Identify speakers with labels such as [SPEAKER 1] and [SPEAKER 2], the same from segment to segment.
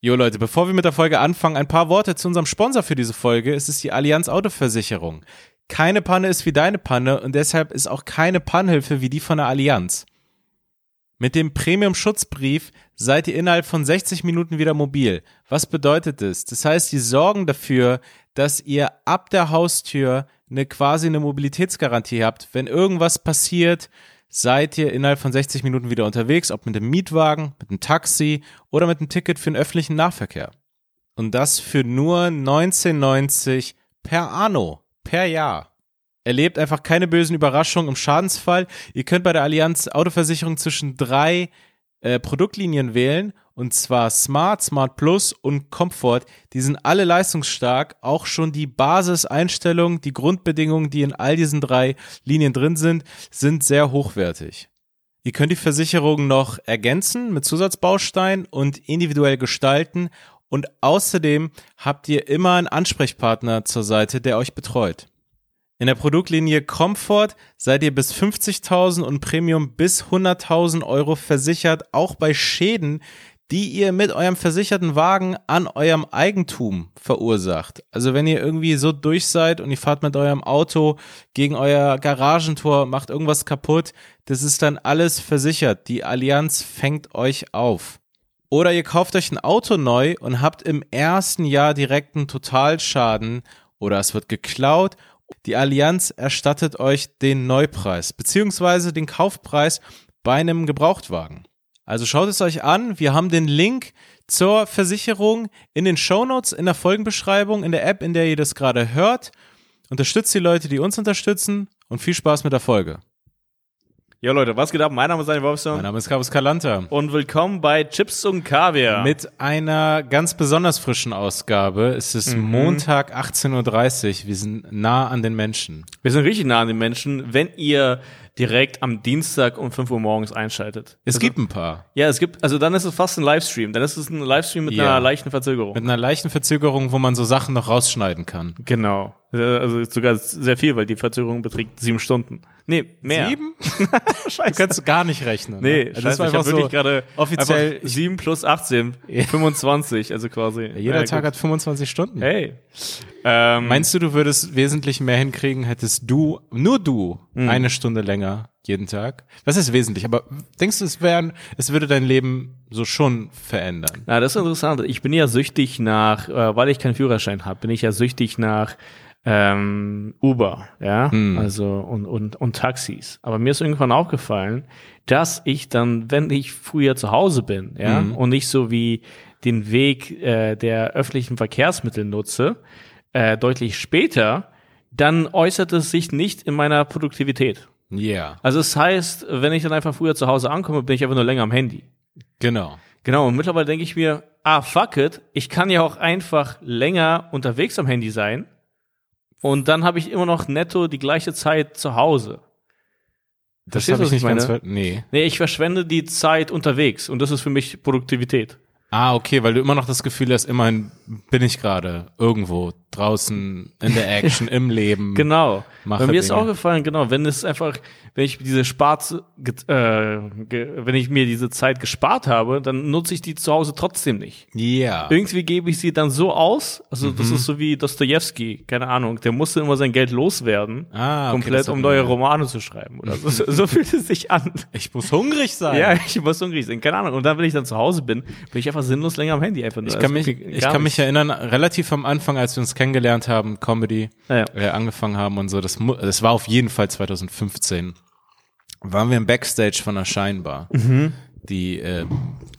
[SPEAKER 1] Jo Leute, bevor wir mit der Folge anfangen, ein paar Worte zu unserem Sponsor für diese Folge. Es ist die Allianz Autoversicherung. Keine Panne ist wie deine Panne und deshalb ist auch keine Pannhilfe wie die von der Allianz. Mit dem Premium-Schutzbrief seid ihr innerhalb von 60 Minuten wieder mobil. Was bedeutet das? Das heißt, die sorgen dafür, dass ihr ab der Haustür eine quasi eine Mobilitätsgarantie habt. Wenn irgendwas passiert, seid ihr innerhalb von 60 Minuten wieder unterwegs, ob mit dem Mietwagen, mit einem Taxi oder mit einem Ticket für den öffentlichen Nahverkehr. Und das für nur 1990 per Anno, per Jahr. Erlebt einfach keine bösen Überraschungen im Schadensfall. Ihr könnt bei der Allianz Autoversicherung zwischen drei äh, Produktlinien wählen und zwar Smart, Smart Plus und Comfort. Die sind alle leistungsstark. Auch schon die Basiseinstellungen, die Grundbedingungen, die in all diesen drei Linien drin sind, sind sehr hochwertig. Ihr könnt die Versicherung noch ergänzen mit Zusatzbausteinen und individuell gestalten. Und außerdem habt ihr immer einen Ansprechpartner zur Seite, der euch betreut. In der Produktlinie Comfort seid ihr bis 50.000 und Premium bis 100.000 Euro versichert, auch bei Schäden, die ihr mit eurem versicherten Wagen an eurem Eigentum verursacht. Also wenn ihr irgendwie so durch seid und ihr fahrt mit eurem Auto gegen euer Garagentor, macht irgendwas kaputt, das ist dann alles versichert. Die Allianz fängt euch auf. Oder ihr kauft euch ein Auto neu und habt im ersten Jahr direkt einen Totalschaden oder es wird geklaut die Allianz erstattet euch den Neupreis beziehungsweise den Kaufpreis bei einem Gebrauchtwagen. Also schaut es euch an. Wir haben den Link zur Versicherung in den Shownotes, in der Folgenbeschreibung, in der App, in der ihr das gerade hört. Unterstützt die Leute, die uns unterstützen und viel Spaß mit der Folge.
[SPEAKER 2] Ja, Leute, was geht ab? Mein Name ist Daniel Wolfson.
[SPEAKER 1] Mein Name ist Carlos Kalanta.
[SPEAKER 2] Und willkommen bei Chips und Kaviar.
[SPEAKER 1] Mit einer ganz besonders frischen Ausgabe. Es ist mhm. Montag 18.30 Uhr. Wir sind nah an den Menschen.
[SPEAKER 2] Wir sind richtig nah an den Menschen, wenn ihr direkt am Dienstag um 5 Uhr morgens einschaltet.
[SPEAKER 1] Es also, gibt ein paar.
[SPEAKER 2] Ja, es gibt, also dann ist es fast ein Livestream. Dann ist es ein Livestream mit ja. einer leichten Verzögerung.
[SPEAKER 1] Mit einer leichten Verzögerung, wo man so Sachen noch rausschneiden kann.
[SPEAKER 2] Genau. Also sogar sehr viel, weil die Verzögerung beträgt sieben Stunden. Nee, mehr.
[SPEAKER 1] Sieben? Scheiße. Du kannst gar nicht rechnen.
[SPEAKER 2] Nee, ne? das war einfach ich wirklich gerade offiziell sieben plus 18, 25, also quasi. Ja,
[SPEAKER 1] jeder ja, Tag hat 25 Stunden.
[SPEAKER 2] Hey.
[SPEAKER 1] Ähm, Meinst du, du würdest wesentlich mehr hinkriegen, hättest du, nur du, mh. eine Stunde länger jeden Tag? Was ist wesentlich? Aber denkst du, es wären, es würde dein Leben so schon verändern?
[SPEAKER 2] Na, das ist interessant. Ich bin ja süchtig nach, äh, weil ich keinen Führerschein habe, bin ich ja süchtig nach ähm, Uber, ja, hm. also und, und, und Taxis. Aber mir ist irgendwann aufgefallen, dass ich dann, wenn ich früher zu Hause bin, ja, hm. und nicht so wie den Weg äh, der öffentlichen Verkehrsmittel nutze, äh, deutlich später, dann äußert es sich nicht in meiner Produktivität.
[SPEAKER 1] Ja. Yeah.
[SPEAKER 2] Also es das heißt, wenn ich dann einfach früher zu Hause ankomme, bin ich einfach nur länger am Handy.
[SPEAKER 1] Genau.
[SPEAKER 2] Genau, und mittlerweile denke ich mir, ah, fuck it, ich kann ja auch einfach länger unterwegs am Handy sein und dann habe ich immer noch netto die gleiche Zeit zu Hause.
[SPEAKER 1] Das habe ich nicht meine? ganz
[SPEAKER 2] nee. Nee, ich verschwende die Zeit unterwegs und das ist für mich Produktivität.
[SPEAKER 1] Ah, okay, weil du immer noch das Gefühl hast, immerhin bin ich gerade irgendwo draußen in der Action, im Leben.
[SPEAKER 2] Genau. Bei mir Dinge. ist auch gefallen, genau, wenn es einfach, wenn ich diese Spart, äh, wenn ich mir diese Zeit gespart habe, dann nutze ich die zu Hause trotzdem nicht.
[SPEAKER 1] Ja. Yeah.
[SPEAKER 2] Irgendwie gebe ich sie dann so aus, also mhm. das ist so wie Dostoevsky, keine Ahnung, der musste immer sein Geld loswerden, ah, okay, komplett, um neue Romane zu schreiben oder so. so fühlt es sich an.
[SPEAKER 1] Ich muss hungrig sein.
[SPEAKER 2] Ja, ich muss hungrig sein, keine Ahnung. Und dann, wenn ich dann zu Hause bin, bin ich einfach sinnlos länger am Handy einfach
[SPEAKER 1] nur. Ich kann also mich, ich kann mich erinnern, relativ am Anfang, als wir uns kennengelernt haben, Comedy, ja. äh, angefangen haben und so, das, das war auf jeden Fall 2015, waren wir im Backstage von der Scheinbar. Mhm. Die äh,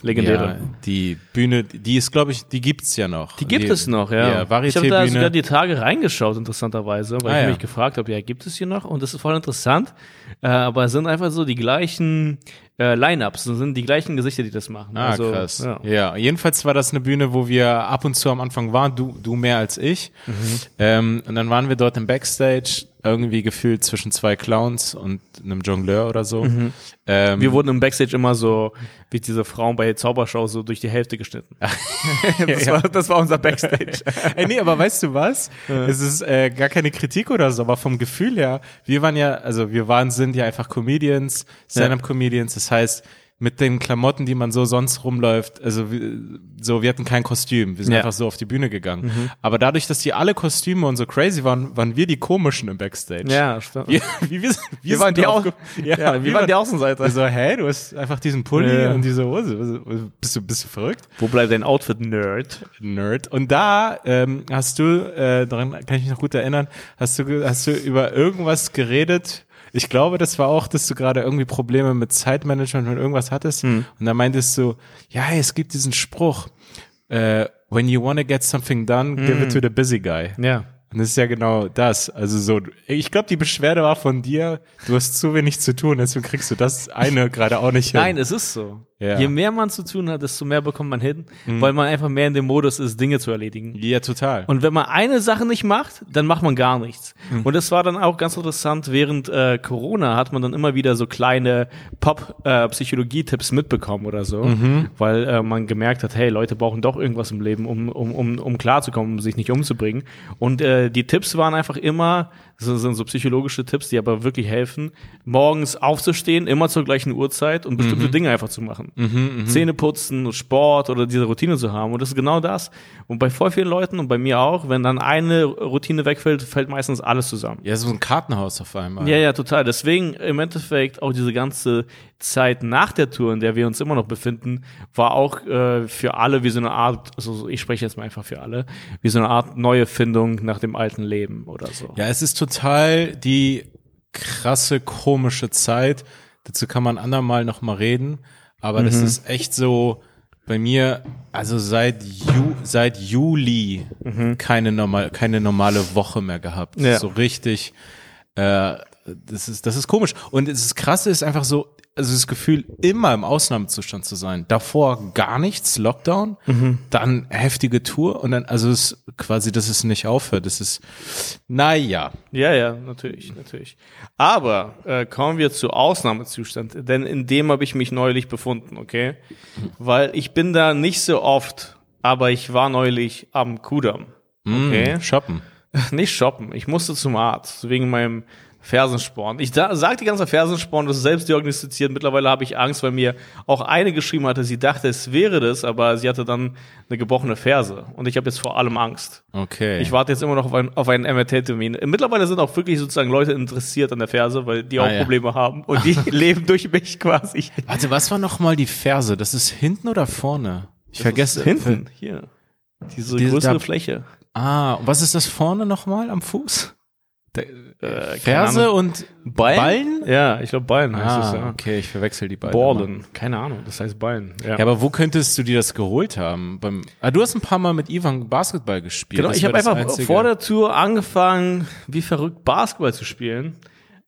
[SPEAKER 2] legendäre.
[SPEAKER 1] Ja, die Bühne, die ist, glaube ich, die gibt's ja noch.
[SPEAKER 2] Die gibt
[SPEAKER 1] die,
[SPEAKER 2] es noch, ja. ja ich habe da sogar die Tage reingeschaut, interessanterweise, weil ah, ich ja. mich gefragt habe, ja, gibt es hier noch? Und das ist voll interessant. Äh, aber es sind einfach so die gleichen äh, Line-Ups, sind die gleichen Gesichter, die das machen.
[SPEAKER 1] Ah, also, krass. Ja. ja. jedenfalls war das eine Bühne, wo wir ab und zu am Anfang waren, du, du mehr als ich. Mhm. Ähm, und dann waren wir dort im Backstage, irgendwie gefühlt zwischen zwei Clowns und einem Jongleur oder so. Mhm.
[SPEAKER 2] Ähm, wir wurden im Backstage immer so, wie diese Frauen bei Zaubershow, so durch die Hälfte geschnitten.
[SPEAKER 1] das, war, das war unser Backstage. Ey, nee, aber weißt du was? Ja. Es ist äh, gar keine Kritik oder so, aber vom Gefühl her, wir waren ja, also wir waren, sind ja einfach Comedians, Stand-up-Comedians, das heißt, mit den Klamotten, die man so sonst rumläuft, also wir, so, wir hatten kein Kostüm, wir sind
[SPEAKER 2] Ja.
[SPEAKER 1] einfach so auf die Bühne gegangen. Aber dadurch, dass die alle Kostüme und so crazy waren, waren wir die komischen im Backstage.
[SPEAKER 2] Ja, stimmt.
[SPEAKER 1] Wir, wie, wir, wir,
[SPEAKER 2] Wir waren die
[SPEAKER 1] drauf
[SPEAKER 2] Au-
[SPEAKER 1] ge-
[SPEAKER 2] Ja, wir waren die Außenseiter.
[SPEAKER 1] Wir so, hä, du hast einfach diesen Pulli
[SPEAKER 2] Ja.
[SPEAKER 1] und diese Hose. Was- Bist du, bist du verrückt?
[SPEAKER 2] Wo bleibt dein Outfit, Nerd?
[SPEAKER 1] Nerd. Und da ähm, hast du, äh, daran kann ich mich noch gut erinnern, hast du, hast du über irgendwas geredet. Ich glaube, das war auch, dass du gerade irgendwie Probleme mit Zeitmanagement und irgendwas hattest. Und da meintest du, ja, es gibt diesen Spruch, äh, when you want to get something done, give it to the busy guy.
[SPEAKER 2] Ja.
[SPEAKER 1] Und das ist ja genau das. Also so, ich glaube, die Beschwerde war von dir, du hast zu wenig zu tun, deswegen kriegst du das eine gerade auch nicht hin.
[SPEAKER 2] Nein, es ist so.
[SPEAKER 1] Ja.
[SPEAKER 2] Je mehr man zu tun hat, desto mehr bekommt man hin, weil man einfach mehr in dem Modus ist, Dinge zu erledigen.
[SPEAKER 1] Ja, total.
[SPEAKER 2] Und wenn man eine Sache nicht macht, dann macht man gar nichts.
[SPEAKER 1] Hm.
[SPEAKER 2] Und das war dann auch ganz interessant, während äh, Corona hat man dann immer wieder so kleine Pop-Psychologie-Tipps mitbekommen oder so,
[SPEAKER 1] Mhm.
[SPEAKER 2] weil äh, man gemerkt hat, hey, Leute brauchen doch irgendwas im Leben, um, um, um, um klarzukommen, um sich nicht umzubringen. Und äh, die Tipps waren einfach immer, das sind so psychologische Tipps, die aber wirklich helfen, morgens aufzustehen, immer zur gleichen Uhrzeit und bestimmte
[SPEAKER 1] Mhm.
[SPEAKER 2] Dinge einfach zu machen. Zähne putzen, Sport oder diese Routine zu haben. Und das ist genau das. Und bei voll vielen Leuten und bei mir auch, wenn dann eine Routine wegfällt, fällt meistens alles zusammen.
[SPEAKER 1] ja, so ein Kartenhaus auf einmal.
[SPEAKER 2] Ja, ja, total. Deswegen im Endeffekt auch diese ganze Zeit nach der Tour, in der wir uns immer noch befinden, war auch äh, für alle wie so eine Art, also ich spreche jetzt mal einfach für alle, wie so eine Art neue Findung nach dem alten Leben oder so.
[SPEAKER 1] Ja, es ist total die krasse, komische Zeit. Dazu kann man andermal noch mal reden. Aber
[SPEAKER 2] Mhm.
[SPEAKER 1] das ist echt so bei mir, also seit, Ju, seit Juli keine, normal, keine normale Woche mehr gehabt.
[SPEAKER 2] Mhm. Ja.
[SPEAKER 1] So richtig, äh, das ist, das ist komisch. Und das Krasse ist einfach so, also das Gefühl, immer im Ausnahmezustand zu sein. Davor gar nichts, Lockdown,
[SPEAKER 2] Mhm.
[SPEAKER 1] dann heftige Tour und dann, also es ist quasi, dass es nicht aufhört. Das ist, naja.
[SPEAKER 2] Ja, ja, natürlich, natürlich. Aber äh, kommen wir zu Ausnahmezustand, denn in dem habe ich mich neulich befunden, okay? Weil ich bin da nicht so oft, aber ich war neulich am Kudamm. Okay?
[SPEAKER 1] Mm, shoppen.
[SPEAKER 2] Nicht shoppen, ich musste zum Arzt, wegen meinem Fersensporn. Ich da, sag die ganze Fersensporn, das ist selbst diagnostiziert. Mittlerweile habe ich Angst, weil mir auch eine geschrieben hatte, sie dachte, es wäre das, aber sie hatte dann eine gebrochene Ferse. Und ich habe jetzt vor allem Angst.
[SPEAKER 1] Okay.
[SPEAKER 2] Ich warte jetzt immer noch auf, ein, auf einen MRT-Termin. Mittlerweile sind auch wirklich sozusagen Leute interessiert an der Ferse, weil die auch
[SPEAKER 1] Ah, ja.
[SPEAKER 2] Probleme haben. Und die leben durch mich quasi.
[SPEAKER 1] Warte, was war noch mal die Ferse? Das ist hinten oder vorne? Ich vergesse.
[SPEAKER 2] Hinten, hier. Diese
[SPEAKER 1] Diese-
[SPEAKER 2] größere
[SPEAKER 1] da-
[SPEAKER 2] Fläche.
[SPEAKER 1] Ah, und was ist das vorne noch mal am Fuß? Der,
[SPEAKER 2] Äh, keine
[SPEAKER 1] Ferse
[SPEAKER 2] Ahnung.
[SPEAKER 1] und
[SPEAKER 2] Ballen?
[SPEAKER 1] Ballen?
[SPEAKER 2] Ja, ich glaube Ballen heißt
[SPEAKER 1] Ah,
[SPEAKER 2] es, ja.
[SPEAKER 1] okay, ich verwechsel die beiden.
[SPEAKER 2] Ballen. Keine Ahnung, das heißt Ballen. Ja.
[SPEAKER 1] Ja, aber wo könntest du dir das geholt haben? Beim, ah, du hast ein paar Mal mit Ivan Basketball gespielt.
[SPEAKER 2] Genau,
[SPEAKER 1] Das
[SPEAKER 2] ich habe einfach
[SPEAKER 1] Einzige.
[SPEAKER 2] vor der Tour angefangen, wie verrückt Basketball zu spielen.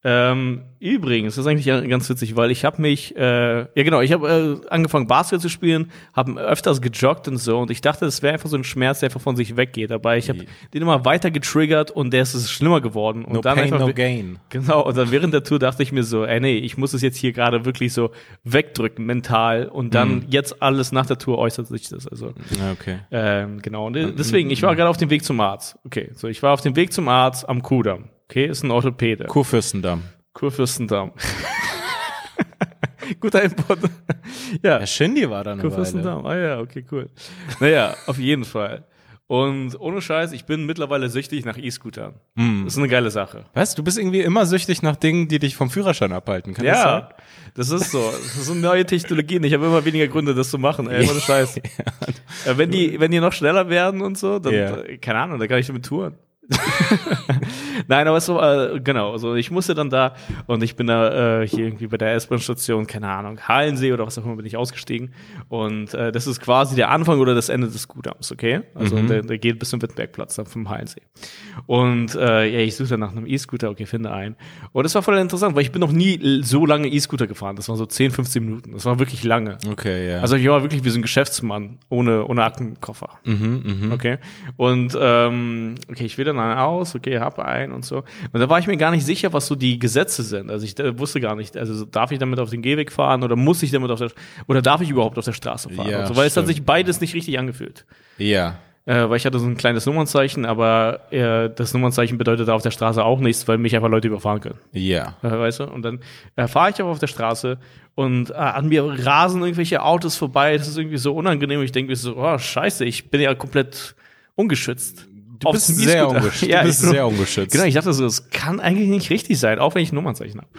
[SPEAKER 2] Ähm, übrigens, das ist eigentlich ganz witzig, weil ich habe mich, äh, ja genau, ich habe äh, angefangen Basketball zu spielen, habe öfters gejoggt und so und ich dachte, das wäre einfach so ein Schmerz, der einfach von sich weggeht, aber ich habe den immer weiter getriggert und der ist es schlimmer geworden und
[SPEAKER 1] No
[SPEAKER 2] dann
[SPEAKER 1] pain,
[SPEAKER 2] einfach,
[SPEAKER 1] no gain.
[SPEAKER 2] Genau, und dann während der Tour dachte ich mir so, ey nee, ich muss es jetzt hier gerade wirklich so wegdrücken mental und dann jetzt alles nach der Tour äußert sich das, also
[SPEAKER 1] okay.
[SPEAKER 2] ähm, genau. Und deswegen, ich war gerade auf dem Weg zum Arzt. Okay, so ich war auf dem Weg zum Arzt am Kudamm. Okay, ist ein Orthopäde.
[SPEAKER 1] Kurfürstendamm.
[SPEAKER 2] Kurfürstendamm. Guter Input. ja,
[SPEAKER 1] Ja, Shindy war da eine Weile.
[SPEAKER 2] Kurfürstendamm. Ah ja, okay, cool. Naja, auf jeden Fall. Und ohne Scheiß, ich bin mittlerweile süchtig nach E-Scootern.
[SPEAKER 1] Hm.
[SPEAKER 2] Das ist eine geile Sache.
[SPEAKER 1] Weißt du, bist irgendwie immer süchtig nach Dingen, die dich vom Führerschein abhalten. Kann das?
[SPEAKER 2] Ja, das ist so. Das sind neue Technologien. Ich habe immer weniger Gründe, das zu machen. Ey, ohne Scheiß. Äh, wenn, die, wenn die noch schneller werden und so, dann,
[SPEAKER 1] Ja.
[SPEAKER 2] äh, keine Ahnung, dann kann ich damit touren. Nein, aber so, äh, genau, also ich musste dann da und ich bin da äh, hier irgendwie bei der S-Bahn-Station, keine Ahnung, Hallensee oder was auch immer, bin ich ausgestiegen. Und äh, das ist quasi der Anfang oder das Ende des Gudams, okay? Also der, der geht bis zum Wittenbergplatz dann vom Hallensee. Und äh, ja, ich suche dann nach einem E-Scooter, okay, finde einen. Und das war voll interessant, weil ich bin noch nie so lange E-Scooter gefahren. Das waren so 10, 15 Minuten. Das war wirklich lange.
[SPEAKER 1] Okay, ja.
[SPEAKER 2] Also ich war wirklich wie so ein Geschäftsmann ohne, ohne Aktenkoffer. Okay. Und ähm, okay, ich wähle dann einen aus, okay, habe einen und so. Und da war ich mir gar nicht sicher, was so die Gesetze sind. Also ich äh, wusste gar nicht, also so, darf ich damit auf den Gehweg fahren oder muss ich damit auf der oder darf ich überhaupt auf der Straße fahren?
[SPEAKER 1] Ja,
[SPEAKER 2] so, weil es hat sich beides nicht richtig angefühlt.
[SPEAKER 1] ja.
[SPEAKER 2] äh, weil ich hatte so ein kleines Nummernzeichen, aber äh, das Nummernzeichen bedeutet auf der Straße auch nichts, weil mich einfach Leute überfahren können.
[SPEAKER 1] Ja.
[SPEAKER 2] Äh, weißt du? Und dann äh, fahre ich aber auf der Straße und äh, an mir rasen irgendwelche Autos vorbei. Das ist irgendwie so unangenehm. Ich denke mir so, oh, scheiße, ich bin ja komplett ungeschützt.
[SPEAKER 1] Du bist sehr ungeschützt.
[SPEAKER 2] Ja,
[SPEAKER 1] du bist sehr ungeschützt.
[SPEAKER 2] Genau, ich dachte so, das kann eigentlich nicht richtig sein, auch wenn ich ein Nummernzeichen habe.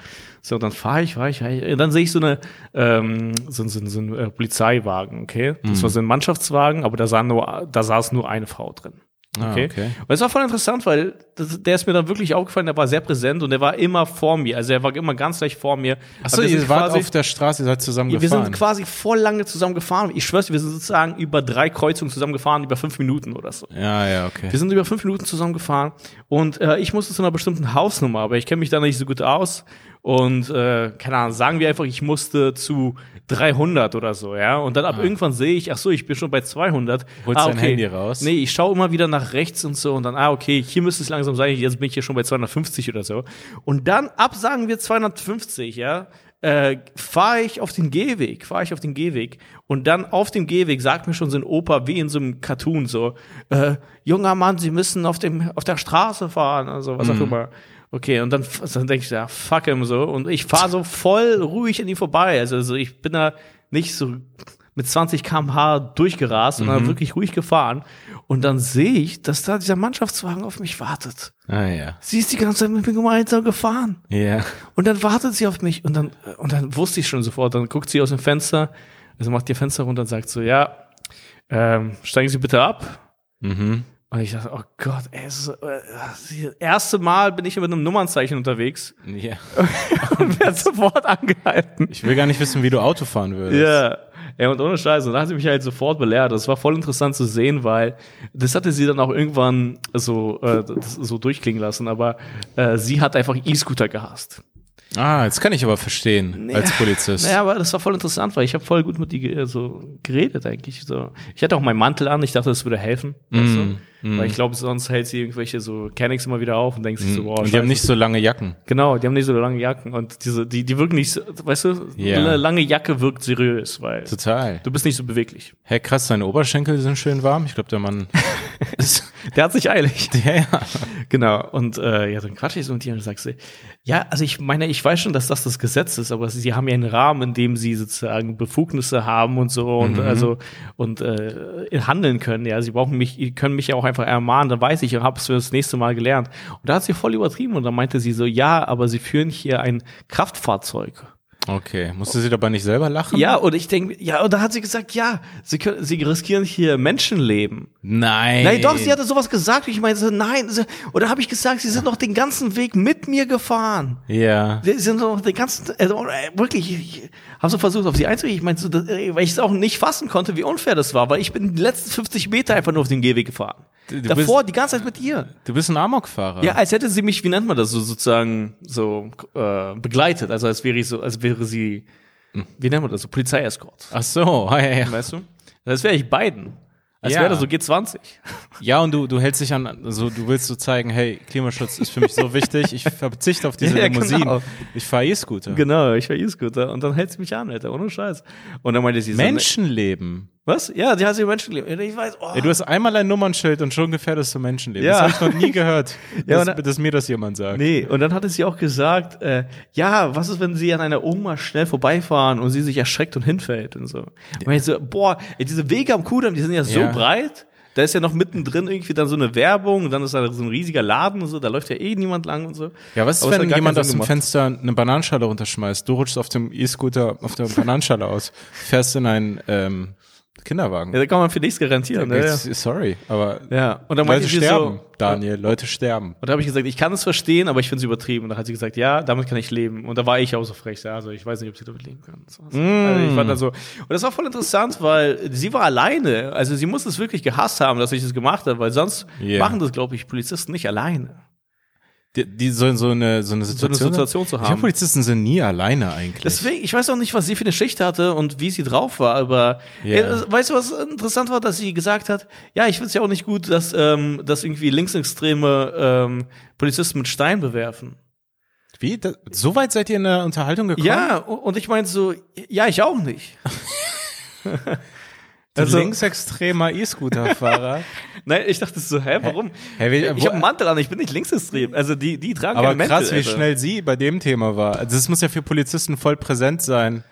[SPEAKER 2] So, dann fahre ich, fahre ich, fahr ich, dann sehe ich so eine ähm, so, so, so ein äh, Polizeiwagen, okay? Das
[SPEAKER 1] Mhm.
[SPEAKER 2] war so ein Mannschaftswagen, aber da, sah nur, da saß nur eine Frau drin.
[SPEAKER 1] Ah,
[SPEAKER 2] Okay.
[SPEAKER 1] okay.
[SPEAKER 2] Und es war voll interessant, weil das, der ist mir dann wirklich aufgefallen, der war sehr präsent und der war immer vor mir. Also er war immer ganz leicht vor mir.
[SPEAKER 1] Achso,
[SPEAKER 2] Aber wir
[SPEAKER 1] ihr wart
[SPEAKER 2] quasi-
[SPEAKER 1] auf der Straße, ihr seid zusammen
[SPEAKER 2] wir
[SPEAKER 1] gefahren.
[SPEAKER 2] sind quasi voll lange zusammen gefahren. Ich schwör's, wir sind sozusagen über drei Kreuzungen zusammen gefahren, über fünf Minuten oder so.
[SPEAKER 1] ja, ja, okay.
[SPEAKER 2] Wir sind über fünf Minuten zusammen gefahren und äh, ich musste zu einer bestimmten Hausnummer, aber ich kenne mich da nicht so gut aus. Und äh, keine Ahnung, sagen wir einfach, ich musste zu 300 oder so, ja. Und dann ab irgendwann sehe ich, ach so, ich bin schon bei 200.
[SPEAKER 1] Ah. Holst dein Handy raus?
[SPEAKER 2] Nee, ich schaue immer wieder nach rechts und so und dann, ah, okay, hier müsste es langsam sein, jetzt bin ich hier schon bei 250 oder so. Und dann ab, sagen wir 250, ja, äh, fahre ich auf den Gehweg, fahre ich auf den Gehweg und dann auf dem Gehweg sagt mir schon so ein Opa wie in so einem Cartoon so, äh, junger Mann, Sie müssen auf dem auf der Straße fahren, also was auch immer. Okay, und dann, dann denke ich, ja, fuck him so und ich fahre so voll ruhig an ihm vorbei, also, also ich bin da nicht so mit 20 km/h durchgerast, sondern wirklich ruhig gefahren und dann sehe ich, dass da dieser Mannschaftswagen auf mich wartet.
[SPEAKER 1] Ah, ja.
[SPEAKER 2] Sie ist die ganze Zeit mit mir gemeinsam gefahren.
[SPEAKER 1] Ja.
[SPEAKER 2] Und dann wartet sie auf mich und dann, und dann wusste ich schon sofort, dann guckt sie aus dem Fenster, also macht ihr Fenster runter und sagt so, ja, ähm, steigen Sie bitte ab.
[SPEAKER 1] Mhm.
[SPEAKER 2] Und ich dachte, oh Gott, ey, es ist, äh, das erste Mal bin ich mit einem Nummernzeichen unterwegs
[SPEAKER 1] Ja.
[SPEAKER 2] und werde sofort angehalten.
[SPEAKER 1] Ich will gar nicht wissen, wie du Auto fahren würdest.
[SPEAKER 2] Ja. Ja, und ohne Scheiße. Und da hat sie mich halt sofort belehrt. Das war voll interessant zu sehen, weil das hatte sie dann auch irgendwann so, äh, das so durchklingen lassen, aber äh, sie hat einfach E-Scooter gehasst.
[SPEAKER 1] Ah, jetzt kann ich aber verstehen, als Polizist.
[SPEAKER 2] Naja, aber das war voll interessant, weil ich habe voll gut mit ge- so geredet eigentlich. So. Ich hatte auch meinen Mantel an, ich dachte, das würde helfen. Weißt du? Weil ich glaube, sonst hält sie irgendwelche so Cannings immer wieder auf und denkt sich so, boah,
[SPEAKER 1] Und die haben nicht so lange Jacken.
[SPEAKER 2] Genau, die haben nicht so lange Jacken und diese, die, die wirken nicht, so, weißt du,
[SPEAKER 1] Ja.
[SPEAKER 2] eine lange Jacke wirkt seriös, weil
[SPEAKER 1] Total.
[SPEAKER 2] du bist nicht so beweglich.
[SPEAKER 1] Hey, krass, deine Oberschenkel sind schön warm. Ich glaube, der Mann.
[SPEAKER 2] Der hat sich eilig.
[SPEAKER 1] Ja, ja.
[SPEAKER 2] Genau. Und äh, ja, dann quatsche ich so mit dir und sagst du, ja, also ich meine, ich weiß schon, dass das das Gesetz ist, aber sie haben ja einen Rahmen, in dem sie sozusagen Befugnisse haben und so und also und äh, handeln können. Ja, sie brauchen mich, können mich ja auch einfach ermahnen. Dann weiß ich, habe es für das nächste Mal gelernt. Und da hat sie voll übertrieben und dann meinte sie so, ja, aber sie führen hier ein Kraftfahrzeug.
[SPEAKER 1] Okay. Musste sie dabei nicht selber lachen?
[SPEAKER 2] Ja, und ich denke, ja, und da hat sie gesagt, ja, sie können, sie riskieren hier Menschenleben.
[SPEAKER 1] Nein.
[SPEAKER 2] Nein, doch, sie hatte sowas gesagt. Ich meine, so, nein. So, oder habe ich gesagt, sie sind noch den ganzen Weg mit mir gefahren.
[SPEAKER 1] Ja.
[SPEAKER 2] Sie sind noch den ganzen, also, wirklich, ich habe so versucht, auf sie einzugehen. Ich meine, so, weil ich es auch nicht fassen konnte, wie unfair das war, weil ich bin die letzten 50 Meter einfach nur auf den Gehweg gefahren.
[SPEAKER 1] Du-
[SPEAKER 2] Davor die ganze Zeit mit ihr.
[SPEAKER 1] Du bist ein Amokfahrer.
[SPEAKER 2] Ja, als hätte sie mich, wie nennt man das, so sozusagen so äh, begleitet. Also als wäre ich so, als wäre sie, wie nennt man das, so Polizeiescort.
[SPEAKER 1] Ach so. Ah, ja, ja.
[SPEAKER 2] Weißt du? Als wäre ich Biden. Als
[SPEAKER 1] Ja.
[SPEAKER 2] wäre das so G20.
[SPEAKER 1] Ja, und du, du hältst dich an, also du willst so zeigen, hey, Klimaschutz ist für mich so wichtig, ich verzichte auf diese
[SPEAKER 2] Ja,
[SPEAKER 1] Limousinen.
[SPEAKER 2] genau.
[SPEAKER 1] Ich fahre E-Scooter.
[SPEAKER 2] Genau, ich war E-Scooter und dann hält sie mich an, Alter, ohne Scheiß. Und dann meinte sie so,
[SPEAKER 1] Menschenleben.
[SPEAKER 2] Was? Ja, die hat sie Menschenleben. Ich weiß, oh.
[SPEAKER 1] Ey, du hast einmal ein Nummernschild und schon gefährdest du Menschenleben.
[SPEAKER 2] Ja.
[SPEAKER 1] Das habe ich noch nie gehört,
[SPEAKER 2] Ja,
[SPEAKER 1] dass,
[SPEAKER 2] und-
[SPEAKER 1] dass mir das jemand sagt.
[SPEAKER 2] Nee, und dann hatte sie auch gesagt, äh, ja, was ist, wenn sie an einer Oma schnell vorbeifahren und sie sich erschreckt und hinfällt und so. Und ich so, boah, ey, diese Wege am Kudamm, die sind ja so
[SPEAKER 1] Ja.
[SPEAKER 2] breit. Da ist ja noch mittendrin irgendwie dann so eine Werbung und dann ist da so ein riesiger Laden und so, da läuft ja eh niemand lang und so.
[SPEAKER 1] Ja, was ist, wenn jemand aus dem. Fenster eine Bananenschale runterschmeißt? Du rutschst auf dem E-Scooter auf der Bananenschale aus, fährst in einen ähm, Kinderwagen.
[SPEAKER 2] Ja, da kann man für nichts garantieren. Ja, ja.
[SPEAKER 1] Sorry, aber
[SPEAKER 2] ja. Und dann meinte
[SPEAKER 1] Leute sterben,
[SPEAKER 2] so,
[SPEAKER 1] Daniel, Leute sterben.
[SPEAKER 2] Und da habe ich gesagt, ich kann es verstehen, aber ich finde es übertrieben. Und da hat sie gesagt, ja, damit kann ich leben. Und da war ich auch so frech. Ja, also ich weiß nicht, ob sie damit leben kann. So, Also ich fand dann so. Und das war voll interessant, weil sie war alleine. Also sie muss es wirklich gehasst haben, dass ich das gemacht habe, weil sonst
[SPEAKER 1] Ja.
[SPEAKER 2] machen das, glaube ich, Polizisten nicht alleine.
[SPEAKER 1] Die, die so, so eine so eine
[SPEAKER 2] So eine
[SPEAKER 1] Situation,
[SPEAKER 2] Situation zu
[SPEAKER 1] Ich glaube,
[SPEAKER 2] haben.
[SPEAKER 1] Polizisten sind nie alleine eigentlich.
[SPEAKER 2] Deswegen, ich weiß auch nicht, was sie für eine Schicht hatte und wie sie drauf war, aber
[SPEAKER 1] Ja.
[SPEAKER 2] äh, weißt du, was interessant war, dass sie gesagt hat, ja, ich finde es ja auch nicht gut, dass, ähm, dass irgendwie linksextreme ähm, Polizisten mit Stein bewerfen.
[SPEAKER 1] Wie? Da, so weit seid ihr in der Unterhaltung gekommen?
[SPEAKER 2] Ja, und ich meinte so, ja, ich auch nicht.
[SPEAKER 1] Also, linksextremer E-Scooter-Fahrer.
[SPEAKER 2] Nein, ich dachte so, hä, warum? Hä, hä, ich habe einen Mantel an, ich bin nicht linksextrem. Also die, die tragen
[SPEAKER 1] Aber keine krass, Mäntel, wie schnell sie bei dem Thema war. Also das muss ja für Polizisten voll präsent sein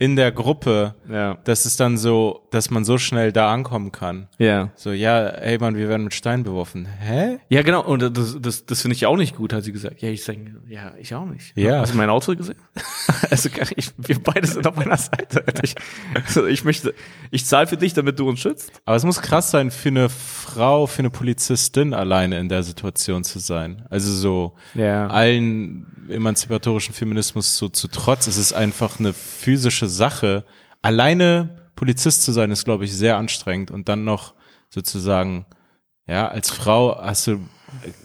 [SPEAKER 1] in der Gruppe, ja. dass es dann so, dass man so schnell da ankommen kann.
[SPEAKER 2] Ja.
[SPEAKER 1] So, ja, ey Mann, wir werden mit Steinen beworfen. Hä?
[SPEAKER 2] Ja, genau. Und das, das, das finde ich auch nicht gut, hat sie gesagt. Ja, ich sage, ja, ich auch nicht.
[SPEAKER 1] Ja.
[SPEAKER 2] Hast du mein Auto gesehen? also, ich, wir beide sind auf meiner Seite. Ich, also ich möchte, ich zahle für dich, damit du uns schützt.
[SPEAKER 1] Aber es muss krass sein, für eine Frau, für eine Polizistin alleine in der Situation zu sein. Also so, ja. allen emanzipatorischen Feminismus so zu trotz, es ist einfach eine physische Sache. Alleine Polizist zu sein, ist, glaube ich, sehr anstrengend. Und dann noch sozusagen, ja, als Frau hast du,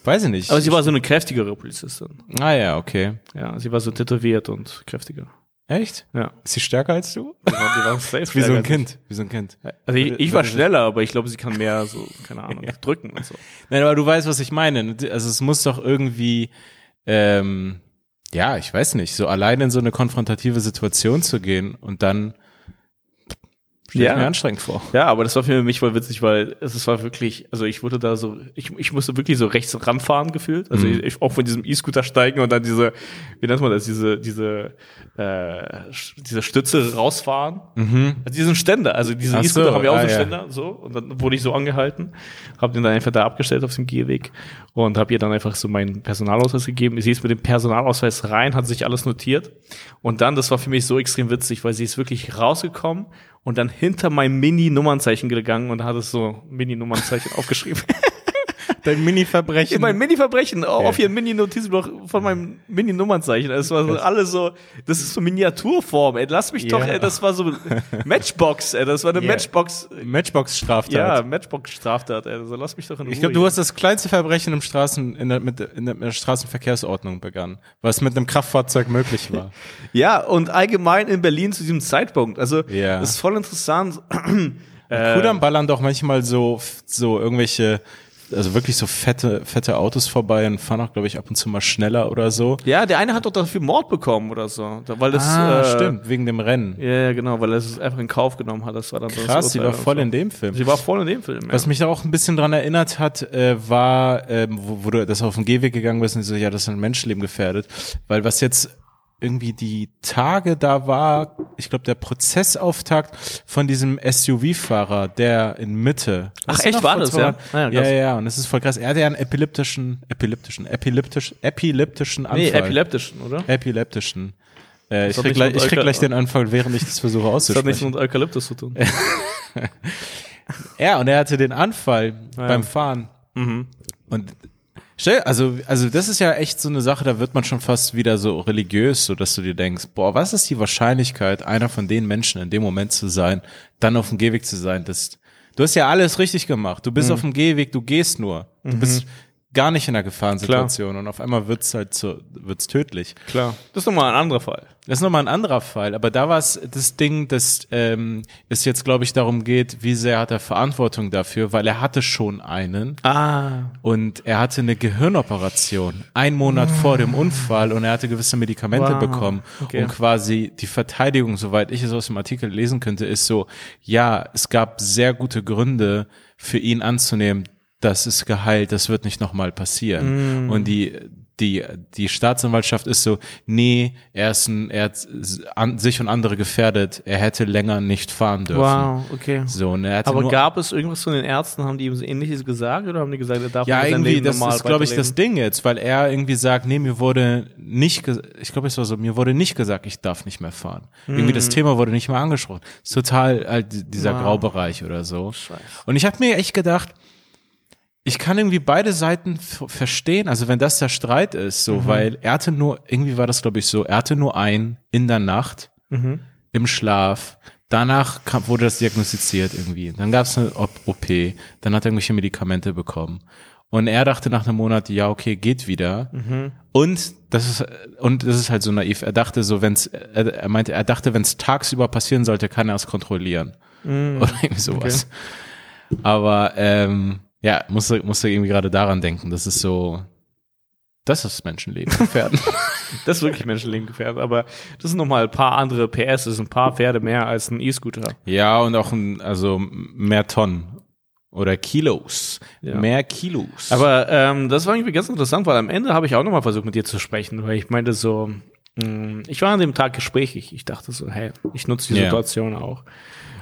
[SPEAKER 1] weiß ich nicht.
[SPEAKER 2] Aber sie war so eine kräftigere Polizistin.
[SPEAKER 1] Ah ja, okay.
[SPEAKER 2] Ja, sie war so tätowiert und kräftiger.
[SPEAKER 1] Echt?
[SPEAKER 2] Ja.
[SPEAKER 1] Ist sie stärker als du?
[SPEAKER 2] Die war, die war safe
[SPEAKER 1] wie so ein Kind. Wie so ein Kind.
[SPEAKER 2] Also ich, ich war schneller, aber ich glaube, sie kann mehr so, keine Ahnung, ja. drücken und so.
[SPEAKER 1] Nein, aber du weißt, was ich meine. Also es muss doch irgendwie, ähm, ja, ich weiß nicht, so allein in so eine konfrontative Situation zu gehen und dann
[SPEAKER 2] Stell ja. mir anstrengend vor. Ja, aber das war für mich voll witzig, weil es war wirklich, also ich wurde da so, ich, ich musste wirklich so rechts ranfahren gefühlt. Also mhm. ich, auch von diesem E-Scooter steigen und dann diese, wie nennt man das, diese, diese, äh, diese Stütze rausfahren.
[SPEAKER 1] Mhm.
[SPEAKER 2] Also diesen Ständer, also diese E-Scooter so, haben ja auch ah, so ja. Ständer, so. Und dann wurde ich so angehalten, habe den dann einfach da abgestellt auf dem Gehweg und habe ihr dann einfach so meinen Personalausweis gegeben. Sie ist mit dem Personalausweis rein, hat sich alles notiert. Und dann, das war für mich so extrem witzig, weil sie ist wirklich rausgekommen und dann hinter mein Mini-Nummernzeichen gegangen und hat es so Mini-Nummernzeichen aufgeschrieben.
[SPEAKER 1] Dein Mini-Verbrechen.
[SPEAKER 2] Mein Mini-Verbrechen ja. auf ihren Mini-Notizblock von meinem Mini-Nummernzeichen. Es war so alles so, das ist so Miniaturform, ey. Lass mich ja. doch, ey, das war so Matchbox, ey. Das war eine yeah. Matchbox.
[SPEAKER 1] Matchbox-Straftat.
[SPEAKER 2] Ja, Matchbox-Straftat, ey. Also lass mich doch in Ruhe.
[SPEAKER 1] Ich glaube, du hast das kleinste Verbrechen im Straßen, in der, mit, in der, Straßenverkehrsordnung begangen, was mit einem Kraftfahrzeug möglich war.
[SPEAKER 2] ja, und allgemein in Berlin zu diesem Zeitpunkt. Also,
[SPEAKER 1] ja.
[SPEAKER 2] das ist voll interessant.
[SPEAKER 1] Kudam ballern doch manchmal so, so irgendwelche also wirklich so fette, fette Autos vorbei und fahren auch, glaube ich, ab und zu mal schneller oder so.
[SPEAKER 2] Ja, der eine hat doch dafür Mord bekommen oder so. Weil das,
[SPEAKER 1] ah, äh, stimmt, wegen dem Rennen.
[SPEAKER 2] Ja, genau, weil er es einfach in Kauf genommen hat. Das war dann
[SPEAKER 1] Krass, sie war voll so. in dem Film.
[SPEAKER 2] Sie war voll in dem Film, ja.
[SPEAKER 1] Was mich da auch ein bisschen dran erinnert hat, äh, war, äh, wo, wo du das auf den Gehweg gegangen bist und so, ja, das ist ein Menschenleben gefährdet. Weil was jetzt irgendwie die Tage da war, ich glaube, der Prozessauftakt von diesem SUV-Fahrer, der in Mitte.
[SPEAKER 2] Ach, echt war das, ja?
[SPEAKER 1] Ah, ja? Ja, ja, und es ist voll krass. Er hatte ja einen epileptischen, epileptischen, epileptisch, epileptischen Anfall. Nee,
[SPEAKER 2] epileptischen, oder?
[SPEAKER 1] Epileptischen. Äh, ich krieg, gleich, ich krieg gleich den Anfall, während ich das versuche auszusprechen.
[SPEAKER 2] Das hat nichts mit Eukalyptus zu tun.
[SPEAKER 1] ja, und er hatte den Anfall ja. beim Fahren.
[SPEAKER 2] Mhm.
[SPEAKER 1] Und Stell, also, also das ist ja echt so eine Sache, da wird man schon fast wieder so religiös, so dass du dir denkst, boah, was ist die Wahrscheinlichkeit, einer von den Menschen in dem Moment zu sein, dann auf dem Gehweg zu sein? Das, du hast ja alles richtig gemacht. Du bist mhm. auf dem Gehweg, du gehst nur. Du mhm. bist gar nicht in einer Gefahrensituation Klar. und auf einmal wird's halt so, wird's tödlich.
[SPEAKER 2] Klar. Das ist nochmal ein anderer Fall.
[SPEAKER 1] Das ist nochmal ein anderer Fall, aber da war es das Ding, dass ähm, es jetzt, glaube ich, darum geht, wie sehr hat er Verantwortung dafür, weil er hatte schon einen.
[SPEAKER 2] Ah.
[SPEAKER 1] Und er hatte eine Gehirnoperation, ein Monat oh. vor dem Unfall und er hatte gewisse Medikamente wow. bekommen. Okay. Und quasi die Verteidigung, soweit ich es aus dem Artikel lesen könnte, ist so, ja, es gab sehr gute Gründe für ihn anzunehmen, das ist geheilt, das wird nicht nochmal passieren. Mm. Und die, die, die Staatsanwaltschaft ist so, nee, er ist ein, er hat an, sich und andere gefährdet, er hätte länger nicht fahren dürfen.
[SPEAKER 2] Wow, okay.
[SPEAKER 1] So, und er hatte
[SPEAKER 2] Aber gab es irgendwas von den Ärzten, haben die ihm so ähnliches gesagt oder haben die gesagt, er darf
[SPEAKER 1] ja, irgendwie, Leben das ist, glaube ich, das Ding jetzt, weil er irgendwie sagt, nee, mir wurde nicht, ich glaube, es war so, mir wurde nicht gesagt, ich darf nicht mehr fahren. Mm. Irgendwie das Thema wurde nicht mehr angesprochen. Ist total halt dieser wow. Graubereich oder so. Scheiße. Und ich habe mir echt gedacht, ich kann irgendwie beide Seiten verstehen, also wenn das der Streit ist, so, mhm. weil er hatte nur, irgendwie war das glaube ich so, er hatte nur ein in der Nacht,
[SPEAKER 2] mhm.
[SPEAKER 1] im Schlaf, danach kam, wurde das diagnostiziert irgendwie, dann gab es eine OP, dann hat er irgendwelche Medikamente bekommen und er dachte nach einem Monat, ja okay, geht wieder
[SPEAKER 2] mhm.
[SPEAKER 1] und das ist, und das ist halt so naiv, er dachte so, wenn's, er, er meinte, er dachte, wenn es tagsüber passieren sollte, kann er es kontrollieren
[SPEAKER 2] mhm.
[SPEAKER 1] oder irgendwie sowas. Okay. Aber, ähm, ja, musste, musste irgendwie gerade daran denken. Das ist so, das ist Menschenleben gefährden.
[SPEAKER 2] das ist wirklich menschenleben gefährdet. Aber das sind nochmal ein paar andere PS, das sind ein paar Pferde mehr als ein E-Scooter.
[SPEAKER 1] Ja, und auch ein, also mehr Tonnen. Oder Kilos. Ja. Mehr Kilos.
[SPEAKER 2] Aber ähm, das war irgendwie ganz interessant, weil am Ende habe ich auch nochmal versucht, mit dir zu sprechen, weil ich meinte so, mh, mm, ich war an dem Tag gesprächig. Ich dachte so, hey, ich nutze die Situation yeah. auch.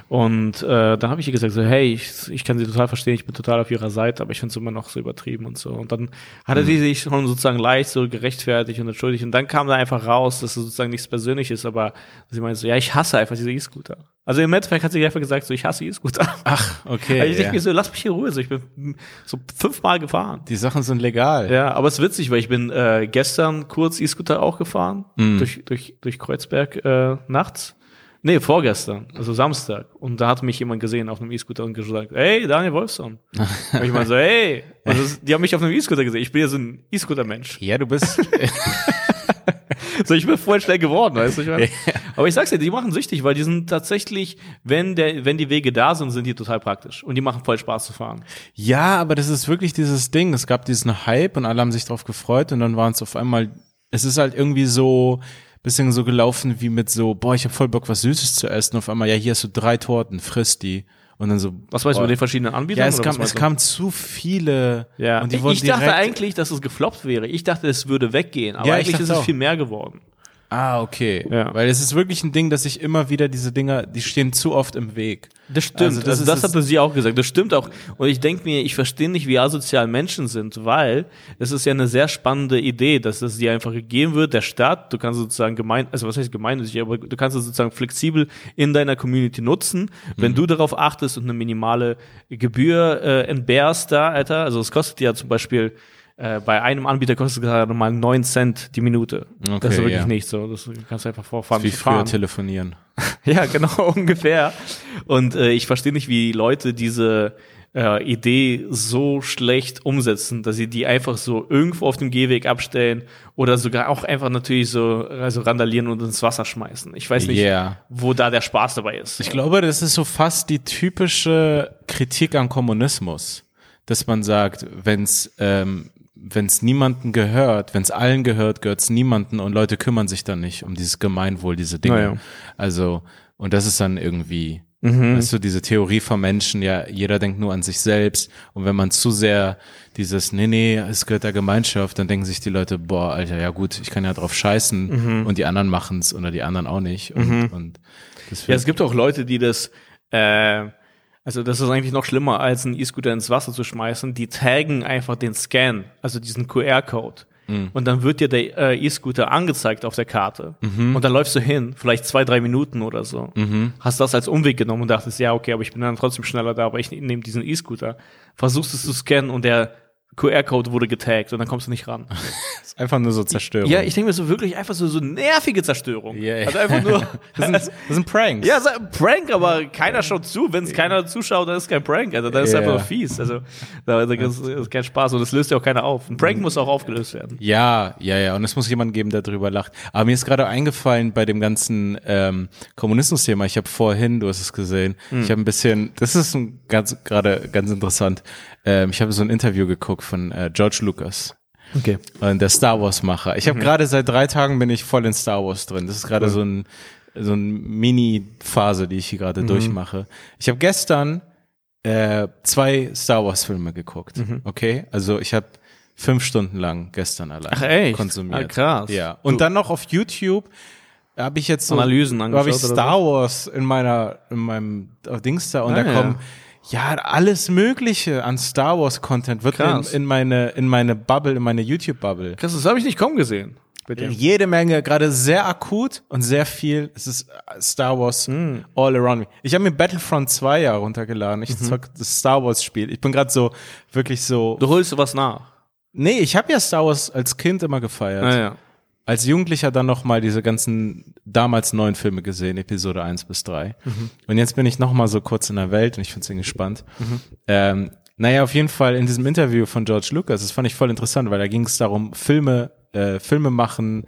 [SPEAKER 2] Und äh, dann habe ich ihr gesagt, so, hey, ich, ich kann sie total verstehen, ich bin total auf ihrer Seite, aber ich finde es immer noch so übertrieben und so. Und dann hatte mhm. sie sich schon sozusagen leicht so gerechtfertigt und entschuldigt. Und dann kam da einfach raus, dass es sozusagen nichts Persönliches, aber sie meinte so, ja, ich hasse einfach diese E-Scooter. Also im Endeffekt hat sie einfach gesagt, so, ich hasse E-Scooter.
[SPEAKER 1] Ach, okay.
[SPEAKER 2] Also ich ja. denke mir so, lass mich hier Ruhe. So, ich bin so fünfmal gefahren.
[SPEAKER 1] Die Sachen sind legal.
[SPEAKER 2] Ja, aber es ist witzig, weil ich bin äh, gestern kurz E-Scooter auch gefahren, mhm. durch, durch, durch Kreuzberg äh, nachts. Nee, vorgestern, also Samstag. Und da hat mich jemand gesehen auf einem E-Scooter und gesagt, hey, Daniel Wolfson. und ich meine so, hey, ist, die haben mich auf einem E-Scooter gesehen. Ich bin ja so ein E-Scooter-Mensch.
[SPEAKER 1] Ja, du bist.
[SPEAKER 2] so, ich bin voll schnell geworden, weißt du? Ich meine, aber ich sag's dir, die machen süchtig, weil die sind tatsächlich, wenn der, wenn die Wege da sind, sind die total praktisch. Und die machen voll Spaß zu fahren.
[SPEAKER 1] Ja, aber das ist wirklich dieses Ding. Es gab diesen Hype und alle haben sich drauf gefreut und dann waren es auf einmal, es ist halt irgendwie so, bisschen so gelaufen wie mit so, boah, ich habe voll Bock, was Süßes zu essen. Auf einmal, ja, hier hast du drei Torten, friss die. Und dann so.
[SPEAKER 2] Was weißt du über die verschiedenen Anbieter?
[SPEAKER 1] Ja, es kam, es kam zu viele.
[SPEAKER 2] Ja. Und die ich, ich dachte eigentlich, dass es gefloppt wäre. Ich dachte, es würde weggehen. Aber ja, eigentlich ist es viel mehr geworden.
[SPEAKER 1] Ah, okay. Ja. Weil es ist wirklich ein Ding, dass ich immer wieder diese Dinger, die stehen zu oft im Weg.
[SPEAKER 2] Das stimmt. Also das, also das hatte sie auch gesagt. Das stimmt auch. Und ich denke mir, ich verstehe nicht, wie asozial Menschen sind, weil es ist ja eine sehr spannende Idee, dass es dir einfach gegeben wird, der Staat, du kannst sozusagen gemein, also was heißt gemeinnützig, aber du kannst es sozusagen flexibel in deiner Community nutzen, wenn mhm. du darauf achtest und eine minimale Gebühr äh, entbehrst da, Alter. Also es kostet ja zum Beispiel äh, bei einem Anbieter kostet es gerade mal 9 Cent die Minute. Okay, das ist wirklich ja. nicht so. Das kannst du einfach vorfahren.
[SPEAKER 1] Wie früher fahren. telefonieren.
[SPEAKER 2] ja, genau, ungefähr. Und äh, ich verstehe nicht, wie Leute diese äh, Idee so schlecht umsetzen, dass sie die einfach so irgendwo auf dem Gehweg abstellen oder sogar auch einfach natürlich so also randalieren und ins Wasser schmeißen. Ich weiß nicht, yeah. wo da der Spaß dabei ist.
[SPEAKER 1] Ich glaube, das ist so fast die typische Kritik am Kommunismus, dass man sagt, wenn es ähm, wenn es niemanden gehört, wenn es allen gehört, gehört es niemanden und Leute kümmern sich dann nicht um dieses Gemeinwohl, diese Dinge. Naja. Also, und das ist dann irgendwie, mhm. weißt du, diese Theorie von Menschen, ja, jeder denkt nur an sich selbst. Und wenn man zu sehr dieses, nee, nee, es gehört der Gemeinschaft, dann denken sich die Leute, boah, Alter, ja gut, ich kann ja drauf scheißen mhm. und die anderen machen's oder die anderen auch nicht. Und, mhm. und
[SPEAKER 2] ja, es gibt auch Leute, die das äh, also das ist eigentlich noch schlimmer, als einen E-Scooter ins Wasser zu schmeißen. Die taggen einfach den Scan, also diesen QR-Code. Mhm. Und dann wird dir der äh, E-Scooter angezeigt auf der Karte. Mhm. Und dann läufst du hin, vielleicht zwei, drei Minuten oder so. Mhm. Hast das als Umweg genommen und dachtest, ja, okay, aber ich bin dann trotzdem schneller da, aber ich nehme diesen E-Scooter. Versuchst es zu scannen und der QR-Code wurde getaggt und dann kommst du nicht ran.
[SPEAKER 1] das ist einfach nur so Zerstörung.
[SPEAKER 2] Ja, ich denke mir so wirklich einfach so, so nervige Zerstörung.
[SPEAKER 1] Yeah, yeah.
[SPEAKER 2] Also einfach nur.
[SPEAKER 1] das, sind, das sind Pranks.
[SPEAKER 2] Ja, ein Prank, aber keiner schaut zu. Wenn es keiner zuschaut, dann ist kein Prank. Also dann ist yeah. einfach nur fies. Also da, da ist, ist kein Spaß und das löst ja auch keiner auf. Ein Prank muss auch aufgelöst werden.
[SPEAKER 1] Ja, ja, ja. Und es muss jemand geben, der drüber lacht. Aber mir ist gerade eingefallen bei dem ganzen ähm, Kommunismus-Thema. Ich habe vorhin, du hast es gesehen, hm. ich habe ein bisschen, das ist ein ganz gerade ganz interessant. Ähm, ich habe so ein Interview geguckt von äh, George Lucas.
[SPEAKER 2] Okay.
[SPEAKER 1] Und der Star Wars Macher. Ich habe mhm. gerade seit drei Tagen bin ich voll in Star Wars drin. Das ist gerade cool. so ein so ein Mini-Phase, die ich hier gerade mhm. durchmache. Ich habe gestern äh, zwei Star Wars Filme geguckt. Mhm. Okay, also ich habe fünf Stunden lang gestern allein Ach, echt? konsumiert. Ah,
[SPEAKER 2] krass.
[SPEAKER 1] Ja. Und du. dann noch auf YouTube habe ich jetzt so
[SPEAKER 2] Analysen
[SPEAKER 1] angeschaut. Habe ich Star Wars in meiner in meinem Dings da und ah, da kommen ja ja, alles Mögliche an Star Wars Content wird in, in, meine in meine Bubble, in meine YouTube Bubble.
[SPEAKER 2] Krass, das habe ich nicht kommen gesehen.
[SPEAKER 1] Bitte. Jede Menge, gerade sehr akut und sehr viel. Es ist Star Wars mm. all around me. Ich habe mir Battlefront 2 ja runtergeladen. Ich mhm. zock das Star Wars Spiel. Ich bin gerade so wirklich so.
[SPEAKER 2] Du holst was nach?
[SPEAKER 1] Nee, ich habe ja Star Wars als Kind immer gefeiert.
[SPEAKER 2] Ah, ja
[SPEAKER 1] als Jugendlicher dann noch mal diese ganzen damals neuen Filme gesehen, Episode 1 bis 3. Mhm. Und jetzt bin ich noch mal so kurz in der Welt und ich finde es irgendwie spannend. Mhm. Ähm, naja, auf jeden Fall in diesem Interview von George Lucas, das fand ich voll interessant, weil da ging es darum, Filme, äh, Filme machen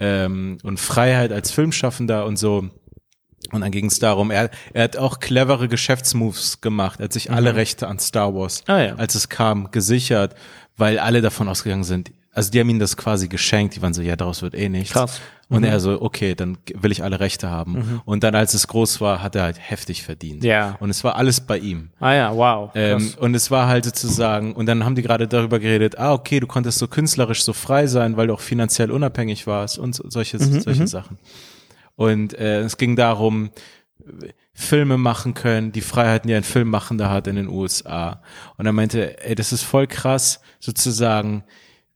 [SPEAKER 1] ähm, und Freiheit als Filmschaffender und so. Und dann ging es darum, er, er hat auch clevere Geschäftsmoves gemacht. Er hat sich mhm. alle Rechte an Star Wars,
[SPEAKER 2] ah, ja.
[SPEAKER 1] als es kam, gesichert, weil alle davon ausgegangen sind, also die haben ihm das quasi geschenkt, die waren so, ja, daraus wird eh nichts.
[SPEAKER 2] Krass.
[SPEAKER 1] Und er so, okay, dann will ich alle Rechte haben. Und dann, als es groß war, hat er halt heftig verdient.
[SPEAKER 2] Ja.
[SPEAKER 1] Und es war alles bei ihm.
[SPEAKER 2] Ah ja, wow.
[SPEAKER 1] Ähm, und es war halt sozusagen, und dann haben die gerade darüber geredet, ah, okay, du konntest so künstlerisch so frei sein, weil du auch finanziell unabhängig warst und so- solche,
[SPEAKER 2] Mhm,
[SPEAKER 1] solche Sachen. Und äh, es ging darum, Filme machen können, die Freiheiten, die ein Filmmachender hat in den USA. Und er meinte, ey, das ist voll krass, sozusagen,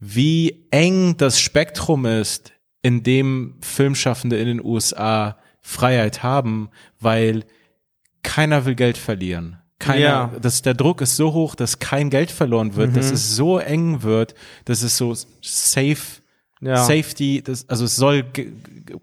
[SPEAKER 1] wie eng das Spektrum ist, in dem Filmschaffende in den USA Freiheit haben, weil keiner will Geld verlieren. Keiner,
[SPEAKER 2] Ja.
[SPEAKER 1] das, der Druck ist so hoch, dass kein Geld verloren wird, dass es so eng wird, dass es so safe,
[SPEAKER 2] Ja.
[SPEAKER 1] Safety, das, also es soll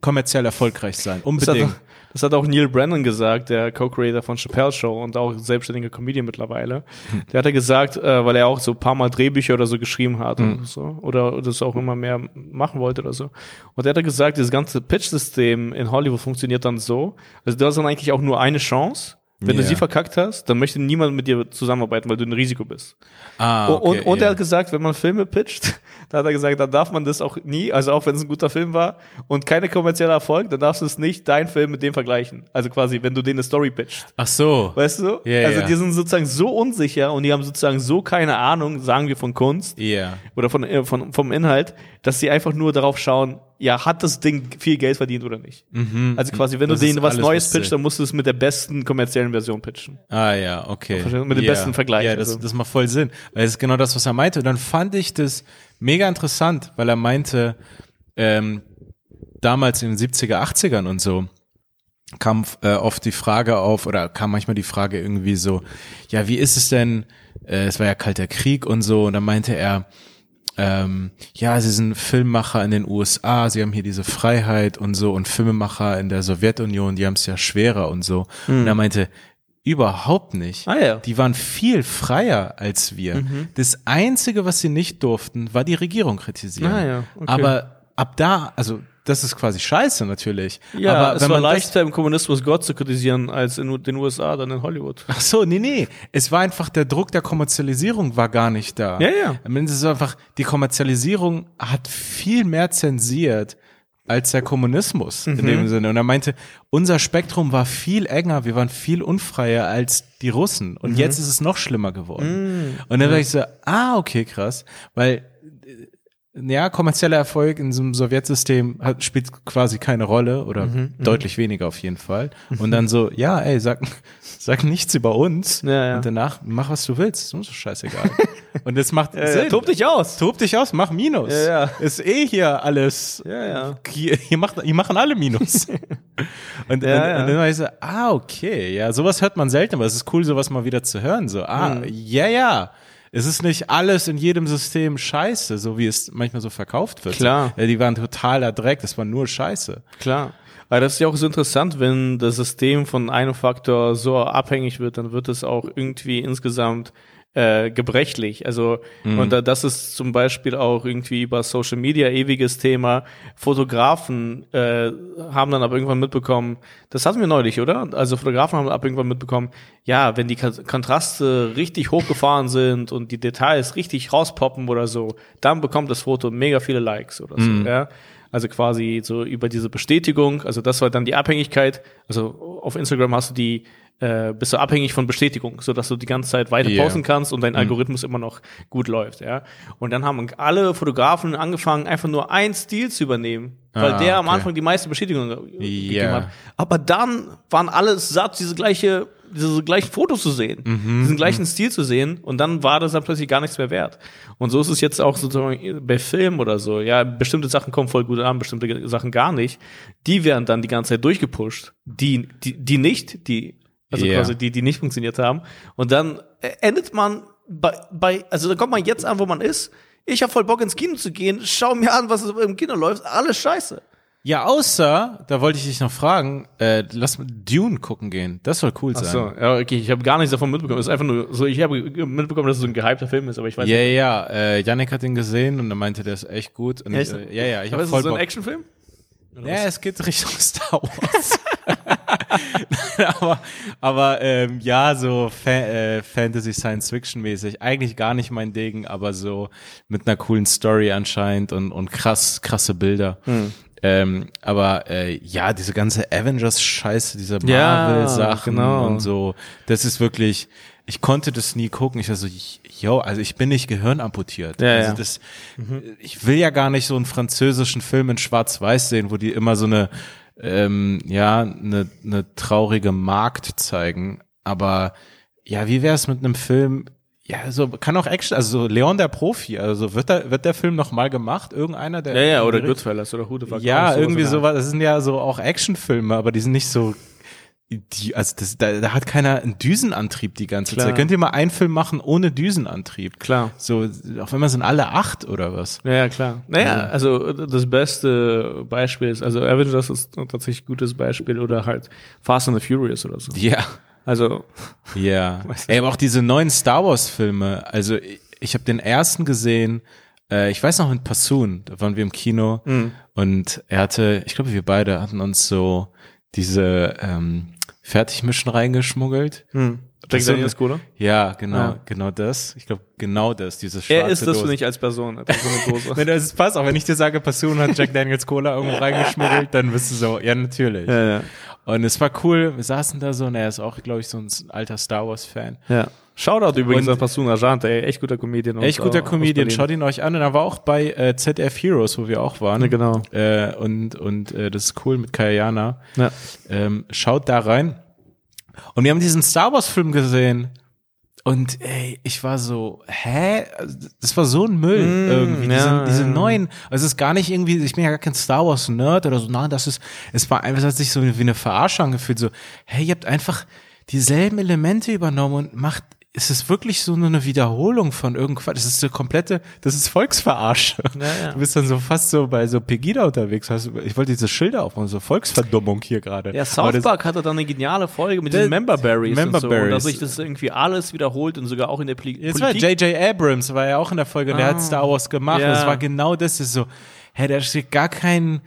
[SPEAKER 1] kommerziell erfolgreich sein, unbedingt.
[SPEAKER 2] Das hat auch Neil Brennan gesagt, der Co-Creator von Chappelle Show und auch selbstständiger Comedian mittlerweile. Der hat ja gesagt, äh, weil er auch so ein paar Mal Drehbücher oder so geschrieben hat und so, oder das auch immer mehr machen wollte oder so. Und der hat ja gesagt, dieses ganze Pitch-System in Hollywood funktioniert dann so, also du hast dann eigentlich auch nur eine Chance. Wenn du
[SPEAKER 1] Ja.
[SPEAKER 2] sie verkackt hast, dann möchte niemand mit dir zusammenarbeiten, weil du ein Risiko bist.
[SPEAKER 1] Ah,
[SPEAKER 2] Und-
[SPEAKER 1] okay,
[SPEAKER 2] und, und
[SPEAKER 1] ja.
[SPEAKER 2] er hat gesagt, wenn man Filme pitcht, da hat er gesagt, dann darf man das auch nie, also auch wenn es ein guter Film war und keine kommerzieller Erfolg, dann darfst du es nicht dein Film mit dem vergleichen. Also quasi, wenn du denen eine Story pitcht.
[SPEAKER 1] Ach so.
[SPEAKER 2] Weißt du?
[SPEAKER 1] Ja,
[SPEAKER 2] also die sind sozusagen so unsicher und die haben sozusagen so keine Ahnung, sagen wir von Kunst
[SPEAKER 1] Ja.
[SPEAKER 2] oder von, äh, von vom Inhalt, dass sie einfach nur darauf schauen, ja, hat das Ding viel Geld verdient oder nicht? Also quasi, wenn
[SPEAKER 1] Mhm. Das
[SPEAKER 2] du denen was Neues pitchst, dann musst du es mit der besten kommerziellen Version pitchen.
[SPEAKER 1] Ah ja, okay.
[SPEAKER 2] Mit dem
[SPEAKER 1] ja.
[SPEAKER 2] besten Vergleich,
[SPEAKER 1] Ja, das,
[SPEAKER 2] also.
[SPEAKER 1] das macht voll Sinn. Weil das ist genau das, was er meinte. Und dann fand ich das mega interessant, weil er meinte, ähm, damals in den 70er, 80ern und so, kam äh, oft die Frage auf, oder kam manchmal die Frage irgendwie so, ja, wie ist es denn, äh, es war ja kalter Krieg und so, und dann meinte er, ähm, ja, sie sind Filmmacher in den USA, sie haben hier diese Freiheit und so und Filmemacher in der Sowjetunion, die haben es ja schwerer und so. Und er meinte, überhaupt nicht.
[SPEAKER 2] Ah, ja.
[SPEAKER 1] Die waren viel freier als wir. Das Einzige, was sie nicht durften, war die Regierung kritisieren.
[SPEAKER 2] Ah, ja, okay.
[SPEAKER 1] Aber ab da, also das ist quasi scheiße natürlich.
[SPEAKER 2] Ja,
[SPEAKER 1] aber
[SPEAKER 2] es
[SPEAKER 1] wenn
[SPEAKER 2] war
[SPEAKER 1] man
[SPEAKER 2] leichter im Kommunismus Gott zu kritisieren als in den USA, dann in Hollywood.
[SPEAKER 1] Ach so, nee, nee. Es war einfach, der Druck der Kommerzialisierung war gar nicht da.
[SPEAKER 2] Ja, ja.
[SPEAKER 1] Ende ist es einfach, die Kommerzialisierung hat viel mehr zensiert als der Kommunismus
[SPEAKER 2] Mhm.
[SPEAKER 1] in dem Sinne. Und er meinte, unser Spektrum war viel enger, wir waren viel unfreier als die Russen. Und
[SPEAKER 2] Mhm.
[SPEAKER 1] jetzt ist es noch schlimmer geworden. Und dann dachte ich so, ah, okay, krass. Weil ja, kommerzieller Erfolg in so einem Sowjetsystem hat, spielt quasi keine Rolle oder
[SPEAKER 2] Mhm,
[SPEAKER 1] deutlich weniger auf jeden Fall. Und dann so, ja, ey, sag, sag nichts über uns.
[SPEAKER 2] Ja, ja.
[SPEAKER 1] Und danach mach, was du willst. Ist uns doch scheißegal. Und das macht
[SPEAKER 2] Ja,
[SPEAKER 1] Sinn.
[SPEAKER 2] tob dich aus.
[SPEAKER 1] Tob dich aus, mach Minus. Ist eh hier alles.
[SPEAKER 2] Ja, ja.
[SPEAKER 1] Hier, hier, macht, hier machen alle Minus. und, und, und dann war ich so, ah, okay, ja, sowas hört man selten, aber es ist cool, sowas mal wieder zu hören. So, ah,
[SPEAKER 2] Mhm.
[SPEAKER 1] ja, ja. Es ist nicht alles in jedem System scheiße, so wie es manchmal so verkauft wird.
[SPEAKER 2] Klar.
[SPEAKER 1] Ja, die waren totaler Dreck, das war nur scheiße.
[SPEAKER 2] Klar. Aber das ist ja auch so interessant, wenn das System von einem Faktor so abhängig wird, dann wird es auch irgendwie insgesamt äh, gebrechlich. Also und da, das ist zum Beispiel auch irgendwie über Social Media ewiges Thema. Fotografen äh, haben dann aber irgendwann mitbekommen, das hatten wir neulich, oder? Also Fotografen haben ab irgendwann mitbekommen, ja, wenn die Kontraste richtig hochgefahren sind und die Details richtig rauspoppen oder so, dann bekommt das Foto mega viele Likes oder so. Ja? Also quasi so über diese Bestätigung, also das war dann die Abhängigkeit. Also auf Instagram hast du die, äh, bist du abhängig von Bestätigung, so dass du die ganze Zeit weiter
[SPEAKER 1] Ja.
[SPEAKER 2] posten kannst und dein Algorithmus immer noch gut läuft, ja. Und dann haben alle Fotografen angefangen, einfach nur einen Stil zu übernehmen, weil
[SPEAKER 1] Ah,
[SPEAKER 2] der am
[SPEAKER 1] okay.
[SPEAKER 2] Anfang die meiste Bestätigung ge- gegeben hat. Aber dann waren alle satt, diese gleiche, diese gleichen Fotos zu sehen,
[SPEAKER 1] Mhm,
[SPEAKER 2] diesen gleichen Stil zu sehen und dann war das dann plötzlich gar nichts mehr wert. Und so ist es jetzt auch sozusagen bei Film oder so. Ja, bestimmte Sachen kommen voll gut an, bestimmte Sachen gar nicht. Die werden dann die ganze Zeit durchgepusht. Die, die, die nicht, die, also
[SPEAKER 1] Ja.
[SPEAKER 2] quasi die, die nicht funktioniert haben. Und dann äh, endet man bei, bei, also da kommt man jetzt an, wo man ist. Ich habe voll Bock ins Kino zu gehen, schau mir an, was im Kino läuft, alles scheiße.
[SPEAKER 1] Ja, außer, da wollte ich dich noch fragen, äh, lass mal Dune gucken gehen. Das soll cool sein.
[SPEAKER 2] So, ja, okay, ich habe gar nichts davon mitbekommen. Es ist einfach nur so, ich habe mitbekommen, dass es so ein gehypter Film ist, aber ich weiß
[SPEAKER 1] Ja,
[SPEAKER 2] nicht.
[SPEAKER 1] ja, äh, Yannick hat ihn gesehen und er meinte, der ist echt gut. Und,
[SPEAKER 2] Echt?
[SPEAKER 1] äh, ja, ja, ich habe
[SPEAKER 2] ist
[SPEAKER 1] voll
[SPEAKER 2] es so ein. Actionfilm?
[SPEAKER 1] Ja, es geht Richtung Star Wars. aber aber ähm, ja, so Fa äh, Fantasy Science Fiction mäßig. Eigentlich gar nicht mein Ding, aber so mit einer coolen Story anscheinend und, und krass, krasse Bilder. Hm. Ähm, aber äh, ja, diese ganze Avengers-Scheiße, diese Marvel-Sachen ja, genau. und so, das ist wirklich, ich konnte das nie gucken. Ich war so, yo, also ich bin nicht gehirnamputiert.
[SPEAKER 2] Ja,
[SPEAKER 1] also das, mhm. ich will ja gar nicht so einen französischen Film in Schwarz-Weiß sehen, wo die immer so eine, ähm, ja, eine, eine traurige Markt zeigen. Aber ja, wie wäre es mit einem Film, ja, so kann auch Action, also so Leon der Profi, also wird da wird der Film noch mal gemacht, irgendeiner der
[SPEAKER 2] Ja, ja, oder Goodfellas oder
[SPEAKER 1] fuck Ja, irgendwie sowas, das sind ja so auch Actionfilme, aber die sind nicht so die, also das, da, da hat keiner einen Düsenantrieb die ganze Klar. Zeit. Könnt ihr mal einen Film machen ohne Düsenantrieb?
[SPEAKER 2] Klar.
[SPEAKER 1] So, auch wenn man sind alle acht oder was?
[SPEAKER 2] Ja, ja klar. Naja, ja. also das beste Beispiel ist, also Avengers ist tatsächlich ein gutes Beispiel oder halt Fast and the Furious oder so.
[SPEAKER 1] Ja.
[SPEAKER 2] Also.
[SPEAKER 1] Ja. Ey, aber auch diese neuen Star Wars Filme. Also ich, ich habe den ersten gesehen. Äh, ich weiß noch mit Passun, da waren wir im Kino mhm. und er hatte, ich glaube, wir beide hatten uns so diese ähm, Fertigmischen reingeschmuggelt.
[SPEAKER 2] Hm. Jack Daniels Cola?
[SPEAKER 1] Ja, genau, ja. genau das. Ich glaube, genau das, dieses
[SPEAKER 2] schwarze Er ist das Dose. für nicht als Person, so eine
[SPEAKER 1] Dose. Wenn das passt, auch wenn ich dir sage, Passion hat Jack Daniels Cola irgendwo reingeschmuggelt, dann bist du so, ja, natürlich.
[SPEAKER 2] Ja, ja.
[SPEAKER 1] Und es war cool, wir saßen da so und er ist auch, glaube ich, so ein alter Star Wars-Fan.
[SPEAKER 2] Ja. Shoutout übrigens und an Pasuna Argent, ey, echt guter Comedian.
[SPEAKER 1] Echt guter Comedian, schaut ihn euch an. Und er war auch bei äh, ZF Heroes, wo wir auch waren.
[SPEAKER 2] Ja, genau.
[SPEAKER 1] Äh, und und äh, das ist cool mit Kayana.
[SPEAKER 2] Ja.
[SPEAKER 1] Ähm, schaut da rein. Und wir haben diesen Star Wars Film gesehen. Und ey, ich war so, hä? Das war so ein Müll mm, irgendwie. Diese, diese ja. neuen, also es ist gar nicht irgendwie, ich bin ja gar kein Star Wars Nerd oder so, nein, das ist, es war einfach, es hat sich so wie eine Verarschung gefühlt, so, hey, ihr habt einfach dieselben Elemente übernommen und macht es ist wirklich so eine Wiederholung von irgendwas. Das ist so komplette, das ist Volksverarsche.
[SPEAKER 2] Ja, ja.
[SPEAKER 1] Du bist dann so fast so bei so Pegida unterwegs. Ich wollte diese Schilder aufmachen, so Volksverdummung hier gerade.
[SPEAKER 2] Ja, South Park hatte dann eine geniale Folge mit diesen Member Berries
[SPEAKER 1] Member
[SPEAKER 2] und so,
[SPEAKER 1] Berries.
[SPEAKER 2] dass sich das irgendwie alles wiederholt und sogar auch in der Poli
[SPEAKER 1] Jetzt Politik. war J.J. Abrams, war ja auch in der Folge, und ah, der hat Star Wars gemacht. Ja. Und es war genau das, das ist so, hä, da steht gar kein,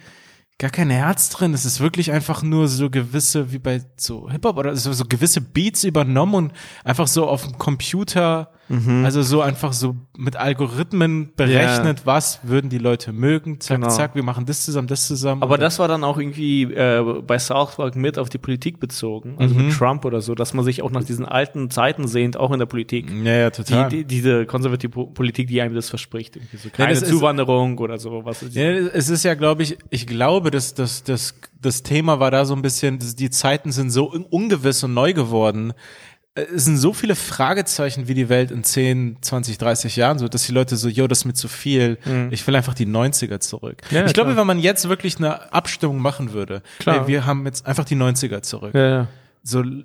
[SPEAKER 1] gar kein Herz drin. Es ist wirklich einfach nur so gewisse, wie bei so Hip-Hop oder so, so gewisse Beats übernommen und einfach so auf dem Computer Mhm. Also so einfach so mit Algorithmen berechnet, yeah. was würden die Leute mögen, zack, genau. zack, wir machen das zusammen, das zusammen.
[SPEAKER 2] Aber das war dann auch irgendwie äh, bei South Park mit auf die Politik bezogen, also mhm. mit Trump oder so, dass man sich auch nach diesen alten Zeiten sehnt, auch in der Politik.
[SPEAKER 1] Ja, ja, total.
[SPEAKER 2] Die, die, diese konservative Politik, die einem das verspricht. Irgendwie so keine ja, Zuwanderung ist, oder so. Was
[SPEAKER 1] ja, es ist ja, glaube ich, ich glaube, dass das, das, das Thema war da so ein bisschen, die Zeiten sind so ungewiss und neu geworden es sind so viele Fragezeichen, wie die Welt in 10, 20, 30 Jahren so, dass die Leute so, yo, das ist mir zu viel. Mhm. Ich will einfach die 90er zurück. Ja, ich klar. glaube, wenn man jetzt wirklich eine Abstimmung machen würde, klar. Ey, wir haben jetzt einfach die 90er zurück.
[SPEAKER 2] Ja, ja.
[SPEAKER 1] So,
[SPEAKER 2] äh,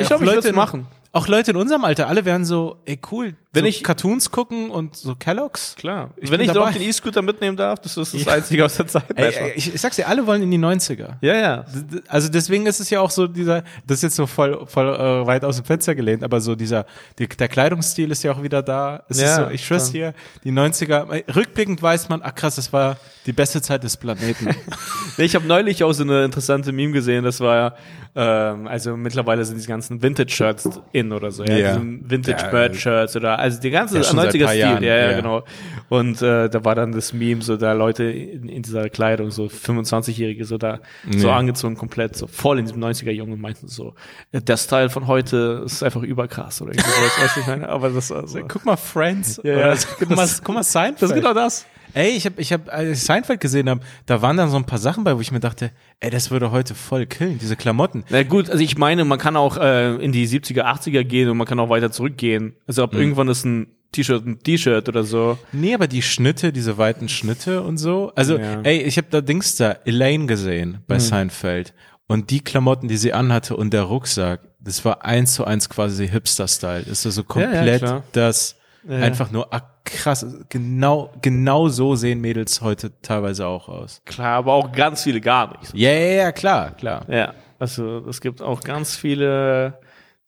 [SPEAKER 2] ich glaube, Leute machen
[SPEAKER 1] auch Leute in unserem Alter, alle wären so, ey cool,
[SPEAKER 2] wenn so ich
[SPEAKER 1] Cartoons gucken und so Kelloggs.
[SPEAKER 2] Klar. Ich wenn ich dabei. doch den E-Scooter mitnehmen darf, das ist das ja. Einzige aus der Zeit.
[SPEAKER 1] Ey, ey, ich, ich sag's dir, alle wollen in die 90er.
[SPEAKER 2] Ja, ja.
[SPEAKER 1] Also deswegen ist es ja auch so dieser, das ist jetzt so voll, voll äh, weit aus dem Fenster gelehnt, aber so dieser, die, der Kleidungsstil ist ja auch wieder da. Es ja, ist so, ich schwör's hier, die 90er, rückblickend weiß man, ach krass, das war die beste Zeit des Planeten.
[SPEAKER 2] ich habe neulich auch so eine interessante Meme gesehen, das war ja, ähm, also mittlerweile sind diese ganzen Vintage-Shirts in oder so, ja,
[SPEAKER 1] ja.
[SPEAKER 2] Vintage-Bird-Shirts ja, oder also die ganze ja, 90er-Stil, ja, ja, genau. Und äh, da war dann das Meme, so da Leute in, in dieser Kleidung, so 25-Jährige, so da so angezogen, komplett so voll in diesem 90er-Jungen meinten so, der Style von heute ist einfach überkrass oder irgendwie sowas, weiß ich meine, aber das also,
[SPEAKER 1] Guck mal Friends,
[SPEAKER 2] ja, ja. guck mal, guck mal Seinfeld.
[SPEAKER 1] Das ist genau das. Ey, ich habe, ich hab, als ich Seinfeld gesehen habe, da waren dann so ein paar Sachen bei, wo ich mir dachte, ey, das würde heute voll killen, diese Klamotten.
[SPEAKER 2] Na gut, also ich meine, man kann auch äh, in die 70er, 80er gehen und man kann auch weiter zurückgehen. Also ob mhm. irgendwann ist ein T-Shirt, ein T-Shirt oder so.
[SPEAKER 1] Nee, aber die Schnitte, diese weiten Schnitte und so. Also, ja. ey, ich habe da Dings da, Elaine gesehen bei mhm. Seinfeld. Und die Klamotten, die sie anhatte und der Rucksack, das war eins zu eins quasi Hipster-Style. Das ist so also komplett ja, ja, das ja. einfach nur krass, genau, genau so sehen Mädels heute teilweise auch aus.
[SPEAKER 2] Klar, aber auch ganz viele gar nicht.
[SPEAKER 1] Ja, ja, ja, klar, klar.
[SPEAKER 2] Ja, also es gibt auch ganz viele,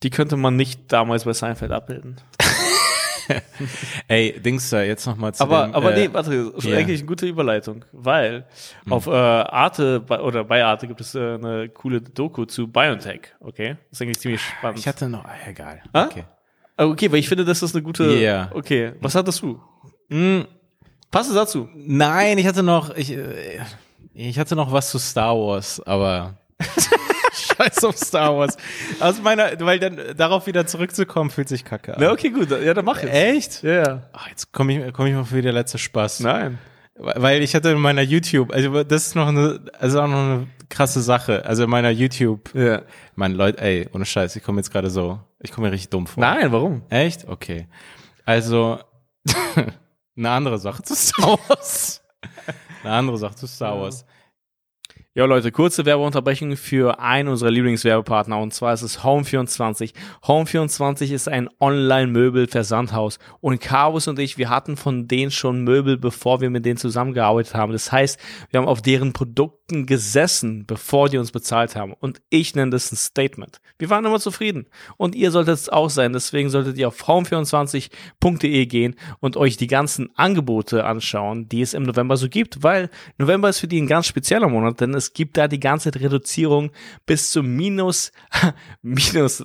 [SPEAKER 2] die könnte man nicht damals bei Seinfeld abbilden.
[SPEAKER 1] Ey, Dings da, jetzt nochmal zu
[SPEAKER 2] aber,
[SPEAKER 1] dem,
[SPEAKER 2] Aber
[SPEAKER 1] äh,
[SPEAKER 2] nee, warte, das ist
[SPEAKER 1] hier.
[SPEAKER 2] eigentlich eine gute Überleitung, weil auf äh, Arte bei, oder bei Arte gibt es äh, eine coole Doku zu BioNTech, okay? Das ist eigentlich ziemlich spannend.
[SPEAKER 1] Ich hatte noch, ah, egal.
[SPEAKER 2] Ah?
[SPEAKER 1] Okay.
[SPEAKER 2] Ah, okay, weil ich finde, das ist eine gute.
[SPEAKER 1] Ja.
[SPEAKER 2] Okay, was hattest du?
[SPEAKER 1] Mm,
[SPEAKER 2] Passt es dazu?
[SPEAKER 1] nein, ich hatte noch, ich, äh, ich hatte noch was zu Star Wars, aber Scheiß auf Star Wars. Aus meiner, weil dann darauf wieder zurückzukommen, fühlt sich kacke an.
[SPEAKER 2] Na, okay, gut. Ja, dann mach jetzt.
[SPEAKER 1] Echt?
[SPEAKER 2] Ja.
[SPEAKER 1] Ach, jetzt komme ich, komm ich mal für der letzte Spaß.
[SPEAKER 2] Nein.
[SPEAKER 1] Weil ich hatte in meiner YouTube, also das ist noch eine, also auch noch eine krasse Sache. Also in meiner YouTube,
[SPEAKER 2] Ja.
[SPEAKER 1] mein Leute, ey, ohne Scheiß, ich komme jetzt gerade so, ich komme mir richtig dumm vor.
[SPEAKER 2] Nein, warum?
[SPEAKER 1] Echt? Okay. Also, eine andere Sache zu Star Wars. eine andere Sache zu Star Wars.
[SPEAKER 2] Ja, Leute, kurze Werbeunterbrechung für einen unserer Lieblingswerbepartner und zwar ist es Home24. Home24 ist ein Online-Möbel-Versandhaus und Carvus und ich, wir hatten von denen schon Möbel, bevor wir mit denen zusammengearbeitet haben. Das heißt, wir haben auf deren Produkten gesessen, bevor die uns bezahlt haben und ich nenne das ein Statement. Wir waren immer zufrieden und ihr solltet es auch sein. Deswegen solltet ihr auf home24.de gehen und euch die ganzen Angebote anschauen, die es im November so gibt, weil November ist für die ein ganz spezieller Monat, denn es gibt da die ganze Reduzierung bis zu minus, minus,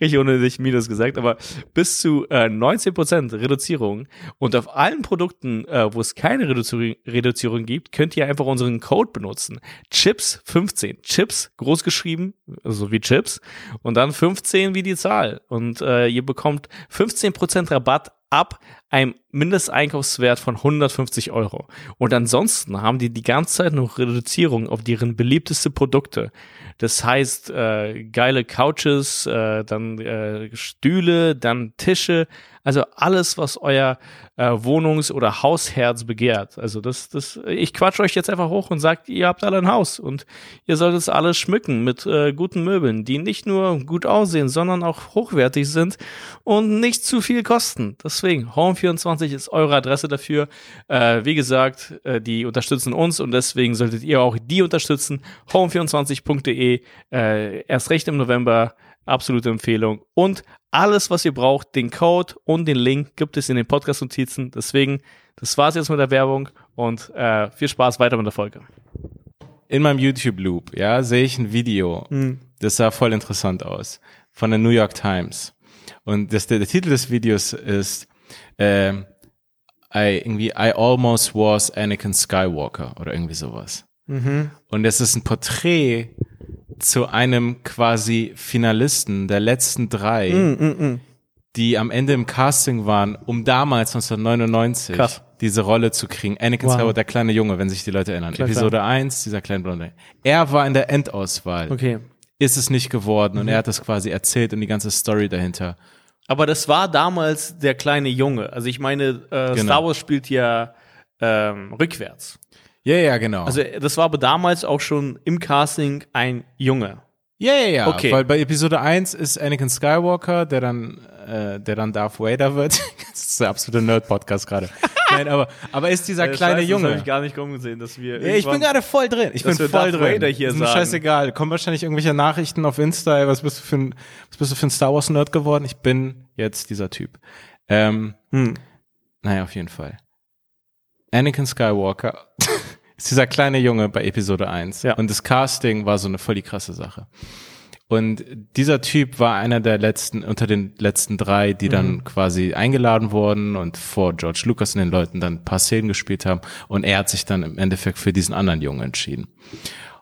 [SPEAKER 2] richtig unnötig minus gesagt, aber bis zu äh, 19% Reduzierung. Und auf allen Produkten, äh, wo es keine Reduzierung, Reduzierung gibt, könnt ihr einfach unseren Code benutzen. Chips 15. Chips groß geschrieben, also wie Chips. Und dann 15 wie die Zahl. Und äh, ihr bekommt 15% Rabatt ab einem Mindesteinkaufswert von 150 Euro. Und ansonsten haben die die ganze Zeit noch Reduzierung auf deren beliebteste Produkte. Das heißt, äh, geile Couches, äh, dann äh, Stühle, dann Tische, also alles, was euer äh, Wohnungs- oder Hausherz begehrt. Also das, das, ich quatsch euch jetzt einfach hoch und sagt, ihr habt alle ein Haus und ihr solltet es alles schmücken mit äh, guten Möbeln, die nicht nur gut aussehen, sondern auch hochwertig sind und nicht zu viel kosten. Deswegen, Home24 ist eure Adresse dafür. Äh, wie gesagt, äh, die unterstützen uns und deswegen solltet ihr auch die unterstützen. Home24.de, äh, erst recht im November, absolute Empfehlung. Und alles, was ihr braucht, den Code und den Link gibt es in den Podcast-Notizen. Deswegen, das war's jetzt mit der Werbung und äh, viel Spaß weiter mit der Folge.
[SPEAKER 1] In meinem YouTube-Loop, ja, sehe ich ein Video. Das sah voll interessant aus. Von der New York Times. Und das, der, der Titel des Videos ist, ähm, I, irgendwie, I almost was Anakin Skywalker oder irgendwie sowas. Und es ist ein Porträt zu einem quasi Finalisten der letzten drei, die am Ende im Casting waren, um damals 1999
[SPEAKER 2] Krass.
[SPEAKER 1] diese Rolle zu kriegen. Anakin
[SPEAKER 2] Wow.
[SPEAKER 1] Skywalker, der kleine Junge, wenn sich die Leute erinnern.
[SPEAKER 2] Klar,
[SPEAKER 1] Episode 1, dieser kleine Blonde. Er war in der Endauswahl.
[SPEAKER 2] Okay.
[SPEAKER 1] Ist es nicht geworden und er hat das quasi erzählt und die ganze Story dahinter.
[SPEAKER 2] Aber das war damals der kleine Junge. Also ich meine, äh,
[SPEAKER 1] Genau.
[SPEAKER 2] Star Wars spielt ja ähm, rückwärts.
[SPEAKER 1] Ja, ja, genau.
[SPEAKER 2] Also das war aber damals auch schon im Casting ein Junge.
[SPEAKER 1] Ja, ja, ja.
[SPEAKER 2] Okay.
[SPEAKER 1] Weil bei Episode 1 ist Anakin Skywalker, der dann, äh, der dann Darth Vader wird. das ist der absolute Nerd-Podcast gerade. Nein, aber, aber ist dieser kleine
[SPEAKER 2] Scheiße, Das
[SPEAKER 1] Junge.
[SPEAKER 2] habe ich gar nicht kommen gesehen, dass wir.
[SPEAKER 1] Ja, ich bin gerade voll drin. Ich bin voll
[SPEAKER 2] Darth
[SPEAKER 1] drin.
[SPEAKER 2] Vader hier
[SPEAKER 1] ist mir
[SPEAKER 2] sagen.
[SPEAKER 1] scheißegal. Kommen wahrscheinlich irgendwelche Nachrichten auf Insta. Ey, was bist du für ein, was bist du für ein Star Wars Nerd geworden? Ich bin jetzt dieser Typ. Ähm,
[SPEAKER 2] Hm.
[SPEAKER 1] naja, auf jeden Fall. Anakin Skywalker ist dieser kleine Junge bei Episode 1.
[SPEAKER 2] Ja.
[SPEAKER 1] Und das Casting war so eine voll die krasse Sache. Und dieser Typ war einer der letzten, unter den letzten drei, die dann quasi eingeladen wurden und vor George Lucas und den Leuten dann ein paar Szenen gespielt haben. Und er hat sich dann im Endeffekt für diesen anderen Jungen entschieden.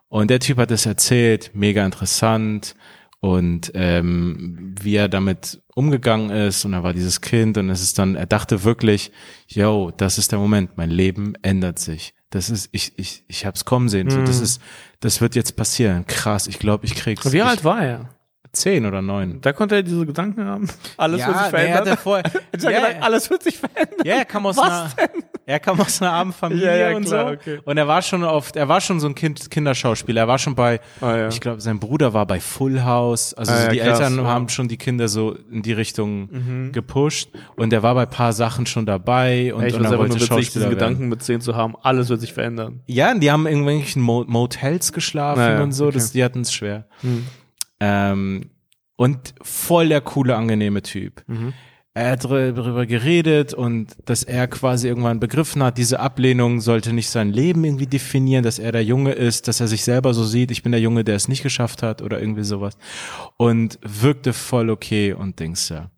[SPEAKER 1] Und der Typ hat es erzählt, mega interessant und ähm, wie er damit umgegangen ist und er war dieses Kind und es ist dann, er dachte wirklich, yo, das ist der Moment, mein Leben ändert sich. Das ist, ich, ich, ich hab's kommen sehen. So, das ist, das wird jetzt passieren. Krass, ich glaube, ich krieg's.
[SPEAKER 2] Wie
[SPEAKER 1] ich,
[SPEAKER 2] alt war er?
[SPEAKER 1] Zehn oder neun.
[SPEAKER 2] Da konnte er diese Gedanken haben. Alles wird sich
[SPEAKER 1] nee, er hat
[SPEAKER 2] verändern.
[SPEAKER 1] er vorher, ja,
[SPEAKER 2] gedacht, alles wird sich verändern.
[SPEAKER 1] ja, er kam aus
[SPEAKER 2] Was
[SPEAKER 1] einer, er kam aus einer armen Familie
[SPEAKER 2] Ja, ja,
[SPEAKER 1] und
[SPEAKER 2] klar,
[SPEAKER 1] so.
[SPEAKER 2] okay.
[SPEAKER 1] Und er war schon oft, er war schon so ein kind, Kinderschauspieler. Er war schon bei,
[SPEAKER 2] Ah, ja.
[SPEAKER 1] ich glaube, sein Bruder war bei Full House. Also
[SPEAKER 2] Ah,
[SPEAKER 1] so die
[SPEAKER 2] krass,
[SPEAKER 1] Eltern.
[SPEAKER 2] Mhm.
[SPEAKER 1] haben schon die Kinder so in die Richtung gepusht. Und er war bei paar Sachen schon dabei und,
[SPEAKER 2] ich
[SPEAKER 1] und er
[SPEAKER 2] nur
[SPEAKER 1] wollte
[SPEAKER 2] witzig,
[SPEAKER 1] Schauspieler
[SPEAKER 2] diesen
[SPEAKER 1] werden.
[SPEAKER 2] Gedanken mit 10 zu haben, alles wird sich verändern.
[SPEAKER 1] Ja, und die haben in irgendwelchen Mo Motels geschlafen und so.
[SPEAKER 2] okay.
[SPEAKER 1] Das, die hatten es schwer. Ähm, und voll der coole, angenehme Typ.
[SPEAKER 2] Mhm.
[SPEAKER 1] Er hat darüber geredet und dass er quasi irgendwann begriffen hat, diese Ablehnung sollte nicht sein Leben irgendwie definieren, dass er der Junge ist, dass er sich selber so sieht, ich bin der Junge, der es nicht geschafft hat oder irgendwie sowas. Und wirkte voll okay und Dings ja.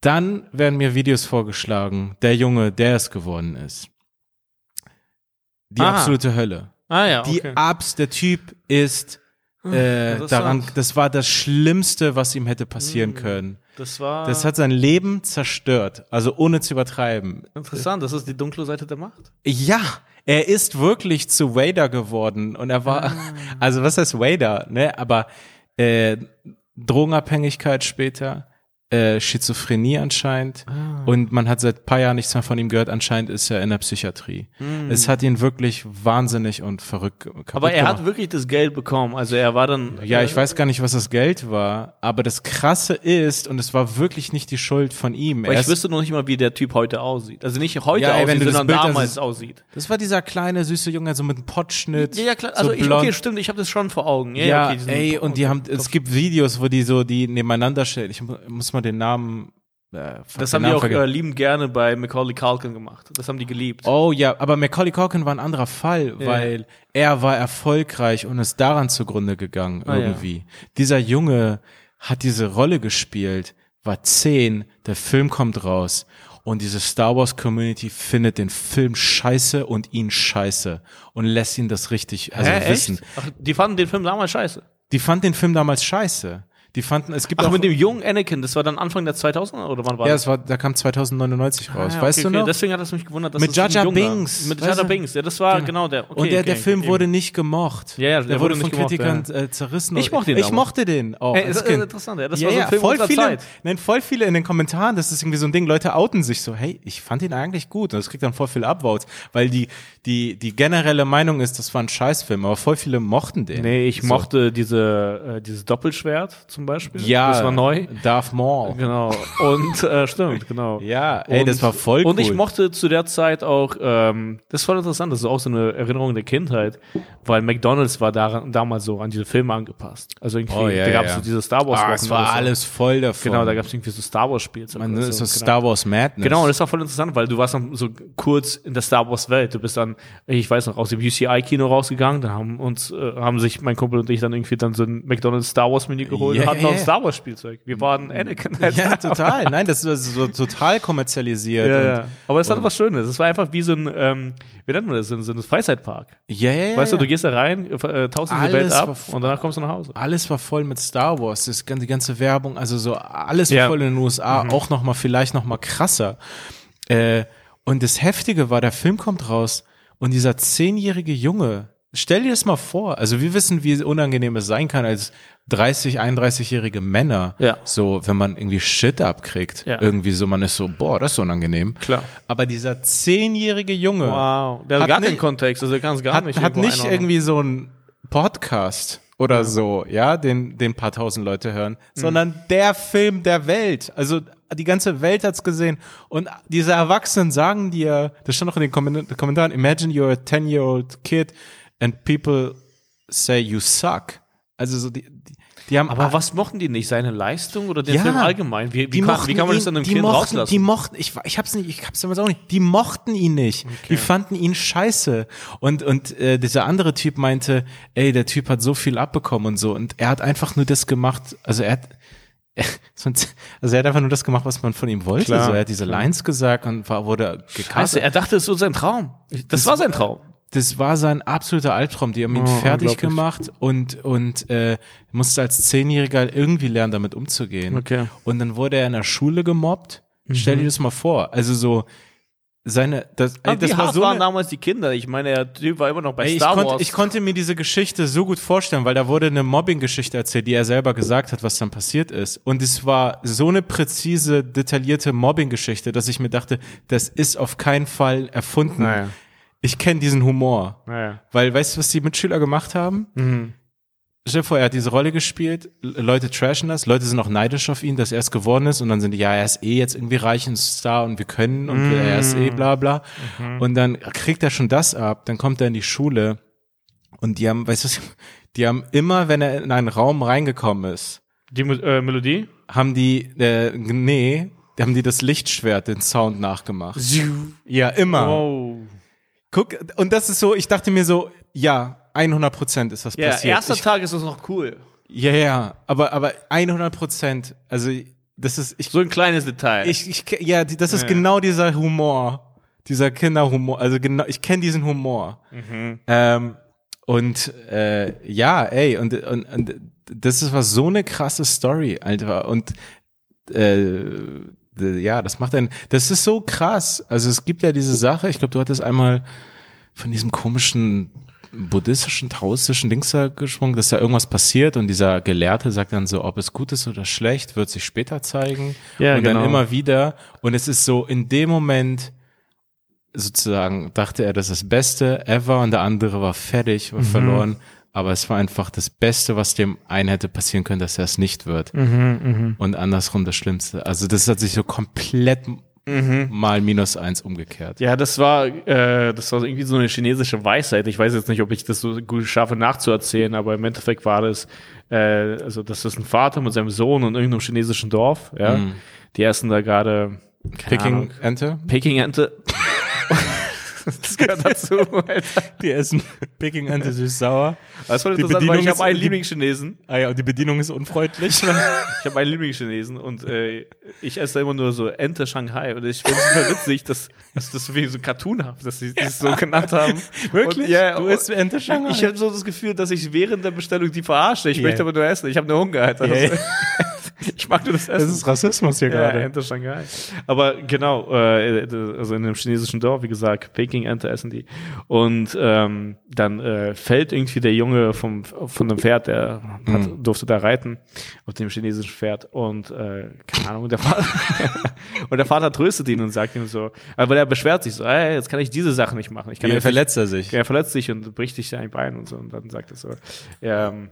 [SPEAKER 1] Dann werden mir Videos vorgeschlagen, der Junge, der es geworden ist. Die
[SPEAKER 2] Ah.
[SPEAKER 1] absolute Hölle.
[SPEAKER 2] Ah ja,
[SPEAKER 1] Die
[SPEAKER 2] okay.
[SPEAKER 1] Abs, der Typ ist äh, daran, das war das Schlimmste, was ihm hätte passieren können.
[SPEAKER 2] Das war
[SPEAKER 1] Das hat sein Leben zerstört, also ohne zu übertreiben.
[SPEAKER 2] interessant. Das ist die dunkle Seite der Macht.
[SPEAKER 1] Ja, er ist wirklich zu Vader geworden und er war, also was heißt Vader, ne? Aber äh, Drogenabhängigkeit später, äh, Schizophrenie anscheinend und man hat seit paar Jahren nichts mehr von ihm gehört. Anscheinend ist er in der Psychiatrie. Es hat ihn wirklich wahnsinnig und verrückt kaputt
[SPEAKER 2] Aber er
[SPEAKER 1] gemacht.
[SPEAKER 2] hat wirklich das Geld bekommen. Also er war dann.
[SPEAKER 1] Ja, ich weiß gar nicht, was das Geld war, aber das Krasse ist, und es war wirklich nicht die Schuld von ihm.
[SPEAKER 2] Aber
[SPEAKER 1] Er
[SPEAKER 2] ich wüsste noch nicht mal, wie der Typ heute aussieht. Also nicht heute
[SPEAKER 1] Ja, ey, wenn
[SPEAKER 2] aussieht,
[SPEAKER 1] du das
[SPEAKER 2] sondern
[SPEAKER 1] Bild- das
[SPEAKER 2] damals
[SPEAKER 1] ist-
[SPEAKER 2] aussieht.
[SPEAKER 1] das war dieser kleine, süße Junge, so mit einem Pottschnitt.
[SPEAKER 2] Ja, ja, klar.
[SPEAKER 1] so
[SPEAKER 2] Also ich,
[SPEAKER 1] blond.
[SPEAKER 2] okay, stimmt, ich habe das schon vor Augen. Ja,
[SPEAKER 1] Ja,
[SPEAKER 2] okay,
[SPEAKER 1] ey, und die haben, es gibt Videos, wo die so die nebeneinander stellen. Ich mu- muss mal den Namen. Äh,
[SPEAKER 2] Das haben die auch äh, liebend gerne bei Macaulay Culkin gemacht. Das haben die geliebt.
[SPEAKER 1] Oh ja, aber Macaulay Culkin war ein anderer Fall,
[SPEAKER 2] Ja.
[SPEAKER 1] weil er war erfolgreich und ist daran zugrunde gegangen
[SPEAKER 2] Ah, ja.
[SPEAKER 1] irgendwie. Dieser Junge hat diese Rolle gespielt, war zehn, der Film kommt raus und diese Star Wars Community findet den Film scheiße und ihn scheiße und lässt ihn das richtig also
[SPEAKER 2] Hä,
[SPEAKER 1] wissen.
[SPEAKER 2] Ach, die fanden den Film damals scheiße.
[SPEAKER 1] Die fanden den Film damals scheiße. Die fanden, es gibt
[SPEAKER 2] Ach,
[SPEAKER 1] auch
[SPEAKER 2] mit dem jungen Anakin, das war dann Anfang der 2000er oder wann war
[SPEAKER 1] ja,
[SPEAKER 2] das?
[SPEAKER 1] es war, da kam 2099 raus.
[SPEAKER 2] Ah, ja,
[SPEAKER 1] weißt
[SPEAKER 2] okay,
[SPEAKER 1] du
[SPEAKER 2] okay.
[SPEAKER 1] noch?
[SPEAKER 2] Deswegen hat es mich gewundert, dass
[SPEAKER 1] Mit Jar Jar
[SPEAKER 2] junger-
[SPEAKER 1] Binks.
[SPEAKER 2] Mit
[SPEAKER 1] Weißt
[SPEAKER 2] Jar Jar
[SPEAKER 1] du?
[SPEAKER 2] Binks, ja, das war genau,
[SPEAKER 1] Genau.
[SPEAKER 2] der. Okay,
[SPEAKER 1] und der,
[SPEAKER 2] okay,
[SPEAKER 1] der Film
[SPEAKER 2] eben.
[SPEAKER 1] wurde nicht gemocht.
[SPEAKER 2] Ja, ja,
[SPEAKER 1] der,
[SPEAKER 2] der
[SPEAKER 1] wurde
[SPEAKER 2] wurde
[SPEAKER 1] von Kritikern
[SPEAKER 2] ja.
[SPEAKER 1] äh, zerrissen.
[SPEAKER 2] Ich mochte ihn
[SPEAKER 1] Ich mochte den auch
[SPEAKER 2] Ey,
[SPEAKER 1] als
[SPEAKER 2] das ist
[SPEAKER 1] Kind.
[SPEAKER 2] interessant, ja. Das
[SPEAKER 1] ja,
[SPEAKER 2] war so ein
[SPEAKER 1] ja,
[SPEAKER 2] Film
[SPEAKER 1] voll viele,
[SPEAKER 2] Zeit.
[SPEAKER 1] Nein, voll viele in den Kommentaren, das ist irgendwie so ein Ding, Leute outen sich so, hey, ich fand ihn eigentlich gut und das kriegt dann voll viele Upvotes, weil die, die, die generelle Meinung ist, das war ein Scheißfilm, aber voll viele mochten den.
[SPEAKER 2] Nee, ich mochte diese, äh, dieses Doppelschwert zum Beispiel.
[SPEAKER 1] Ja,
[SPEAKER 2] Das war neu.
[SPEAKER 1] Darth Maul.
[SPEAKER 2] Genau. Und äh, stimmt, genau.
[SPEAKER 1] Ja, ey,
[SPEAKER 2] und,
[SPEAKER 1] das war voll
[SPEAKER 2] Und ich
[SPEAKER 1] cool.
[SPEAKER 2] mochte zu der Zeit auch, ähm, das ist voll interessant, das ist auch so eine Erinnerung der Kindheit, weil McDonalds war daran, damals so an diese Filme angepasst. Also irgendwie,
[SPEAKER 1] Oh, ja,
[SPEAKER 2] da gab es
[SPEAKER 1] ja.
[SPEAKER 2] so diese Star Wars
[SPEAKER 1] Ah, es war
[SPEAKER 2] so.
[SPEAKER 1] alles voll davon.
[SPEAKER 2] Genau, da gab es irgendwie so Star Wars Spielzeug.
[SPEAKER 1] Man, das ist so
[SPEAKER 2] genau.
[SPEAKER 1] Star Wars Madness.
[SPEAKER 2] Genau, und das war voll interessant, weil du warst dann so kurz in der Star Wars Welt. Du bist dann, ich weiß noch, aus dem UCI-Kino rausgegangen. Da haben uns, äh, haben sich mein Kumpel und ich dann irgendwie dann so ein McDonald's Star Wars Menü geholt und hatten noch ein
[SPEAKER 1] ja.
[SPEAKER 2] Star Wars Spielzeug. Wir waren Anakin.
[SPEAKER 1] Ja, total. Nein, das ist so total kommerzialisiert.
[SPEAKER 2] Ja, ja. Aber es hat was Schönes. Es war einfach wie so ein, ähm, wie nennt man das, so ein, so ein Freizeitpark.
[SPEAKER 1] Ja, ja, ja.
[SPEAKER 2] weißt du, du gehst da rein, äh, in diese
[SPEAKER 1] Alles
[SPEAKER 2] Welt ab und danach kommst du nach Hause.
[SPEAKER 1] alles war voll mit Star Wars, das, die ganze Werbung, also so alles
[SPEAKER 2] Ja. Mhm.
[SPEAKER 1] voll in den USA, auch noch mal vielleicht noch mal krasser. Äh, und das Heftige war, der Film kommt raus und dieser zehnjährige Junge, stell dir das mal vor, also wir wissen, wie unangenehm es sein kann als 30, 31-jährige Männer,
[SPEAKER 2] Ja.
[SPEAKER 1] so wenn man irgendwie Shit abkriegt,
[SPEAKER 2] Ja.
[SPEAKER 1] irgendwie so, man ist so, boah, das ist unangenehm.
[SPEAKER 2] Klar.
[SPEAKER 1] Aber dieser zehnjährige Junge
[SPEAKER 2] Wow. Der hat,
[SPEAKER 1] Hat
[SPEAKER 2] gar
[SPEAKER 1] nicht-
[SPEAKER 2] keinen Kontext, also der kann es gar
[SPEAKER 1] hat,
[SPEAKER 2] nicht.
[SPEAKER 1] hat nicht irgendwie so ein Podcast oder so, ja, den, den paar tausend Leute hören,
[SPEAKER 2] Mhm.
[SPEAKER 1] sondern der Film der Welt. Also die ganze Welt hat's gesehen. Und diese Erwachsenen sagen dir, das stand auch in den Kommen- Kommentaren, imagine you're a 10-year-old kid and people say you suck. Also so die, die, die haben
[SPEAKER 2] Aber was mochten die nicht? Seine Leistung oder den
[SPEAKER 1] Ja.
[SPEAKER 2] Film allgemein? Wie, wie, kann,
[SPEAKER 1] mochten
[SPEAKER 2] wie kann man das an einem
[SPEAKER 1] die
[SPEAKER 2] Kind
[SPEAKER 1] mochten,
[SPEAKER 2] rauslassen?
[SPEAKER 1] Die mochten, ich, ich hab's nicht, ich hab's damals auch nicht, die mochten ihn nicht. Die fanden ihn scheiße. Und, und äh, dieser andere Typ meinte, ey, der Typ hat so viel abbekommen und so. Und er hat einfach nur das gemacht, also er hat, also er hat einfach nur das gemacht, was man von ihm wollte.
[SPEAKER 2] Klar.
[SPEAKER 1] So, er hat diese Lines gesagt und war, wurde
[SPEAKER 2] Scheiße,
[SPEAKER 1] gecastet.
[SPEAKER 2] er dachte, es ist so sein Traum. Das,
[SPEAKER 1] Das
[SPEAKER 2] war sein Traum.
[SPEAKER 1] Das war sein absoluter Albtraum. Die haben ihn
[SPEAKER 2] Oh,
[SPEAKER 1] fertig gemacht und, und äh, musste als Zehnjähriger irgendwie lernen, damit umzugehen.
[SPEAKER 2] Okay.
[SPEAKER 1] Und dann wurde er in der Schule gemobbt. Stell dir das mal vor. Also so seine, das, ey, das
[SPEAKER 2] wie
[SPEAKER 1] war
[SPEAKER 2] hart
[SPEAKER 1] so
[SPEAKER 2] waren
[SPEAKER 1] eine,
[SPEAKER 2] damals die Kinder? Ich meine, der Typ war immer noch bei
[SPEAKER 1] ey, ich,
[SPEAKER 2] Star
[SPEAKER 1] konnte,
[SPEAKER 2] Wars.
[SPEAKER 1] ich konnte mir diese Geschichte so gut vorstellen, weil da wurde eine Mobbing-Geschichte erzählt, die er selber gesagt hat, was dann passiert ist. Und es war so eine präzise, detaillierte Mobbing-Geschichte, dass ich mir dachte, das ist auf keinen Fall erfunden.
[SPEAKER 2] naja.
[SPEAKER 1] Ich kenne diesen Humor.
[SPEAKER 2] Naja.
[SPEAKER 1] Weil, weißt du, was die Mitschüler gemacht haben?
[SPEAKER 2] Mhm.
[SPEAKER 1] Stell dir vor, er hat diese Rolle gespielt, Leute trashen das, Leute sind auch neidisch auf ihn, dass er es geworden ist und dann sind die, ja, er ist eh jetzt irgendwie reich und Star und wir können und er ist eh bla bla. Und dann kriegt er schon das ab, dann kommt er in die Schule und die haben, weißt du, was, die haben immer, wenn er in einen Raum reingekommen ist,
[SPEAKER 2] Die äh, Melodie?
[SPEAKER 1] haben die, äh, nee, die haben die das Lichtschwert, den Sound nachgemacht. Ja, immer.
[SPEAKER 2] Wow.
[SPEAKER 1] Guck, und das ist so, ich dachte mir so, ja, 100 Prozent ist das
[SPEAKER 2] Ja,
[SPEAKER 1] passiert.
[SPEAKER 2] erster
[SPEAKER 1] ich,
[SPEAKER 2] Tag ist das noch cool.
[SPEAKER 1] ja, ja, aber, aber 100 Prozent, also, das ist, ich,
[SPEAKER 2] So ein kleines Detail.
[SPEAKER 1] ich, ich, ja, das ist
[SPEAKER 2] Ja.
[SPEAKER 1] genau dieser Humor, dieser Kinderhumor, also genau, ich kenne diesen Humor. Ähm, und äh, ja, ey, und, und, und das ist was so eine krasse Story, Alter. Und äh, ja, das macht einen, das ist so krass. Also es gibt ja diese Sache, ich glaube, du hattest einmal von diesem komischen buddhistischen, taoistischen Dings da gesprungen, dass da irgendwas passiert und dieser Gelehrte sagt dann so, ob es gut ist oder schlecht, wird sich später zeigen.
[SPEAKER 2] Ja,
[SPEAKER 1] und
[SPEAKER 2] genau.
[SPEAKER 1] dann immer wieder. Und es ist so, in dem Moment sozusagen dachte er, das ist das Beste ever und der andere war fertig,
[SPEAKER 2] Mhm.
[SPEAKER 1] war verloren. Aber es war einfach das Beste, was dem einen hätte passieren können, dass er es nicht wird.
[SPEAKER 2] Mhm,
[SPEAKER 1] Und andersrum das Schlimmste. Also das hat sich so komplett mal minus eins umgekehrt.
[SPEAKER 2] Mhm. Ja, das war, äh, das war irgendwie so eine chinesische Weisheit. Ich weiß jetzt nicht, ob ich das so gut schaffe nachzuerzählen, aber im Endeffekt war das, äh, also das ist ein Vater mit seinem Sohn in irgendeinem chinesischen Dorf. Ja, die essen da gerade keine Ahnung,
[SPEAKER 1] Picking Ente?
[SPEAKER 2] Das gehört dazu. Alter.
[SPEAKER 1] Die essen Picking Ente süß-sauer.
[SPEAKER 2] Das war
[SPEAKER 1] Die
[SPEAKER 2] interessant, weil ich habe einen Lieblingschinesen.
[SPEAKER 1] Ah ja, und die Bedienung ist unfreundlich.
[SPEAKER 2] Ich habe einen Lieblingschinesen und äh, ich esse immer nur so Ente Shanghai und ich finde es super witzig, dass, dass das wie so cartoonhaft, dass sie das so genannt haben.
[SPEAKER 1] Wirklich?
[SPEAKER 2] Und, ja,
[SPEAKER 1] du isst Ente Shanghai?
[SPEAKER 2] Ich habe so das Gefühl, dass ich während der Bestellung die verarsche. Ich
[SPEAKER 1] Ja.
[SPEAKER 2] möchte aber nur essen. Ich habe nur Hunger, Alter. Ich mag nur das Essen.
[SPEAKER 1] das ist Rassismus hier
[SPEAKER 2] ja,
[SPEAKER 1] gerade.
[SPEAKER 2] Ente Shanghai. Aber genau, äh, also in einem chinesischen Dorf, wie gesagt, Peking-Ente essen die. Und ähm, dann äh, fällt irgendwie der Junge vom, von dem Pferd, der hat, durfte da reiten, auf dem chinesischen Pferd. Und äh, keine Ahnung, der Vater, und der Vater tröstet ihn und sagt ihm so, äh, weil er beschwert sich so, ey, jetzt kann ich diese Sache nicht machen. Ich kann
[SPEAKER 1] Wie
[SPEAKER 2] nicht
[SPEAKER 1] verletzt er sich?
[SPEAKER 2] er verletzt sich und bricht sich ein Bein und so. Und dann sagt er so, ähm,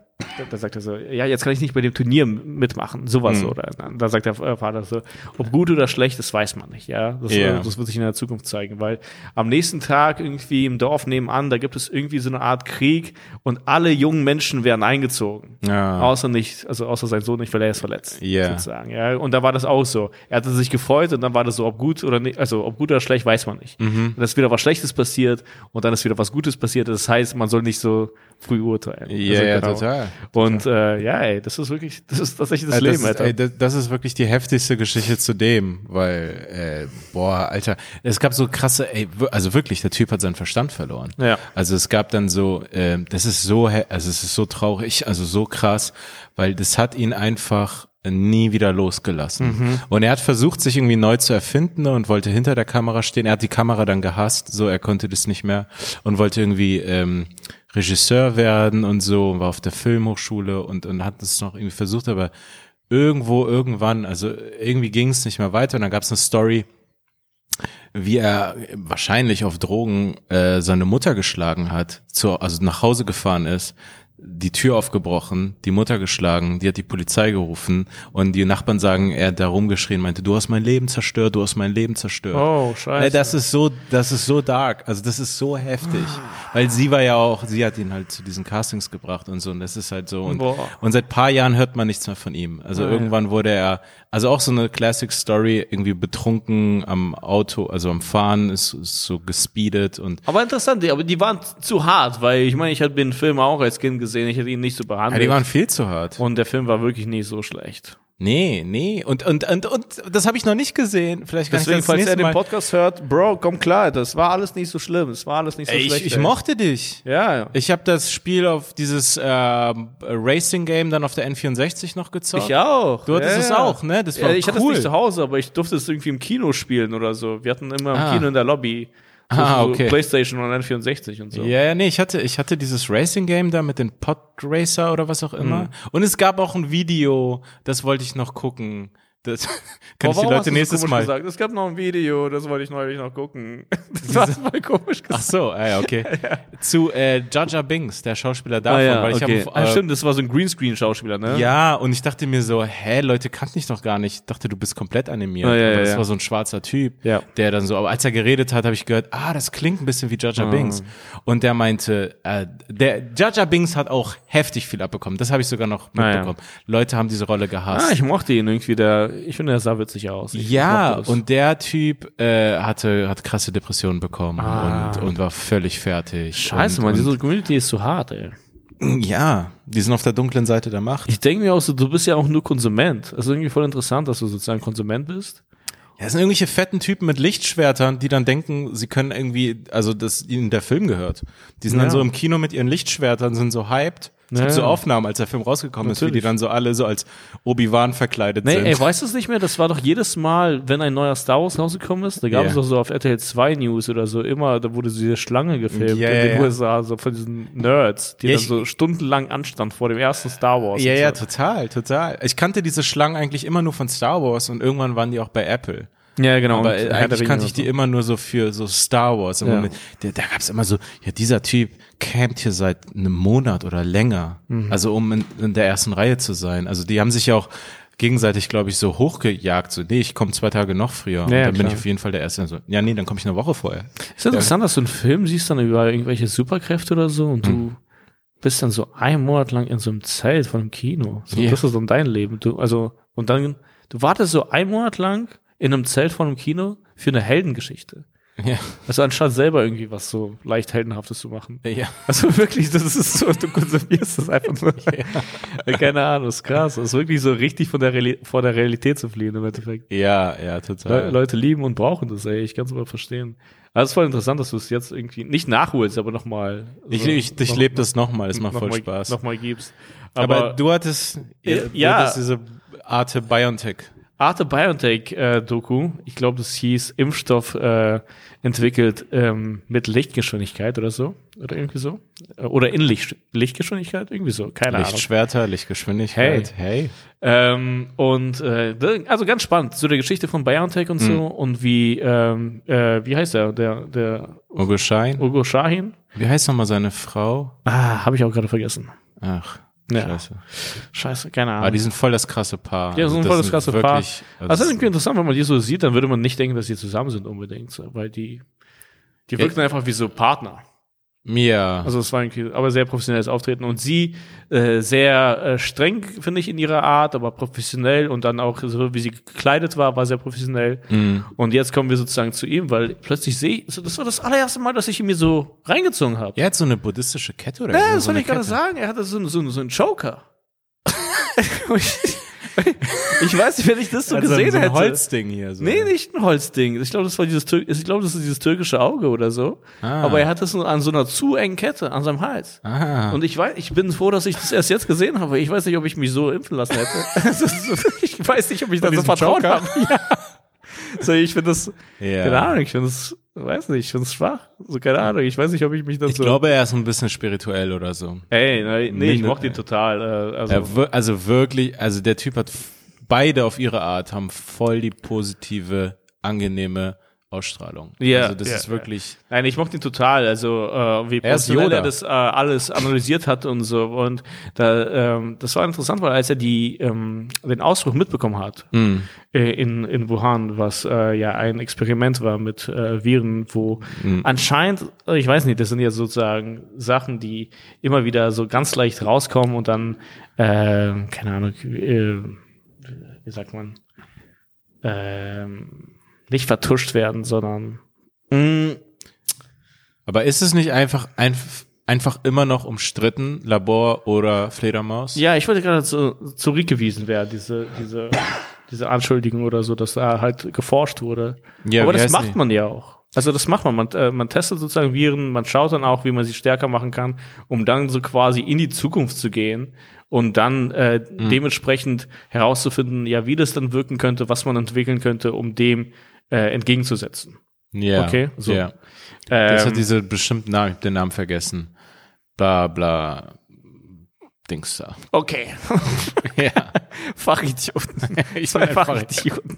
[SPEAKER 2] da, sagt er so, ja, jetzt kann ich nicht bei dem Turnier mitmachen, sowas
[SPEAKER 1] Mhm.
[SPEAKER 2] Oder. Da sagt der Vater so, ob gut oder schlecht, das weiß man nicht, ja. Das,
[SPEAKER 1] Ja.
[SPEAKER 2] äh, das wird sich in der Zukunft zeigen, weil am nächsten Tag irgendwie im Dorf nebenan, da gibt es irgendwie so eine Art Krieg und alle jungen Menschen werden eingezogen.
[SPEAKER 1] Ja.
[SPEAKER 2] Außer nicht, also außer sein Sohn nicht, weil er ist verletzt,
[SPEAKER 1] Ja.
[SPEAKER 2] sozusagen. Ja, und da war das auch so. Er hatte sich gefreut und dann war das so, ob gut oder nicht, also ob gut oder schlecht, weiß man nicht.
[SPEAKER 1] Mhm.
[SPEAKER 2] Und dann ist wieder was Schlechtes passiert und dann ist wieder was Gutes passiert. Das heißt, man soll nicht so früh urteilen.
[SPEAKER 1] Ja,
[SPEAKER 2] Also
[SPEAKER 1] ja,
[SPEAKER 2] genau.
[SPEAKER 1] total.
[SPEAKER 2] Und äh, ja, ey, das ist wirklich, das ist tatsächlich das
[SPEAKER 1] Äh,
[SPEAKER 2] Leben,
[SPEAKER 1] ist,
[SPEAKER 2] Alter.
[SPEAKER 1] ey, das, ist wirklich die heftigste Geschichte zu dem, weil, äh, boah, Alter, es gab so krasse, ey, also wirklich, der Typ hat seinen Verstand verloren.
[SPEAKER 2] Ja.
[SPEAKER 1] Also es gab dann so, ähm, das ist so, also es ist so traurig, also so krass, weil das hat ihn einfach nie wieder losgelassen.
[SPEAKER 2] Mhm.
[SPEAKER 1] Und er hat versucht, sich irgendwie neu zu erfinden und wollte hinter der Kamera stehen. Er hat die Kamera dann gehasst, so er konnte das nicht mehr und wollte irgendwie ähm, Regisseur werden und so, war auf der Filmhochschule und, und hat das noch irgendwie versucht, aber irgendwo, irgendwann, also irgendwie ging es nicht mehr weiter und dann gab es eine Story, wie er wahrscheinlich auf Drogen äh, seine Mutter geschlagen hat, zu, also nach Hause gefahren ist, die Tür aufgebrochen, die Mutter geschlagen, die hat die Polizei gerufen und die Nachbarn sagen, er hat da rumgeschrien, meinte, du hast mein Leben zerstört, du hast mein Leben zerstört.
[SPEAKER 2] Oh, scheiße.
[SPEAKER 1] Das ist so, das ist so dark, also das ist so heftig, weil sie war ja auch, sie hat ihn halt zu diesen Castings gebracht und so und das ist halt so und, und seit paar Jahren hört man nichts mehr von ihm. Also
[SPEAKER 2] Nein.
[SPEAKER 1] irgendwann wurde er, also auch so eine Classic Story, irgendwie betrunken am Auto, also am Fahren, ist, ist so gespeedet und
[SPEAKER 2] aber interessant, aber die waren zu hart, weil ich meine, ich habe den Film auch als Kind gesehen, ich hätte ihn nicht so
[SPEAKER 1] ja,
[SPEAKER 2] behandelt.
[SPEAKER 1] die waren viel zu hart.
[SPEAKER 2] und der Film war wirklich nicht so schlecht.
[SPEAKER 1] Nee, nee. Und, und, und, und das habe ich noch nicht gesehen. Vielleicht kann
[SPEAKER 2] Deswegen,
[SPEAKER 1] ich das
[SPEAKER 2] falls er den. Podcast hört, Bro, komm klar, das war alles nicht so schlimm, es war alles nicht so
[SPEAKER 1] Ey,
[SPEAKER 2] schlecht.
[SPEAKER 1] ich, ich mochte dich.
[SPEAKER 2] Ja, ja.
[SPEAKER 1] Ich habe das Spiel auf dieses ähm, Racing Game dann auf der N64 noch gezockt.
[SPEAKER 2] Ich auch.
[SPEAKER 1] Du hattest
[SPEAKER 2] ja,
[SPEAKER 1] es
[SPEAKER 2] ja.
[SPEAKER 1] auch, ne? Das war
[SPEAKER 2] ja, ich hatte es
[SPEAKER 1] cool.
[SPEAKER 2] nicht zu Hause, aber ich durfte es irgendwie im Kino spielen oder so. Wir hatten immer im
[SPEAKER 1] Ah.
[SPEAKER 2] Kino in der Lobby so,
[SPEAKER 1] Ah,
[SPEAKER 2] so
[SPEAKER 1] okay.
[SPEAKER 2] Playstation und N64 und so.
[SPEAKER 1] Ja, ja, nee, ich hatte, ich hatte dieses Racing Game da mit den Pod Racer oder was auch immer.
[SPEAKER 2] Mhm.
[SPEAKER 1] Und es gab auch ein Video, das wollte ich noch gucken, Das kann ich die Leute nächstes Mal.
[SPEAKER 2] Gesagt? Es gab noch ein Video, das wollte ich neulich noch gucken. Das war voll komisch
[SPEAKER 1] gesagt. Ach so, ah, ja, okay. ja. Zu äh, Jaja Bings, der Schauspieler davon. Ah,
[SPEAKER 2] ja, weil ich okay. hab, äh, ah, stimmt, das war so ein Greenscreen-Schauspieler, ne?
[SPEAKER 1] Ja, und ich dachte mir so, hä, Leute kannten dich doch gar nicht. Ich dachte, du bist komplett animiert. Ah, ja, aber das war so ein schwarzer Typ,
[SPEAKER 2] ja.
[SPEAKER 1] der dann so, aber als er geredet hat, habe ich gehört, ah, das klingt ein bisschen wie Jaja ah. Bings. Und der meinte, äh, der Jaja Bings hat auch heftig viel abbekommen. Das habe ich sogar noch mitbekommen. Leute haben diese Rolle gehasst.
[SPEAKER 2] Ah, ich mochte ihn irgendwie, der, ich finde, der sah witzig aus.
[SPEAKER 1] Ich ja, und der Typ äh, hatte hat krasse Depressionen bekommen ah. und, und war völlig fertig.
[SPEAKER 2] Scheiße,
[SPEAKER 1] und,
[SPEAKER 2] man, diese Community ist zu hart, ey.
[SPEAKER 1] Ja, die sind auf der dunklen Seite der Macht.
[SPEAKER 2] Ich denke mir auch so, du bist ja auch nur Konsument. Also irgendwie voll interessant, dass du sozusagen Konsument bist.
[SPEAKER 1] Ja, es sind irgendwelche fetten Typen mit Lichtschwertern, die dann denken, sie können irgendwie, also dass ihnen der Film gehört. Die sind ja. dann so im Kino mit ihren Lichtschwertern, sind so hyped es gibt so Aufnahmen, als der Film rausgekommen Natürlich. ist, wie die dann so alle so als Obi-Wan verkleidet nee, sind.
[SPEAKER 2] Ey, weißt du es nicht mehr? Das war doch jedes Mal, wenn ein neuer Star Wars rausgekommen ist, da gab yeah. es doch so auf RTL 2 News oder so immer, da wurde so diese Schlange gefilmt
[SPEAKER 1] yeah,
[SPEAKER 2] in
[SPEAKER 1] den
[SPEAKER 2] yeah. USA, so von diesen Nerds, die ja, dann so stundenlang anstanden vor dem ersten Star Wars.
[SPEAKER 1] Ja, ja,
[SPEAKER 2] so.
[SPEAKER 1] total, total. Ich kannte diese Schlangen eigentlich immer nur von Star Wars und irgendwann waren die auch bei Apple.
[SPEAKER 2] Ja, genau.
[SPEAKER 1] Aber eigentlich kannte ich die immer nur so für so Star Wars. Ja. Mit, da, da gab es immer so, ja, dieser Typ campt hier seit einem Monat oder länger. Mhm. Also um in, in der ersten Reihe zu sein. Also die haben sich ja auch gegenseitig, glaube ich, so hochgejagt. So, nee, ich komme zwei Tage noch früher. Ja, und dann klar. bin ich auf jeden Fall der Erste. So, ja, nee, dann komme ich eine Woche vorher.
[SPEAKER 2] Ist interessant, ja. dass du einen Film siehst, dann über irgendwelche Superkräfte oder so und mhm. du bist dann so einen Monat lang in so einem Zelt von einem Kino. So, yeah. Das ist so dein Leben. Du, also, und dann, du wartest so einen Monat lang in einem Zelt von einem Kino für eine Heldengeschichte. Ja. Also anstatt selber irgendwie was so leicht Heldenhaftes zu machen.
[SPEAKER 1] Ja.
[SPEAKER 2] Also wirklich, das ist so, du konsumierst das einfach nur. Ja. Keine Ahnung, das ist krass. Das ist wirklich so richtig von der Realität, vor der Realität zu fliehen im Endeffekt.
[SPEAKER 1] Ja, ja, total.
[SPEAKER 2] Le Leute lieben und brauchen das, ey. Ich kann es mal verstehen. Also es ist voll interessant, dass du es jetzt irgendwie nicht nachholst, aber nochmal.
[SPEAKER 1] So ich ich, ich noch, lebe das nochmal, es macht voll Spaß.
[SPEAKER 2] Nochmal gibst.
[SPEAKER 1] Aber, aber, du hattest,
[SPEAKER 2] ja, hattest
[SPEAKER 1] diese Arte Biontech.
[SPEAKER 2] Arte Biotech äh, Doku, ich glaube, das hieß Impfstoff äh, entwickelt ähm, mit Lichtgeschwindigkeit oder so oder irgendwie so äh, oder in Licht, Lichtgeschwindigkeit irgendwie so, keine
[SPEAKER 1] Ahnung. Lichtschwerter, Lichtgeschwindigkeit.
[SPEAKER 2] Hey, hey. Ähm, und äh, also ganz spannend, so der Geschichte von BioNTech und mhm. so und wie ähm, äh, wie heißt der der der
[SPEAKER 1] Ugo Shahin?
[SPEAKER 2] Ugo Shahin.
[SPEAKER 1] Wie heißt nochmal seine Frau?
[SPEAKER 2] Ah, habe ich auch gerade vergessen.
[SPEAKER 1] Ach.
[SPEAKER 2] Ja. Scheiße. Scheiße, keine Ahnung.
[SPEAKER 1] Aber die sind voll das krasse Paar.
[SPEAKER 2] Ja, also sind voll das krasse wirklich, Paar. Also, das ist irgendwie interessant, wenn man die so sieht, dann würde man nicht denken, dass die zusammen sind unbedingt, weil die, die wirken ja. einfach wie so Partner.
[SPEAKER 1] Ja.
[SPEAKER 2] Also es war irgendwie, aber sehr professionelles Auftreten und sie äh, sehr äh, streng, finde ich, in ihrer Art, aber professionell und dann auch so, wie sie gekleidet war, war sehr professionell. Mhm. Und jetzt kommen wir sozusagen zu ihm, weil plötzlich sehe ich, das war das allererste Mal, dass ich ihn mir so reingezogen habe.
[SPEAKER 1] Er hat so eine buddhistische Kette oder?
[SPEAKER 2] Ja,
[SPEAKER 1] das
[SPEAKER 2] wollte ich gerade sagen. Er hatte so, so, so einen Choker. ich weiß nicht, wenn ich das so also gesehen so ein hätte.
[SPEAKER 1] Holzding hier.
[SPEAKER 2] So. Nee, nicht ein Holzding. Ich glaube, das war dieses, ich glaube, das ist dieses türkische Auge oder so. Ah. Aber er hat das an so einer zu engen Kette an seinem Hals. Ah. Und ich weiß, ich bin froh, dass ich das erst jetzt gesehen habe. Ich weiß nicht, ob ich mich so impfen lassen hätte. ich weiß nicht, ob ich da so vertraut habe. Ja. So, ich finde das, ja. keine Ahnung, ich finde das, weiß nicht, ich schwach. So, keine Ahnung, ich weiß nicht, ob ich mich
[SPEAKER 1] ich
[SPEAKER 2] so.
[SPEAKER 1] Ich glaube, er ist ein bisschen spirituell oder so.
[SPEAKER 2] Ey, nee, nee ich mochte ihn total. Äh,
[SPEAKER 1] also. also wirklich, also der Typ hat beide auf ihre Art haben voll die positive, angenehme Ausstrahlung.
[SPEAKER 2] Ja,
[SPEAKER 1] also das
[SPEAKER 2] ja,
[SPEAKER 1] ist wirklich.
[SPEAKER 2] Ja. Nein, ich mochte ihn total. Also äh, wie professionell er das äh, alles analysiert hat und so. Und da, ähm, das war interessant, weil als er die ähm, den Ausbruch mitbekommen hat mm. äh, in in Wuhan, was äh, ja ein Experiment war mit äh, Viren, wo mm. anscheinend, ich weiß nicht, das sind ja sozusagen Sachen, die immer wieder so ganz leicht rauskommen und dann äh, keine Ahnung. Äh, wie sagt man, ähm, nicht vertuscht werden, sondern mh, mm.
[SPEAKER 1] aber ist es nicht einfach ein, einfach immer noch umstritten, Labor oder Fledermaus?
[SPEAKER 2] Ja, ich wollte gerade zu, zurückgewiesen werden, diese, diese, diese Anschuldigung oder so, dass da halt geforscht wurde. Ja, aber das macht nicht? man ja auch. Also das macht man. Man, äh, man testet sozusagen Viren, man schaut dann auch, wie man sie stärker machen kann, um dann so quasi in die Zukunft zu gehen und dann äh, mhm. dementsprechend herauszufinden, ja, wie das dann wirken könnte, was man entwickeln könnte, um dem äh, entgegenzusetzen.
[SPEAKER 1] Ja.
[SPEAKER 2] Okay,
[SPEAKER 1] so. Ja. Das ähm, hat diese bestimmten Namen, den Namen vergessen. Bla bla. Dings da.
[SPEAKER 2] Okay.
[SPEAKER 1] Ja.
[SPEAKER 2] Fachidioten.
[SPEAKER 1] Ich
[SPEAKER 2] Zwei Fachidioten.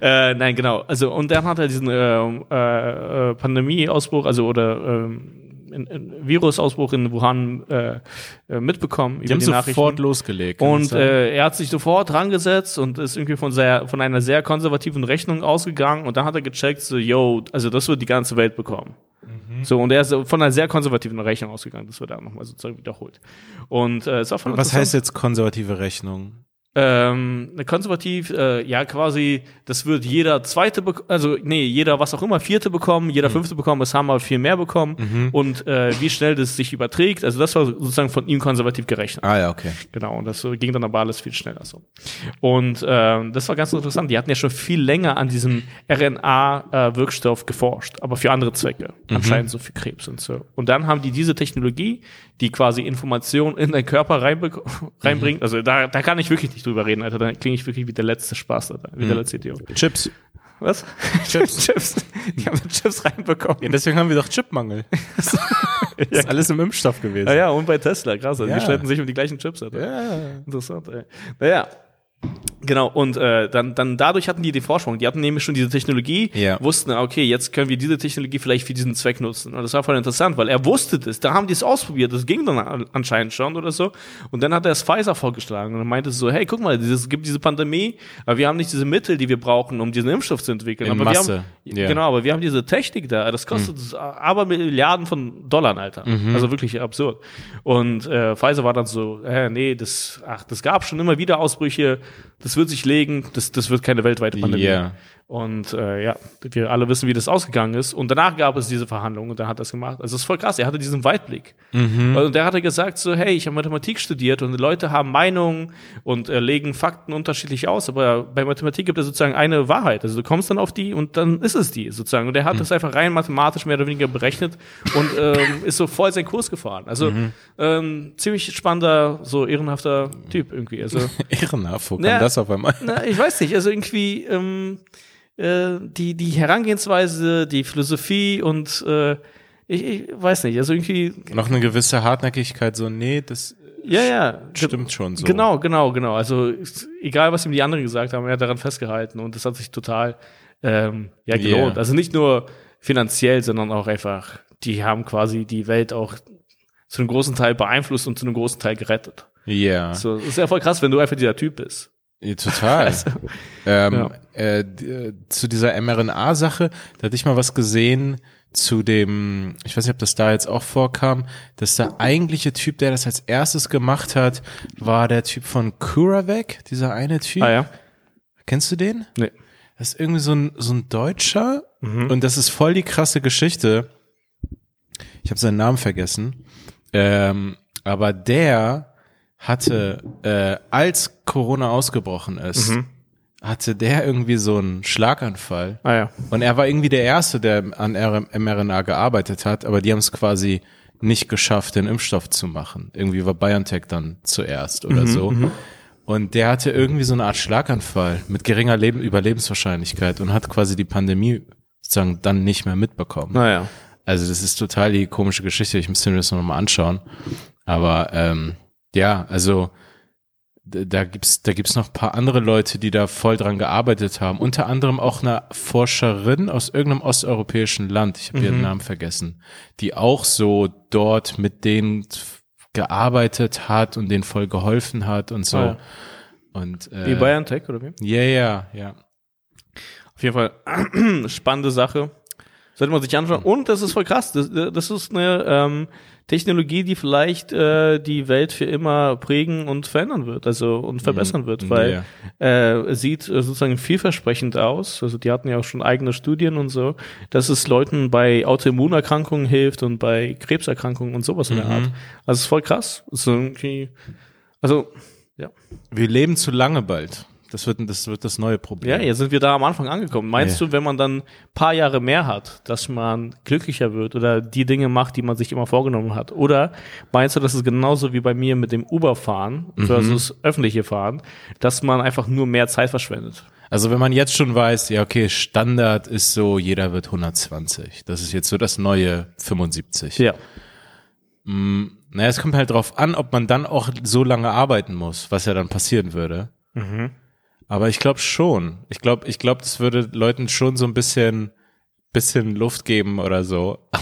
[SPEAKER 2] äh, nein, genau. Also, und dann hat er diesen äh, äh, Pandemieausbruch, also oder ähm, in, in Virusausbruch in Wuhan äh, äh, mitbekommen
[SPEAKER 1] Die haben sofort losgelegt.
[SPEAKER 2] Und äh, er hat sich sofort rangesetzt und ist irgendwie von, sehr, von einer sehr konservativen Rechnung ausgegangen und dann hat er gecheckt, so, yo, also das wird die ganze Welt bekommen.
[SPEAKER 1] Mhm.
[SPEAKER 2] So, und er ist von einer sehr konservativen Rechnung ausgegangen, das wird da nochmal sozusagen wiederholt. Und äh, ist auch voll
[SPEAKER 1] Was heißt jetzt konservative Rechnung?
[SPEAKER 2] Ähm, konservativ, äh, ja quasi, das wird jeder zweite, also nee, jeder was auch immer, vierte bekommen, jeder fünfte bekommen, es haben aber viel mehr bekommen und äh, wie schnell das sich überträgt, also das war sozusagen von ihm konservativ gerechnet.
[SPEAKER 1] Ah ja, okay.
[SPEAKER 2] Genau, und das so ging dann aber alles viel schneller so. Und ähm, das war ganz interessant. Die hatten ja schon viel länger an diesem RNA-Wirkstoff geforscht, aber für andere Zwecke. Anscheinend so für Krebs und so. Und dann haben die diese Technologie, die quasi Informationen in deinen Körper reinbe- reinbringt. Also da, da kann ich wirklich nicht drüber reden, Alter. Da klinge ich wirklich wie der letzte Spaß, Alter. Wie der letzte Idiot.
[SPEAKER 1] Chips.
[SPEAKER 2] Was? Chips. Chips. Die haben Chips reinbekommen.
[SPEAKER 1] Ja, deswegen haben wir doch Chipmangel. Das ist alles im Impfstoff gewesen.
[SPEAKER 2] Ja, ja, und bei Tesla, krass. Also
[SPEAKER 1] Ja.
[SPEAKER 2] Die streiten sich um die gleichen Chips, Alter.
[SPEAKER 1] Ja.
[SPEAKER 2] Interessant, ey. Naja. Genau, und äh, dann, dann dadurch hatten die den Vorsprung. Die hatten nämlich schon diese Technologie,
[SPEAKER 1] Ja.
[SPEAKER 2] wussten, okay, jetzt können wir diese Technologie vielleicht für diesen Zweck nutzen. Und das war voll interessant, weil er wusste das. Da haben die es ausprobiert, das ging dann an- anscheinend schon oder so. Und dann hat er es Pfizer vorgeschlagen und er meinte so, hey, guck mal, es gibt diese Pandemie, aber wir haben nicht diese Mittel, die wir brauchen, um diesen Impfstoff zu entwickeln.
[SPEAKER 1] In
[SPEAKER 2] aber
[SPEAKER 1] Masse,
[SPEAKER 2] wir haben.
[SPEAKER 1] Mhm.
[SPEAKER 2] Genau, aber wir haben diese Technik da, das kostet aber Milliarden von Dollar, Alter. Also wirklich absurd. Und äh, Pfizer war dann so, äh, nee, das, ach, das gab schon immer wieder Ausbrüche, das wird sich legen, das, das wird keine weltweite Pandemie.
[SPEAKER 1] Ja.
[SPEAKER 2] Und äh, ja, wir alle wissen, wie das ausgegangen ist. Und danach gab es diese Verhandlungen und dann hat er das gemacht. Also es ist voll krass, er hatte diesen Weitblick. Und der hatte gesagt so, hey, ich habe Mathematik studiert und die Leute haben Meinungen und äh, legen Fakten unterschiedlich aus, aber bei Mathematik gibt es sozusagen eine Wahrheit. Also du kommst dann auf die und dann ist es die sozusagen. Und er hat das einfach rein mathematisch mehr oder weniger berechnet und ähm, ist so voll seinen Kurs gefahren. Also ähm, ziemlich spannender, so ehrenhafter Typ irgendwie. Also
[SPEAKER 1] Ehrenhaft, wo kam
[SPEAKER 2] Ja.
[SPEAKER 1] das auf einmal?
[SPEAKER 2] na, ich weiß nicht, also irgendwie ähm, äh, die, die Herangehensweise, die Philosophie und äh, ich, ich weiß nicht, also irgendwie,
[SPEAKER 1] Noch eine gewisse Hartnäckigkeit, so, nee, das
[SPEAKER 2] ja, ja.
[SPEAKER 1] stimmt schon so.
[SPEAKER 2] Genau, genau, genau. Also egal, was ihm die anderen gesagt haben, er hat daran festgehalten und das hat sich total ähm, ja, gelohnt.
[SPEAKER 1] Yeah.
[SPEAKER 2] Also nicht nur finanziell, sondern auch einfach, die haben quasi die Welt auch zu einem großen Teil beeinflusst und zu einem großen Teil gerettet.
[SPEAKER 1] Ja,
[SPEAKER 2] So, das ist ja voll krass, wenn du einfach dieser Typ bist.
[SPEAKER 1] Ja total.
[SPEAKER 2] Also,
[SPEAKER 1] ähm,
[SPEAKER 2] Ja.
[SPEAKER 1] äh, äh, zu dieser mRNA-Sache, da hatte ich mal was gesehen zu dem, ich weiß nicht, ob das da jetzt auch vorkam, dass der eigentliche Typ, der das als erstes gemacht hat, war der Typ von CuraVac, dieser eine Typ.
[SPEAKER 2] ah ja?
[SPEAKER 1] Kennst du den?
[SPEAKER 2] Nee.
[SPEAKER 1] Das ist irgendwie so ein, so ein Deutscher und das ist voll die krasse Geschichte. Ich habe seinen Namen vergessen. Ähm, aber der hatte, äh, als Corona ausgebrochen ist, hatte der irgendwie so einen Schlaganfall.
[SPEAKER 2] Ah ja.
[SPEAKER 1] Und er war irgendwie der Erste, der an mRNA gearbeitet hat, aber die haben es quasi nicht geschafft, den Impfstoff zu machen. Irgendwie war BioNTech dann zuerst oder so. Und der hatte irgendwie so eine Art Schlaganfall mit geringer Leben Überlebenswahrscheinlichkeit und hat quasi die Pandemie sozusagen dann nicht mehr mitbekommen.
[SPEAKER 2] Naja.
[SPEAKER 1] Also das ist total die komische Geschichte. Ich müsste mir das noch mal anschauen. Aber ähm, ja, also da gibt's da gibt's noch ein paar andere Leute, die da voll dran gearbeitet haben. Unter anderem auch eine Forscherin aus irgendeinem osteuropäischen Land. Ich habe ihren Namen vergessen, die auch so dort mit denen gearbeitet hat und denen voll geholfen hat und so.
[SPEAKER 2] Ah, ja.
[SPEAKER 1] Und
[SPEAKER 2] Wie
[SPEAKER 1] äh,
[SPEAKER 2] BioNTech oder wie?
[SPEAKER 1] ja, ja, ja.
[SPEAKER 2] Auf jeden Fall spannende Sache. Sollte man sich anschauen. Und das ist voll krass. Das, das ist eine ähm, Technologie, die vielleicht äh, die Welt für immer prägen und verändern wird, also und verbessern wird, weil äh, es sieht äh, sozusagen vielversprechend aus. Also die hatten ja auch schon eigene Studien und so, dass es Leuten bei Autoimmunerkrankungen hilft und bei Krebserkrankungen und sowas in der Art. Also es ist voll krass. Irgendwie, also ja.
[SPEAKER 1] Wir leben zu lange bald. Das wird, das wird das neue Problem.
[SPEAKER 2] Ja, jetzt sind wir da am Anfang angekommen. Meinst
[SPEAKER 1] Ja.
[SPEAKER 2] du, wenn man dann paar Jahre mehr hat, dass man glücklicher wird oder die Dinge macht, die man sich immer vorgenommen hat? Oder meinst du, das ist genauso wie bei mir mit dem Uber-Fahren
[SPEAKER 1] Mhm.
[SPEAKER 2] versus öffentliche Fahren, dass man einfach nur mehr Zeit verschwendet?
[SPEAKER 1] Also wenn man jetzt schon weiß, ja okay, Standard ist so, jeder wird 120. Das ist jetzt so das neue 75.
[SPEAKER 2] Ja.
[SPEAKER 1] Naja, es kommt halt drauf an, ob man dann auch so lange arbeiten muss, was ja dann passieren würde.
[SPEAKER 2] Mhm.
[SPEAKER 1] Aber ich glaube schon. Ich glaube, ich glaube, das würde Leuten schon so ein bisschen, bisschen Luft geben oder so.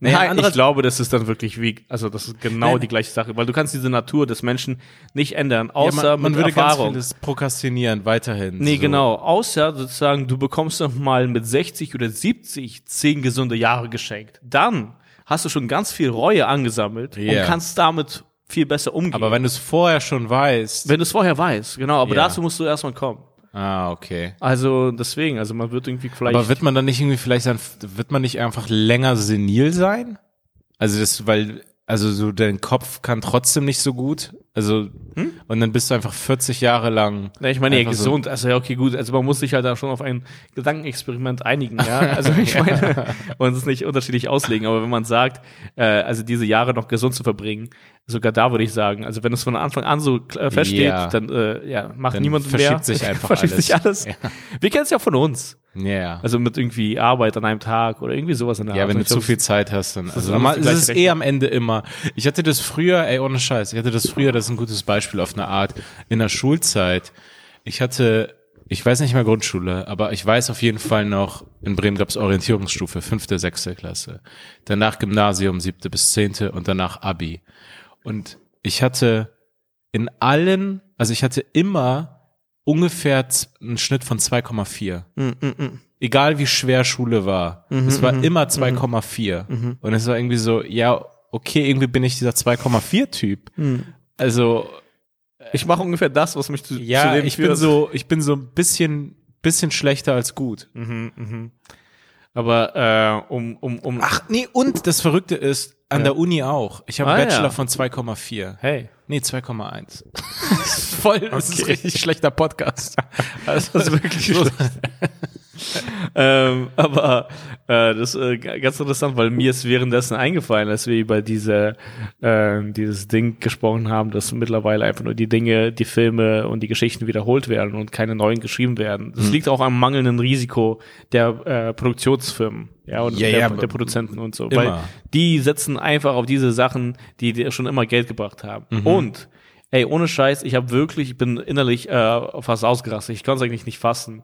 [SPEAKER 2] Naja, ich glaube, das ist dann wirklich wie, also das ist genau Nein. die gleiche Sache, weil du kannst diese Natur des Menschen nicht ändern, außer ja, man,
[SPEAKER 1] man würde
[SPEAKER 2] Erfahrung.
[SPEAKER 1] ganz vieles prokrastinieren weiterhin.
[SPEAKER 2] Nee, so. genau, außer sozusagen, du bekommst noch mal mit 60 oder 70 zehn gesunde Jahre geschenkt. Dann hast du schon ganz viel Reue angesammelt yeah. und kannst damit viel besser umgehen.
[SPEAKER 1] Aber wenn du es vorher schon weißt.
[SPEAKER 2] Wenn du es vorher weißt, genau, aber yeah. dazu musst du erstmal kommen.
[SPEAKER 1] Ah, okay.
[SPEAKER 2] Also deswegen, also man wird irgendwie vielleicht.
[SPEAKER 1] Aber wird man dann nicht irgendwie vielleicht dann, wird man nicht einfach länger senil sein? Also das, weil, also so dein Kopf kann trotzdem nicht so gut. Also, hm? und dann bist du einfach 40 Jahre lang.
[SPEAKER 2] Na, ich meine, ja, gesund, so also ja, okay, gut. Also man muss sich halt da schon auf ein Gedankenexperiment einigen, ja. Also ich meine, und es nicht unterschiedlich auslegen, aber wenn man sagt, äh, also diese Jahre noch gesund zu verbringen, sogar da würde ich sagen, also wenn es von Anfang an so äh, feststeht, ja. dann äh, ja, macht
[SPEAKER 1] dann
[SPEAKER 2] niemand
[SPEAKER 1] verschiebt
[SPEAKER 2] mehr.
[SPEAKER 1] sich einfach
[SPEAKER 2] verschiebt
[SPEAKER 1] alles.
[SPEAKER 2] sich alles. Ja. Wir kennen es ja von uns.
[SPEAKER 1] Ja. Yeah.
[SPEAKER 2] Also mit irgendwie Arbeit an einem Tag oder irgendwie sowas in der
[SPEAKER 1] Ja,
[SPEAKER 2] Art.
[SPEAKER 1] wenn du zu viel Zeit hast, dann. Also normal, es ist eh am Ende immer. Ich hatte das früher, ey, ohne Scheiß, ich hatte das früher, das ist ein gutes Beispiel auf eine Art, in der Schulzeit. Ich hatte, ich weiß nicht mehr Grundschule, aber ich weiß auf jeden Fall noch, in Bremen gab es Orientierungsstufe, fünfte, sechste Klasse. Danach Gymnasium, siebte bis zehnte und danach Abi. Und ich hatte in allen, also ich hatte immer ungefähr einen Schnitt von 2,4.
[SPEAKER 2] Mm, mm, mm.
[SPEAKER 1] Egal wie schwer Schule war.
[SPEAKER 2] Mhm,
[SPEAKER 1] es war
[SPEAKER 2] mhm,
[SPEAKER 1] immer 2,4.
[SPEAKER 2] Mhm.
[SPEAKER 1] Und es war irgendwie so, ja, okay, irgendwie bin ich dieser 2,4 Typ.
[SPEAKER 2] Mhm.
[SPEAKER 1] Also
[SPEAKER 2] ich mache ungefähr das, was mich zu,
[SPEAKER 1] ja,
[SPEAKER 2] zu dem
[SPEAKER 1] ich bin so, ich bin so ein bisschen, bisschen schlechter als gut.
[SPEAKER 2] Mhm, mhm. Aber äh, um, um, um.
[SPEAKER 1] Ach nee, und das Verrückte ist, an
[SPEAKER 2] Ja.
[SPEAKER 1] der Uni auch. Ich habe
[SPEAKER 2] Ah,
[SPEAKER 1] einen Bachelor
[SPEAKER 2] ja.
[SPEAKER 1] von 2,4.
[SPEAKER 2] Hey.
[SPEAKER 1] Nee, 2,1. Voll, das ist
[SPEAKER 2] Okay.
[SPEAKER 1] richtig schlechter Podcast.
[SPEAKER 2] Also das ist wirklich so. ähm, aber äh, das ist äh, ganz interessant, weil mir ist währenddessen eingefallen, als wir über diese äh, dieses Ding gesprochen haben, dass mittlerweile einfach nur die Dinge, die Filme und die Geschichten wiederholt werden und keine neuen geschrieben werden. Das liegt auch am mangelnden Risiko der äh, Produktionsfirmen, ja, und
[SPEAKER 1] Ja,
[SPEAKER 2] der,
[SPEAKER 1] ja,
[SPEAKER 2] der Produzenten und so,
[SPEAKER 1] immer.
[SPEAKER 2] weil die setzen einfach auf diese Sachen, die, die schon immer Geld gebracht haben. Und Ey, ohne Scheiß, ich habe wirklich, ich bin innerlich äh, fast ausgerastet. Ich kann es eigentlich nicht fassen.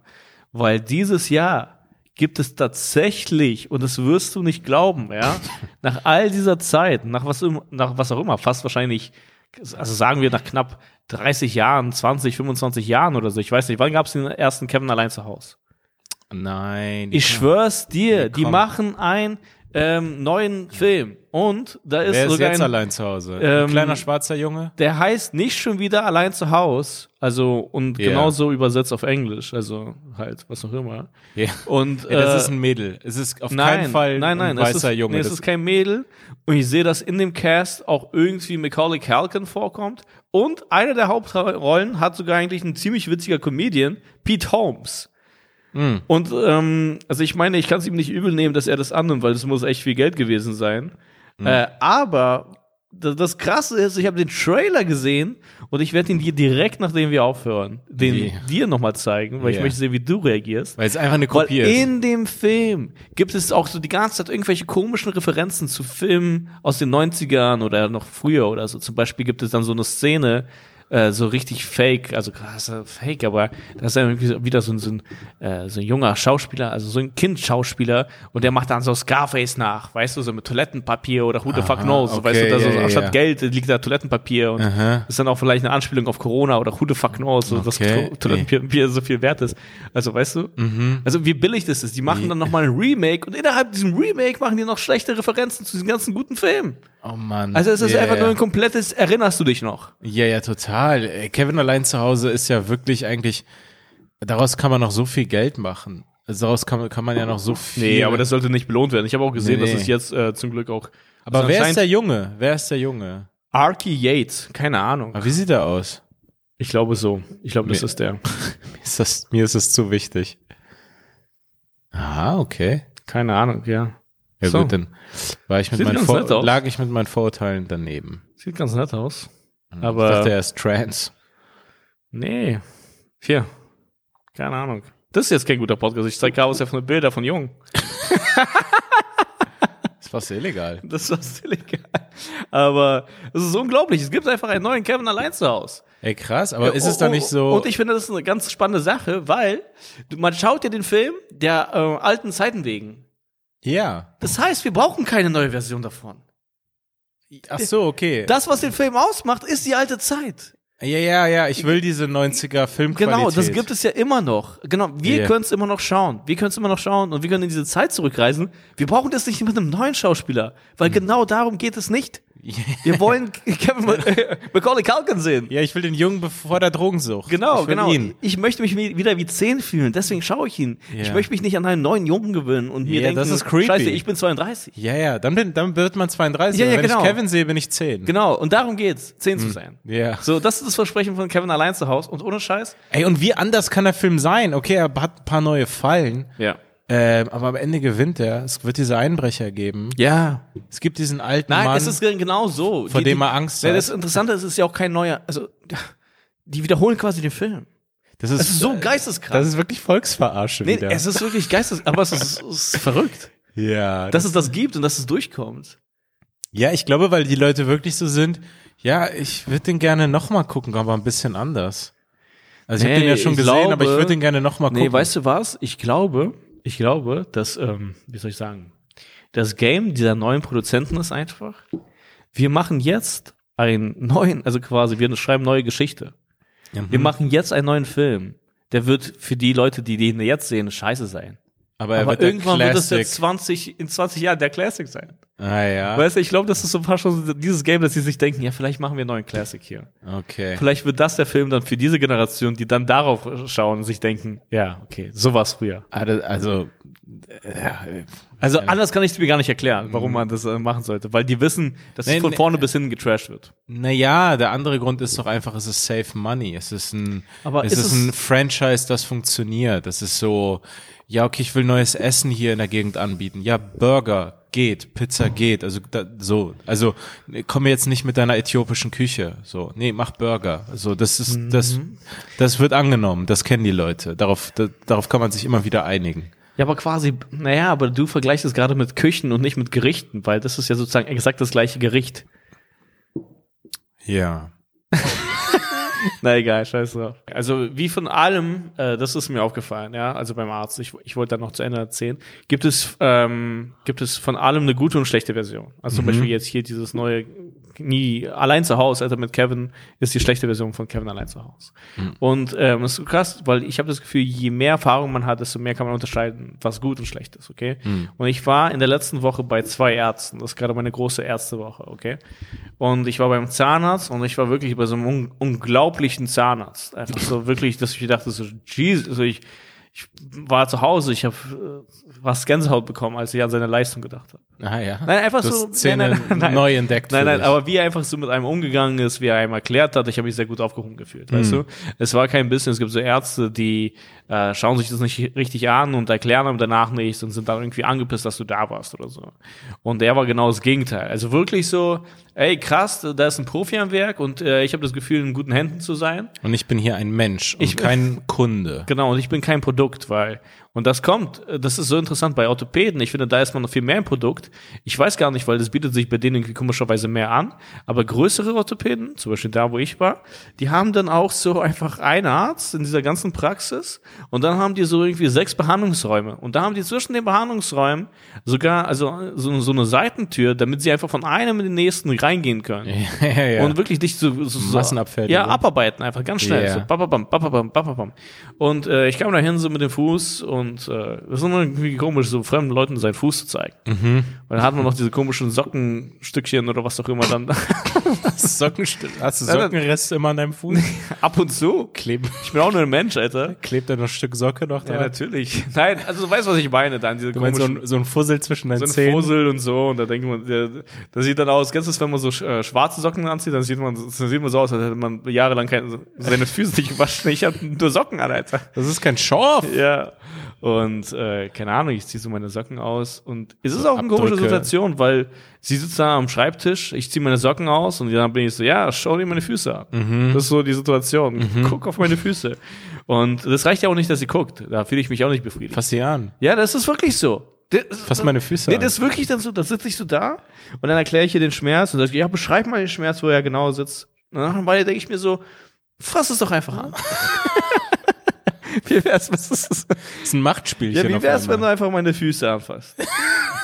[SPEAKER 2] Weil dieses Jahr gibt es tatsächlich, und das wirst du nicht glauben, ja, nach all dieser Zeit, nach was, nach was auch immer, fast wahrscheinlich, also sagen wir nach knapp 30 Jahren, 20, 25 Jahren oder so, ich weiß nicht, wann gab es den ersten Kevin allein zu Hause?
[SPEAKER 1] Nein. die
[SPEAKER 2] Ich schwör's dir, die
[SPEAKER 1] komm.
[SPEAKER 2] machen einen ähm, neuen Film. Und da ist
[SPEAKER 1] Wer ist
[SPEAKER 2] sogar
[SPEAKER 1] jetzt
[SPEAKER 2] ein,
[SPEAKER 1] allein zu Hause?
[SPEAKER 2] ähm,
[SPEAKER 1] ein kleiner schwarzer Junge?
[SPEAKER 2] der heißt nicht schon wieder allein zu Haus, also und
[SPEAKER 1] Ja.
[SPEAKER 2] genauso übersetzt auf Englisch, also halt was auch immer.
[SPEAKER 1] Ja.
[SPEAKER 2] Und
[SPEAKER 1] Ja, das
[SPEAKER 2] äh,
[SPEAKER 1] ist ein Mädel. Es ist auf
[SPEAKER 2] nein,
[SPEAKER 1] keinen Fall
[SPEAKER 2] nein, nein,
[SPEAKER 1] ein weißer
[SPEAKER 2] es ist,
[SPEAKER 1] Junge.
[SPEAKER 2] Nee, es ist kein Mädel. Und ich sehe, dass in dem Cast auch irgendwie Macaulay Culkin vorkommt. Und eine der Hauptrollen hat sogar eigentlich ein ziemlich witziger Comedian, Pete Holmes.
[SPEAKER 1] Hm.
[SPEAKER 2] Und ähm, also ich meine, ich kann es ihm nicht übel nehmen, dass er das annimmt, weil das muss echt viel Geld gewesen sein.
[SPEAKER 1] Hm.
[SPEAKER 2] Äh, aber das, Krasse ist, ich habe den Trailer gesehen und ich werde ihn dir direkt, nachdem wir aufhören, den
[SPEAKER 1] Wie?
[SPEAKER 2] dir nochmal zeigen, weil ich
[SPEAKER 1] Ja.
[SPEAKER 2] möchte sehen, wie du reagierst.
[SPEAKER 1] Weil es einfach eine
[SPEAKER 2] Weil
[SPEAKER 1] Kopie ist.
[SPEAKER 2] in dem Film gibt es auch so die ganze Zeit irgendwelche komischen Referenzen zu Filmen aus den 90ern oder noch früher oder so. Zum Beispiel gibt es dann so eine Szene, äh, so richtig fake, also krass fake, aber da ist irgendwie so, wieder so ein, so, ein, äh, so ein junger Schauspieler, also so ein Kind-Schauspieler und der macht dann so Scarface nach, weißt du, so mit Toilettenpapier oder who the fuck knows,
[SPEAKER 1] okay,
[SPEAKER 2] weißt du, da so,
[SPEAKER 1] ja,
[SPEAKER 2] anstatt
[SPEAKER 1] ja.
[SPEAKER 2] Geld liegt da Toilettenpapier und
[SPEAKER 1] Aha.
[SPEAKER 2] ist dann auch vielleicht eine Anspielung auf Corona oder who the fuck knows, so, dass
[SPEAKER 1] Okay,
[SPEAKER 2] To- Toilettenpapier so viel wert ist. Also, weißt du?
[SPEAKER 1] Mhm.
[SPEAKER 2] Also, wie billig das ist. Die machen dann nochmal ein Remake und innerhalb diesem Remake machen die noch schlechte Referenzen zu diesen ganzen guten Filmen.
[SPEAKER 1] Oh Mann.
[SPEAKER 2] Also, es ist
[SPEAKER 1] Ja,
[SPEAKER 2] einfach nur ein komplettes, erinnerst du dich noch?
[SPEAKER 1] Ja, ja, total. Ey, Kevin allein zu Hause ist ja wirklich eigentlich, daraus kann man noch so viel Geld machen. Also daraus kann, man- kann man ja noch so viel.
[SPEAKER 2] das sollte nicht belohnt werden. Ich habe auch gesehen,
[SPEAKER 1] Nee,
[SPEAKER 2] dass
[SPEAKER 1] nee.
[SPEAKER 2] es jetzt äh, zum Glück auch.
[SPEAKER 1] Aber
[SPEAKER 2] also
[SPEAKER 1] wer ist der Junge? Wer ist der Junge?
[SPEAKER 2] Arky Yates, keine Ahnung.
[SPEAKER 1] Aber wie sieht er aus?
[SPEAKER 2] Ich glaube so. Ich glaube, das
[SPEAKER 1] Mir-
[SPEAKER 2] ist der.
[SPEAKER 1] Mir ist das, mir ist das zu wichtig. Ah, okay.
[SPEAKER 2] Keine Ahnung, ja.
[SPEAKER 1] Ja
[SPEAKER 2] So.
[SPEAKER 1] gut, dann war ich mit
[SPEAKER 2] Sieht
[SPEAKER 1] meinen Vor lag ich mit meinen Vorurteilen daneben.
[SPEAKER 2] Sieht ganz nett aus.
[SPEAKER 1] ich
[SPEAKER 2] Aber
[SPEAKER 1] dachte, er ist trans.
[SPEAKER 2] nee. Hier. Keine Ahnung. Das ist jetzt kein guter Podcast. Ich zeige Chaos ja von Bilder von Jungen.
[SPEAKER 1] Das war illegal.
[SPEAKER 2] Das ist was illegal. Aber es ist unglaublich. Es gibt einfach einen neuen Kevin allein zu Hause.
[SPEAKER 1] Ey, krass, aber ist es da nicht so.
[SPEAKER 2] Und ich finde, das ist eine ganz spannende Sache, weil man schaut ja den Film der äh, alten Zeiten wegen.
[SPEAKER 1] Ja.
[SPEAKER 2] Das heißt, wir brauchen keine neue Version davon.
[SPEAKER 1] Ach so, okay.
[SPEAKER 2] Das, was den Film ausmacht, ist die alte Zeit.
[SPEAKER 1] Ja, ja, ja, ich will diese 90er Filmqualität.
[SPEAKER 2] Genau, das gibt es ja immer noch. Genau, wir
[SPEAKER 1] Yeah.
[SPEAKER 2] können es immer noch schauen. Wir können es immer noch schauen und wir können in diese Zeit zurückreisen. Wir brauchen das nicht mit einem neuen Schauspieler, weil
[SPEAKER 1] Hm.
[SPEAKER 2] genau darum geht es nicht. Wir wollen Kevin Macaulay Culkin sehen.
[SPEAKER 1] Ja, ich will den Jungen bevor der Drogensucht.
[SPEAKER 2] Genau,
[SPEAKER 1] ich
[SPEAKER 2] genau.
[SPEAKER 1] Ihn.
[SPEAKER 2] Ich möchte mich wie- wieder wie 10 fühlen, deswegen schaue ich ihn. Ich
[SPEAKER 1] Ja.
[SPEAKER 2] möchte mich nicht an einen neuen Jungen gewöhnen und mir
[SPEAKER 1] Ja,
[SPEAKER 2] denken,
[SPEAKER 1] das ist creepy.
[SPEAKER 2] scheiße, ich bin 32.
[SPEAKER 1] Ja, ja, dann, bin, dann wird man 32.
[SPEAKER 2] Ja, ja,
[SPEAKER 1] wenn
[SPEAKER 2] genau.
[SPEAKER 1] ich Kevin sehe, bin ich 10.
[SPEAKER 2] Genau, und darum geht's, 10 zu sein.
[SPEAKER 1] Hm. Ja.
[SPEAKER 2] So, das ist das Versprechen von Kevin allein zu Hause und ohne Scheiß.
[SPEAKER 1] Ey, und wie anders kann der Film sein? Okay, er hat ein paar neue Fallen,
[SPEAKER 2] Ja.
[SPEAKER 1] Ähm, aber am Ende gewinnt er. Es wird diese Einbrecher geben.
[SPEAKER 2] Ja.
[SPEAKER 1] Es gibt diesen alten
[SPEAKER 2] Nein,
[SPEAKER 1] Mann.
[SPEAKER 2] es ist genau so.
[SPEAKER 1] vor dem er Angst
[SPEAKER 2] ja,
[SPEAKER 1] hat.
[SPEAKER 2] Das Interessante ist, es ist ja auch kein neuer, also, die wiederholen quasi den Film.
[SPEAKER 1] das ist,
[SPEAKER 2] Es ist so geisteskrass.
[SPEAKER 1] Das ist wirklich Volksverarsche
[SPEAKER 2] nee,
[SPEAKER 1] wieder.
[SPEAKER 2] es ist wirklich geistes, aber es ist, es ist verrückt,
[SPEAKER 1] ja,
[SPEAKER 2] dass es das gibt und dass es durchkommt.
[SPEAKER 1] ja, ich glaube, weil die Leute wirklich so sind, ja, ich würde den gerne nochmal gucken, aber ein bisschen anders. Also ich habe
[SPEAKER 2] Nee,
[SPEAKER 1] den ja schon gesehen, aber ich
[SPEAKER 2] glaube-
[SPEAKER 1] würde den gerne nochmal gucken.
[SPEAKER 2] Nee, weißt du was? Ich glaube, ich glaube, dass, ähm, wie soll ich sagen, das Game dieser neuen Produzenten ist einfach, wir machen jetzt einen neuen, also quasi, wir schreiben neue Geschichte.
[SPEAKER 1] Mhm.
[SPEAKER 2] Wir machen jetzt einen neuen Film. Der wird für die Leute, die den jetzt sehen, scheiße sein.
[SPEAKER 1] aber er
[SPEAKER 2] Aber irgendwann wird es jetzt 20, in 20 Jahren der Classic sein.
[SPEAKER 1] Ah ja,
[SPEAKER 2] Weißt du, ich glaube, das ist so fast schon dieses Game, dass sie sich denken, ja, vielleicht machen wir einen neuen Classic hier.
[SPEAKER 1] okay.
[SPEAKER 2] Vielleicht wird das der Film dann für diese Generation, die dann darauf schauen und sich denken, ja, okay, so war's früher.
[SPEAKER 1] Also, also ja,
[SPEAKER 2] Also anders kann ich es mir gar nicht erklären, warum man das äh, machen sollte, weil die wissen, dass
[SPEAKER 1] Nee,
[SPEAKER 2] es von
[SPEAKER 1] nee.
[SPEAKER 2] vorne bis hinten getrashed wird.
[SPEAKER 1] Naja, der andere Grund ist doch einfach, es ist Safe Money. Es ist ein,
[SPEAKER 2] Aber
[SPEAKER 1] es
[SPEAKER 2] ist
[SPEAKER 1] ist,
[SPEAKER 2] es-
[SPEAKER 1] ein Franchise, das funktioniert. Das ist so, ja, okay, ich will neues Essen hier in der Gegend anbieten. Ja, Burger geht, Pizza geht. Also da, so, also komm jetzt nicht mit deiner äthiopischen Küche. So, nee, mach Burger. So, das ist, das, das wird angenommen. Das kennen die Leute. Darauf, da, darauf kann man sich immer wieder einigen.
[SPEAKER 2] Ja, aber quasi, naja, aber du vergleichst es gerade mit Küchen und nicht mit Gerichten, weil das ist ja sozusagen exakt das gleiche Gericht.
[SPEAKER 1] Ja.
[SPEAKER 2] Na egal, scheiß drauf. Also wie von allem, äh, das ist mir aufgefallen, ja, also beim Arzt, ich, ich wollte da noch zu Ende erzählen, gibt es, ähm, gibt es von allem eine gute und schlechte Version. Also zum Beispiel jetzt hier dieses neue nie allein zu Hause, also mit Kevin, ist die schlechte Version von Kevin allein zu Hause. Und ähm, das ist krass, weil ich habe das Gefühl, je mehr Erfahrung man hat, desto mehr kann man unterscheiden, was gut und schlecht ist, okay? Und ich war in der letzten Woche bei zwei Ärzten, das ist gerade meine große Ärztewoche, okay? Und ich war beim Zahnarzt und ich war wirklich bei so einem un unglaublichen Zahnarzt. Einfach so wirklich, dass ich dachte, so, Jesus, also ich, ich war zu Hause, ich habe was Gänsehaut bekommen, als ich an seine Leistung gedacht habe.
[SPEAKER 1] Ah ja.
[SPEAKER 2] Nein, einfach
[SPEAKER 1] du
[SPEAKER 2] so.
[SPEAKER 1] Szene
[SPEAKER 2] nein, nein, nein,
[SPEAKER 1] neu entdeckt.
[SPEAKER 2] Nein, nein, aber wie er einfach so mit einem umgegangen ist, wie er einem erklärt hat, ich habe mich sehr gut aufgehoben gefühlt, weißt
[SPEAKER 1] Mhm.
[SPEAKER 2] du? Es war kein Business, es gibt so Ärzte, die äh, schauen sich das nicht richtig an und erklären einem danach nichts und sind dann irgendwie angepisst, dass du da warst oder so. Und er war genau das Gegenteil. Also wirklich so, ey, krass, da ist ein Profi am Werk und äh, ich habe das Gefühl, in guten Händen zu sein.
[SPEAKER 1] Und ich bin hier ein Mensch und
[SPEAKER 2] Ich-
[SPEAKER 1] kein Kunde.
[SPEAKER 2] Genau, und ich bin kein Produkt, weil, und das kommt, das ist so interessant bei Orthopäden, ich finde, da ist man noch viel mehr ein Produkt. Ich weiß gar nicht, weil das bietet sich bei denen irgendwie komischerweise mehr an, aber größere Orthopäden, zum Beispiel da, wo ich war, die haben dann auch so einfach einen Arzt in dieser ganzen Praxis und dann haben die so irgendwie sechs Behandlungsräume und da haben die zwischen den Behandlungsräumen sogar, also so, so eine Seitentür, damit sie einfach von einem in den nächsten reingehen können.
[SPEAKER 1] ja, ja, ja.
[SPEAKER 2] Und wirklich dich so, so, so. Ja, abarbeiten einfach ganz schnell. So, bababam, bababam, bababam. Und äh, ich kam da hin so mit dem Fuß und äh, das ist immer irgendwie komisch, so fremden Leuten seinen Fuß zu zeigen.
[SPEAKER 1] Mhm.
[SPEAKER 2] Weil dann hat man noch diese komischen Sockenstückchen oder was auch immer dann
[SPEAKER 1] Sockenstück. Hast du
[SPEAKER 2] Ja,
[SPEAKER 1] Sockenreste immer an deinem Fuß?
[SPEAKER 2] ab und zu.
[SPEAKER 1] Kleben.
[SPEAKER 2] Ich bin auch nur ein Mensch, Alter.
[SPEAKER 1] Klebt da noch ein Stück Socke noch
[SPEAKER 2] Ja,
[SPEAKER 1] dran?
[SPEAKER 2] natürlich. Nein, also du weißt, was ich meine dann, diese
[SPEAKER 1] du meinst so ein, so ein Fussel zwischen deinen
[SPEAKER 2] so ein
[SPEAKER 1] Zähnen?
[SPEAKER 2] Fussel und so und da denkt man, der, das sieht dann aus, kennst du wenn man so äh, schwarze Socken anzieht, dann sieht man, dann sieht man so aus, als hätte man jahrelang keine, seine Füße nicht gewaschen. Ich habe nur Socken an, Alter.
[SPEAKER 1] Das ist kein Schorf.
[SPEAKER 2] Ja. Und äh, keine Ahnung, ich ziehe so meine Socken aus und es ist auch eine komische. Situation, weil sie sitzt da am Schreibtisch, ich ziehe meine Socken aus und dann bin ich so, ja, schau dir meine Füße an.
[SPEAKER 1] Mhm.
[SPEAKER 2] Das ist so die Situation. Guck auf meine Füße. Und das reicht ja auch nicht, dass sie guckt. Da fühle ich mich auch nicht befriedigt.
[SPEAKER 1] Fass sie an.
[SPEAKER 2] Ja, das ist wirklich so.
[SPEAKER 1] Fass meine Füße
[SPEAKER 2] Nee,
[SPEAKER 1] an.
[SPEAKER 2] das ist wirklich dann so, da sitze ich so da und dann erkläre ich ihr den Schmerz und sage, ja, beschreib mal den Schmerz, wo er genau sitzt. Und nach einer Weile denke ich mir so, fass es doch einfach an. wie wär's, was ist das?
[SPEAKER 1] Das ist ein Machtspielchen.
[SPEAKER 2] Ja, wie wär's, wenn du einfach meine Füße anfasst?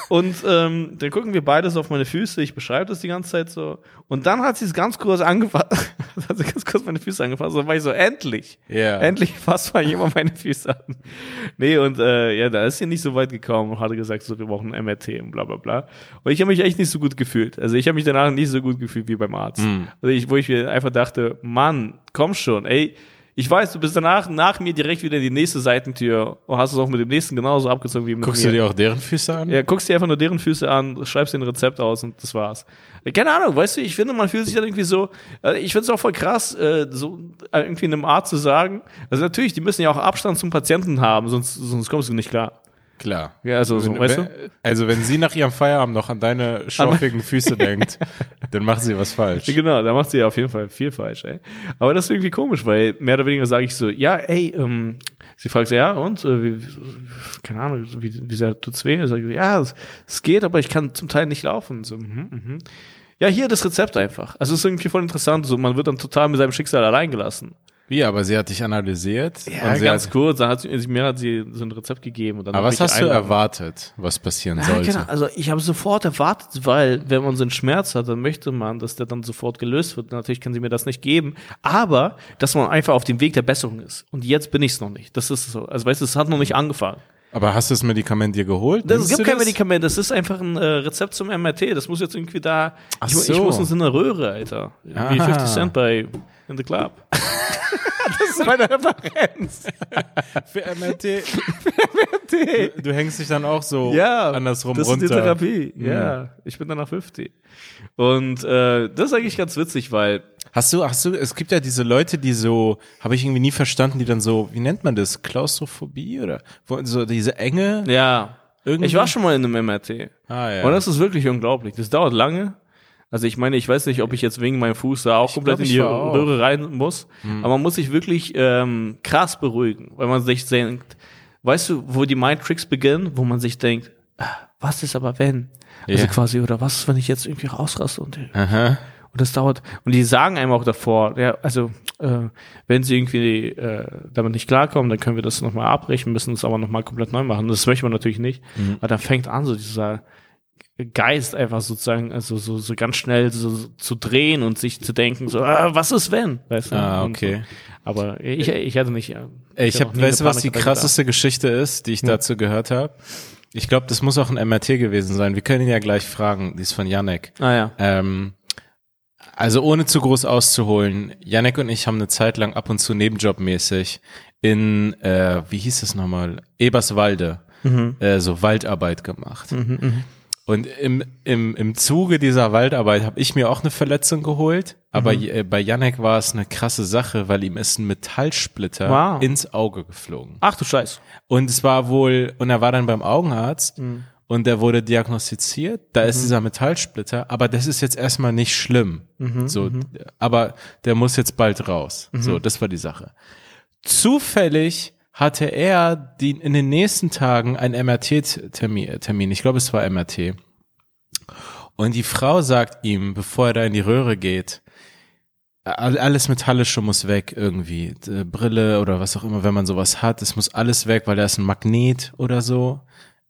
[SPEAKER 2] Und ähm, dann gucken wir beides auf meine Füße. Ich beschreibe das die ganze Zeit so. Und dann hat sie es ganz kurz angefasst. hat sie ganz kurz meine Füße angefasst. Und dann war ich so, endlich.
[SPEAKER 1] Ja.
[SPEAKER 2] Endlich fasst mal jemand meine Füße an. Nee, und äh, ja, da ist sie nicht so weit gekommen und hatte gesagt, so, wir brauchen ein MRT und bla bla bla. Und ich habe mich echt nicht so gut gefühlt. Also ich habe mich danach nicht so gut gefühlt wie beim Arzt. Also ich, wo ich mir einfach dachte, Mann, komm schon, ey. Ich weiß, du bist danach nach mir direkt wieder in die nächste Seitentür und hast es auch mit dem nächsten genauso abgezogen wie mit
[SPEAKER 1] Guckst
[SPEAKER 2] mir.
[SPEAKER 1] du dir auch deren Füße an?
[SPEAKER 2] Ja, guckst dir einfach nur deren Füße an, schreibst dir ein Rezept aus und das war's. Keine Ahnung, weißt du, ich finde, man fühlt sich dann irgendwie so, äh, ich finde es auch voll krass, äh, so äh, irgendwie einem Arzt zu sagen. Also natürlich, die müssen ja auch Abstand zum Patienten haben, sonst, sonst kommst du nicht klar.
[SPEAKER 1] Klar.
[SPEAKER 2] Ja, also, so,
[SPEAKER 1] Wenn-
[SPEAKER 2] weißt
[SPEAKER 1] wenn-
[SPEAKER 2] du?
[SPEAKER 1] Also wenn sie nach ihrem Feierabend noch an deine schorfigen Füße denkt, dann macht sie was falsch.
[SPEAKER 2] Genau, da macht sie auf jeden Fall viel falsch, ey. Aber das ist irgendwie komisch, weil mehr oder weniger sage ich so, ja, ey, ähm, sie fragt so, ja, und, äh, wie, keine Ahnung, wie, wie sehr tut's weh? Sag ich, ja, es, es geht, aber ich kann zum Teil nicht laufen. So, mhm, mhm. Ja, hier das Rezept einfach. Also es ist irgendwie voll interessant, so, man wird dann total mit seinem Schicksal allein gelassen.
[SPEAKER 1] Wie, aber sie hat dich analysiert.
[SPEAKER 2] Ja,
[SPEAKER 1] und sie
[SPEAKER 2] ganz
[SPEAKER 1] hat,
[SPEAKER 2] kurz, dann hat sie, mir hat sie so ein Rezept gegeben. Und dann
[SPEAKER 1] aber was hast du erwartet, was passieren
[SPEAKER 2] Ja,
[SPEAKER 1] sollte?
[SPEAKER 2] genau. Also ich habe sofort erwartet, weil wenn man so einen Schmerz hat, dann möchte man, dass der dann sofort gelöst wird. Natürlich kann sie mir das nicht geben, aber dass man einfach auf dem Weg der Besserung ist. Und jetzt bin ich es noch nicht. Das ist so. Also weißt du, es hat noch nicht angefangen.
[SPEAKER 1] Aber hast du das Medikament dir geholt?
[SPEAKER 2] Das, es gibt kein
[SPEAKER 1] das?
[SPEAKER 2] Medikament, das ist einfach ein äh, Rezept zum MRT. Das muss jetzt irgendwie da.
[SPEAKER 1] Ach
[SPEAKER 2] ich,
[SPEAKER 1] so.
[SPEAKER 2] ich muss in so eine Röhre, Alter. Wie
[SPEAKER 1] Ah.
[SPEAKER 2] 50 Cent bei In the Club. das ist meine Referenz.
[SPEAKER 1] Für MRT. Du, du hängst dich dann auch so
[SPEAKER 2] ja,
[SPEAKER 1] andersrum
[SPEAKER 2] das
[SPEAKER 1] runter.
[SPEAKER 2] ist die Therapie. Ja, ich bin danach 50. Und äh, das ist eigentlich ganz witzig, weil
[SPEAKER 1] Hast du, hast du, es gibt ja diese Leute, die so, habe ich irgendwie nie verstanden, die dann so, wie nennt man das? Klaustrophobie oder wo, so diese Enge?
[SPEAKER 2] ja,
[SPEAKER 1] Irgendwie-
[SPEAKER 2] ich war schon mal in einem MRT.
[SPEAKER 1] Ah, ja.
[SPEAKER 2] Und das ist wirklich unglaublich. Das dauert lange. Also ich meine, ich weiß nicht, ob ich jetzt wegen meinem Fuß da auch komplett
[SPEAKER 1] glaub,
[SPEAKER 2] in
[SPEAKER 1] ich
[SPEAKER 2] die. Röhre rein muss.
[SPEAKER 1] Hm.
[SPEAKER 2] Aber man muss sich wirklich ähm, krass beruhigen, weil man sich denkt, weißt du, wo die Mind Tricks beginnen, wo man sich denkt, ah, was ist aber wenn? Also
[SPEAKER 1] Ja.
[SPEAKER 2] quasi, oder was ist, wenn ich jetzt irgendwie rausraste und
[SPEAKER 1] Aha.
[SPEAKER 2] Und das dauert, und die sagen einem auch davor, ja, also äh, wenn sie irgendwie äh, damit nicht klarkommen, dann können wir das nochmal abbrechen, müssen es aber nochmal komplett neu machen. Das möchte man natürlich nicht.
[SPEAKER 1] Mhm.
[SPEAKER 2] Aber dann fängt an, so dieser Geist einfach sozusagen, also so, so ganz schnell so, so zu drehen und sich zu denken, so, ah, was ist wenn? Weißt du?
[SPEAKER 1] Ah, okay.
[SPEAKER 2] Aber ich, ich hatte nicht. äh,
[SPEAKER 1] ich
[SPEAKER 2] hatte
[SPEAKER 1] hab,
[SPEAKER 2] noch nie
[SPEAKER 1] weißt du, was die krasseste Geschichte ist, die ich dazu gehört habe? Ich glaube, das muss auch ein MRT gewesen sein. Wir können ihn ja gleich fragen. Die ist von
[SPEAKER 2] da. Ah ja.
[SPEAKER 1] Ähm, also ohne zu groß auszuholen, Yannick und ich haben eine Zeit lang ab und zu nebenjobmäßig in, äh, wie hieß es nochmal, Eberswalde, äh, so Waldarbeit gemacht. Und im, im, im Zuge dieser Waldarbeit habe ich mir auch eine Verletzung geholt, aber äh, bei Yannick war es eine krasse Sache, weil ihm ist ein Metallsplitter
[SPEAKER 2] Wow.
[SPEAKER 1] ins Auge geflogen.
[SPEAKER 2] Ach du Scheiß.
[SPEAKER 1] Und es war wohl, und er war dann beim Augenarzt und der wurde diagnostiziert, da ist dieser Metallsplitter, aber das ist jetzt erstmal nicht schlimm. so, aber der muss jetzt bald raus. So, das war die Sache. Zufällig hatte er die, in den nächsten Tagen einen MRT-Termin, Termin. ich glaube, es war MRT. Und die Frau sagt ihm, bevor er da in die Röhre geht, all- alles Metallische muss weg irgendwie. Brille oder was auch immer, wenn man sowas hat, es muss alles weg, weil da ist ein Magnet oder so.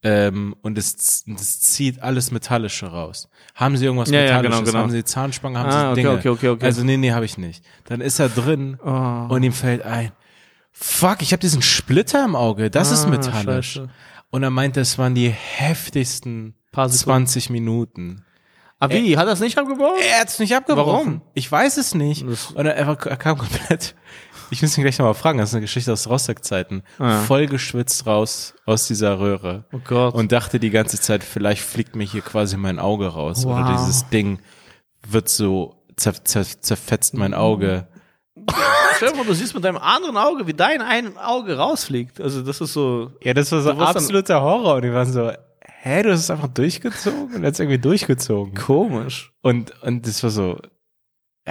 [SPEAKER 1] Ähm, und es, es zieht alles Metallische raus. Haben Sie irgendwas
[SPEAKER 2] Ja, ja,
[SPEAKER 1] Metallisches?
[SPEAKER 2] genau, genau.
[SPEAKER 1] Haben Sie Zahnspangen? Haben
[SPEAKER 2] Ah,
[SPEAKER 1] Sie
[SPEAKER 2] okay,
[SPEAKER 1] Dinge?
[SPEAKER 2] okay, okay, okay.
[SPEAKER 1] Also nee, nee, habe ich nicht. Dann ist er drin
[SPEAKER 2] Oh.
[SPEAKER 1] und ihm fällt ein, fuck, ich habe diesen Splitter im Auge, das ist
[SPEAKER 2] Ah,
[SPEAKER 1] metallisch.
[SPEAKER 2] scheiße.
[SPEAKER 1] Und er meinte, es waren die heftigsten
[SPEAKER 2] Paar Sekunden.
[SPEAKER 1] 20 Minuten.
[SPEAKER 2] Ah, wie? Hat er es nicht abgebrochen?
[SPEAKER 1] Er hat's nicht abgebrochen.
[SPEAKER 2] Warum?
[SPEAKER 1] Ich weiß es nicht.
[SPEAKER 2] Das-
[SPEAKER 1] Und er, er kam komplett. Ich muss ihn gleich nochmal fragen, das ist eine Geschichte aus Rostock-Zeiten.
[SPEAKER 2] Ah.
[SPEAKER 1] Voll geschwitzt raus aus dieser Röhre.
[SPEAKER 2] Oh Gott.
[SPEAKER 1] Und dachte die ganze Zeit, vielleicht fliegt mir hier quasi mein Auge raus. Oder
[SPEAKER 2] Wow.
[SPEAKER 1] dieses Ding wird so zer, zer, zerfetzt mein Auge.
[SPEAKER 2] Stell dir vor, du siehst mit deinem anderen Auge, wie dein ein Auge rausfliegt. Also das ist so.
[SPEAKER 1] Ja, das war so absoluter Horror. Und die waren so, hä, du hast es einfach durchgezogen? Und es irgendwie durchgezogen.
[SPEAKER 2] Komisch.
[SPEAKER 1] Und, und das war so,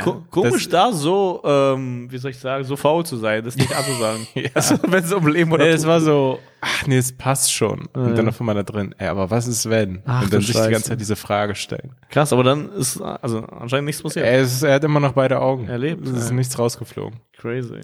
[SPEAKER 2] Ko komisch da so, ähm, wie soll ich sagen, so faul zu sein, das nicht anzusagen.
[SPEAKER 1] ja. also, wenn es um Leben oder nee, Es war so, ach nee, es passt schon. Ja. Und dann auf einmal da drin, ey, aber was ist wenn? Ach, und dann sich Scheiße. die ganze Zeit diese Frage stellen.
[SPEAKER 2] Krass, aber dann ist also anscheinend nichts passiert.
[SPEAKER 1] Er, ist, er hat immer noch beide Augen. Er lebt. Es ist ja. nichts rausgeflogen.
[SPEAKER 2] Crazy.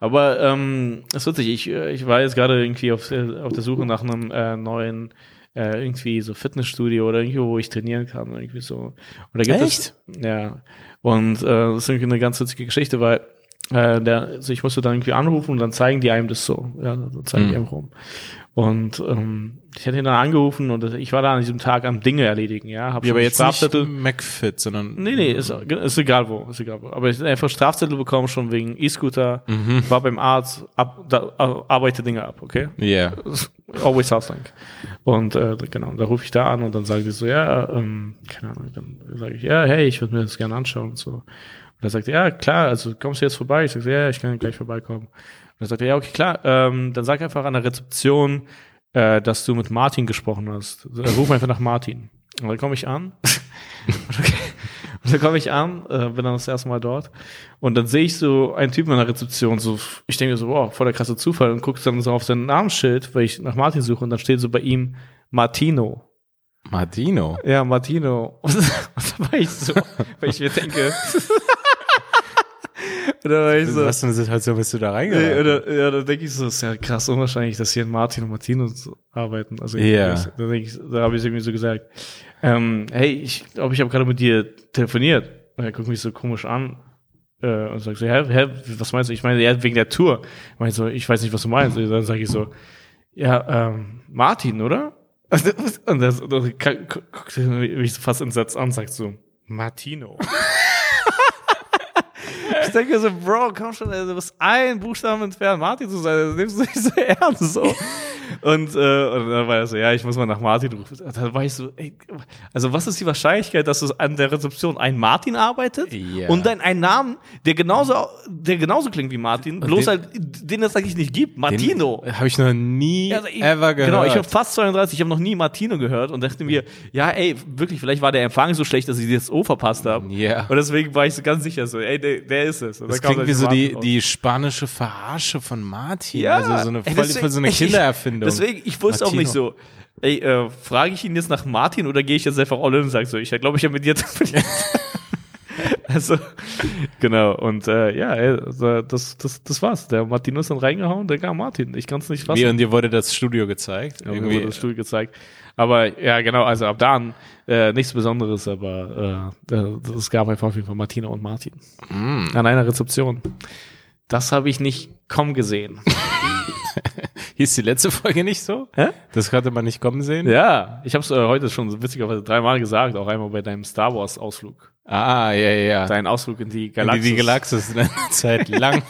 [SPEAKER 2] Aber ähm, es ist witzig, ich, ich war jetzt gerade irgendwie auf, auf der Suche nach einem äh, neuen äh, irgendwie so Fitnessstudio oder irgendwo, wo ich trainieren kann. Irgendwie so. Und da gibt Echt? es. Ja. Und äh, das ist irgendwie eine ganz witzige Geschichte, weil äh, der, also ich musste dann irgendwie anrufen und dann zeigen die einem das so. Ja, dann zeigen mhm. die einem rum. Und ähm, ich hatte ihn dann angerufen und ich war da an diesem Tag am Dinge erledigen, ja.
[SPEAKER 1] Hab ja, aber jetzt Strafzettel. nicht McFit, sondern.
[SPEAKER 2] Nee, nee, ist, ist egal wo, ist egal wo. Aber ich einfach Strafzettel bekommen schon wegen E-Scooter, mhm. war beim Arzt, ab, da, arbeite Dinge ab, okay?
[SPEAKER 1] Ja. Yeah.
[SPEAKER 2] Always like. Und äh, genau, da rufe ich da an und dann sagen die so, ja, ähm, keine Ahnung, dann sage ich, ja, hey, ich würde mir das gerne anschauen und so. Und er sagt, ja, klar, also kommst du jetzt vorbei? Ich sage, ja, ich kann gleich vorbeikommen. Und dann sagt er, ja, okay, klar, ähm, dann sag einfach an der Rezeption, äh, dass du mit Martin gesprochen hast. Also, ruf einfach nach Martin. Und dann komme ich an. und dann komme ich an, äh, bin dann das erste Mal dort. Und dann sehe ich so einen Typen an der Rezeption, so, ich denke so, wow, voll der krasse Zufall und gucke dann so auf sein Namensschild, weil ich nach Martin suche und dann steht so bei ihm Martino.
[SPEAKER 1] Martino?
[SPEAKER 2] Ja, Martino. Und, und da war ich so, weil ich mir denke,
[SPEAKER 1] oder ich so, was für eine Situation bist du da reingegangen?
[SPEAKER 2] Oder, ja, da denke ich so, ist ja krass unwahrscheinlich, dass hier Martin und Martino so arbeiten. Also
[SPEAKER 1] yeah.
[SPEAKER 2] da, ich, da habe ich irgendwie so gesagt, ähm, hey, ich glaube, ich habe gerade mit dir telefoniert. Und er guckt mich so komisch an äh, und sagt so, hä, hä, was meinst du? Ich meine, ja, wegen der Tour. Ich meine so, ich weiß nicht, was du meinst. Und dann sage ich so, ja, ähm, Martin, oder? Und das, das guckt mich fast entsetzt an und sagt so, Martino. Ich denke so, Bro, komm schon, du bist ein Buchstaben entfernt, Martin zu sein, das nimmst du nicht so ernst, so. Und, äh, und dann war er so, ja, ich muss mal nach Martin rufen. Und dann war ich so, ey, also was ist die Wahrscheinlichkeit, dass es an der Rezeption ein Martin arbeitet yeah. und dann ein Namen, der genauso, der genauso klingt wie Martin, und bloß den, halt, den es eigentlich nicht gibt, Martino.
[SPEAKER 1] Habe ich noch nie also ich, ever gehört.
[SPEAKER 2] Genau, ich habe fast 32, ich habe noch nie Martino gehört und dachte mir, ja, ey, wirklich, vielleicht war der Empfang so schlecht, dass ich das O verpasst habe.
[SPEAKER 1] Ja. Yeah.
[SPEAKER 2] Und deswegen war ich so ganz sicher so, ey, der, der ist es.
[SPEAKER 1] Und das klingt wie so die, die spanische Verarsche von Martin. Ja, also so eine, voll, ey, deswegen, so eine Kindererfindung.
[SPEAKER 2] Deswegen, ich wusste Martino. auch nicht so. Ey, äh, frage ich ihn jetzt nach Martin oder gehe ich jetzt einfach all in und sage so, ich glaube, ich habe mit dir Also, genau. Und äh, ja, also, das, das, das war's. Der Martino ist dann reingehauen, der kam Martin. Ich kann es nicht fassen.
[SPEAKER 1] Wie, und dir wurde das Studio gezeigt?
[SPEAKER 2] Ja, Irgendwie. wurde das Studio gezeigt. Aber ja, genau, also ab da an äh, nichts Besonderes, aber äh, es gab einfach auf jeden Fall Martina und Martin. Mm. An einer Rezeption. Das habe ich nicht kommen gesehen.
[SPEAKER 1] Hieß die letzte Folge nicht so?
[SPEAKER 2] Hä?
[SPEAKER 1] Das konnte man nicht kommen sehen?
[SPEAKER 2] Ja, ich habe es äh, heute schon witzigerweise dreimal gesagt, auch einmal bei deinem Star Wars Ausflug.
[SPEAKER 1] Ah, ja, ja.
[SPEAKER 2] Dein Ausflug in die Galaxis. In
[SPEAKER 1] die, Galaxis eine Zeit lang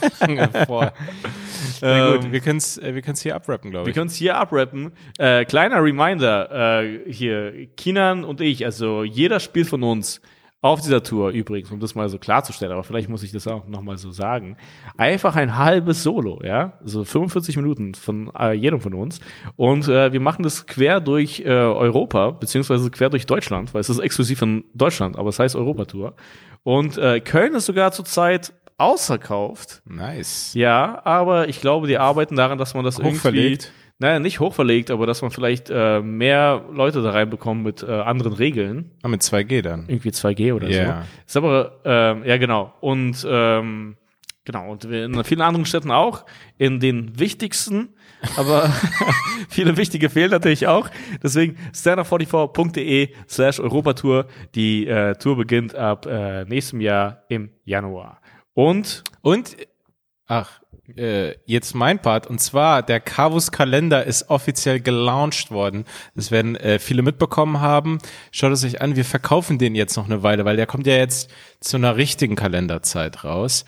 [SPEAKER 1] vor. Na gut, ähm, wir können es äh, wir können's hier abrappen, glaube
[SPEAKER 2] ich. Wir können es hier abrappen. Äh, kleiner Reminder, äh, hier, Kinan und ich, also jeder spielt von uns auf dieser Tour übrigens, um das mal so klarzustellen, aber vielleicht muss ich das auch nochmal so sagen, einfach ein halbes Solo, ja, so 45 Minuten von äh, jedem von uns und äh, wir machen das quer durch äh, Europa, beziehungsweise quer durch Deutschland, weil es ist exklusiv in Deutschland, aber es heißt Europa-Tour und äh, Köln ist sogar zurzeit ausverkauft.
[SPEAKER 1] Nice.
[SPEAKER 2] Ja, aber ich glaube, die arbeiten daran, dass man das irgendwie naja, nicht hochverlegt, aber dass man vielleicht äh, mehr Leute da reinbekommt mit äh, anderen Regeln.
[SPEAKER 1] Ah, mit 2G dann.
[SPEAKER 2] Irgendwie 2G oder yeah. so. Ist aber, äh, ja genau. Und ähm, genau, und in vielen anderen Städten auch, in den wichtigsten, aber viele wichtige fehlen natürlich auch. Deswegen standard44.de slash Europatour. Die äh, Tour beginnt ab äh, nächstem Jahr im Januar. Und?
[SPEAKER 1] Und, ach, äh, jetzt mein Part. Und zwar, der Carvus Kalender ist offiziell gelauncht worden. Das werden äh, viele mitbekommen haben. Schaut es euch an, wir verkaufen den jetzt noch eine Weile, weil der kommt ja jetzt zu einer richtigen Kalenderzeit raus.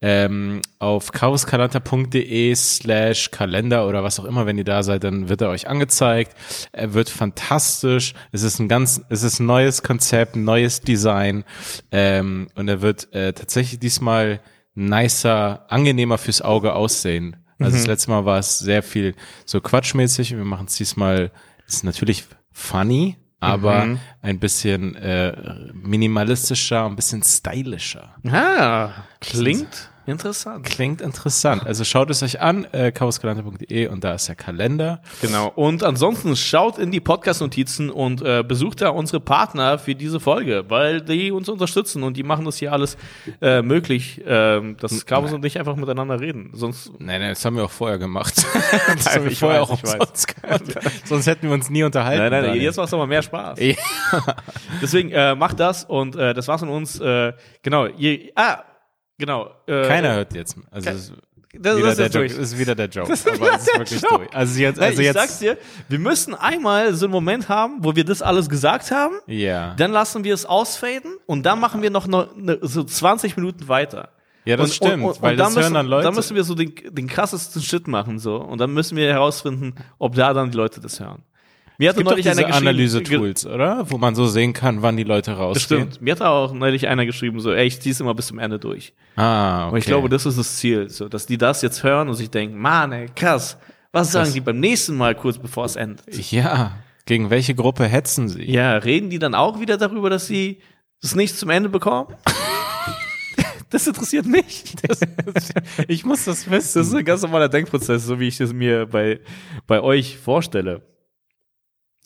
[SPEAKER 1] Ähm, auf carvuskalender.de slash Kalender oder was auch immer, wenn ihr da seid, dann wird er euch angezeigt. Er wird fantastisch. Es ist ein ganz, es ist ein neues Konzept, ein neues Design. Ähm, und er wird äh, tatsächlich diesmal nicer, angenehmer fürs Auge aussehen. Also mhm. das letzte Mal war es sehr viel so quatschmäßig. Wir machen es diesmal, ist natürlich funny, aber mhm. ein bisschen äh, minimalistischer, ein bisschen stylischer.
[SPEAKER 2] Ah, klingt Interessant.
[SPEAKER 1] Klingt interessant. Also schaut es euch an, äh, chaoskalender.de und da ist der Kalender.
[SPEAKER 2] Genau. Und ansonsten schaut in die Podcast-Notizen und äh, besucht da unsere Partner für diese Folge, weil die uns unterstützen und die machen das hier alles äh, möglich, äh, dass Chaos und ich einfach miteinander reden. Sonst.
[SPEAKER 1] Nein, nein, das haben wir auch vorher gemacht. das nein, haben wir vorher weiß, auch umsonst. Sonst hätten wir uns nie unterhalten.
[SPEAKER 2] Nein, nein, nein jetzt macht es aber mehr Spaß. Ja. Deswegen äh, macht das und äh, das war's von uns. Äh, genau. Ihr, ah, Genau.
[SPEAKER 1] Äh, Keiner hört jetzt. Also das, das, ist, Joke, ist, wieder der Joke. Das aber es ist wirklich Joke. durch.
[SPEAKER 2] Also jetzt, also ich jetzt, sag's dir, wir müssen einmal so einen Moment haben, wo wir das alles gesagt haben.
[SPEAKER 1] Ja.
[SPEAKER 2] Dann lassen wir es ausfaden und dann machen wir noch ne, so 20 Minuten weiter.
[SPEAKER 1] Ja, das
[SPEAKER 2] und,
[SPEAKER 1] stimmt,
[SPEAKER 2] und, und, weil das müssen, hören dann Leute. Dann müssen wir so den, den krassesten Shit machen so und dann müssen wir herausfinden, ob da dann die Leute das hören.
[SPEAKER 1] Mir hat neulich diese einer Analyse-Tools, oder? Wo man so sehen kann, wann die Leute rausgehen. Stimmt.
[SPEAKER 2] Mir hat auch neulich einer geschrieben, so, ey, ich zieh's immer bis zum Ende durch.
[SPEAKER 1] Ah, okay.
[SPEAKER 2] Und ich glaube, das ist das Ziel, so, dass die das jetzt hören und sich denken, Mann, ey, krass, was sagen die beim nächsten Mal kurz bevor es endet?
[SPEAKER 1] Ja. Gegen welche Gruppe hetzen sie?
[SPEAKER 2] Ja, reden die dann auch wieder darüber, dass sie das nicht zum Ende bekommen? Das interessiert mich. Das,
[SPEAKER 1] ich muss das wissen.
[SPEAKER 2] Das ist ein ganz normaler Denkprozess, so wie ich das mir bei, bei euch vorstelle.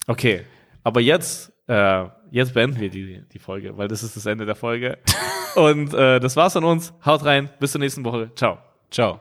[SPEAKER 2] Okay, aber jetzt, äh, jetzt beenden wir die, die Folge, weil das ist das Ende der Folge. Und äh, das war's an uns. Haut rein, bis zur nächsten Woche. Ciao.
[SPEAKER 1] Ciao.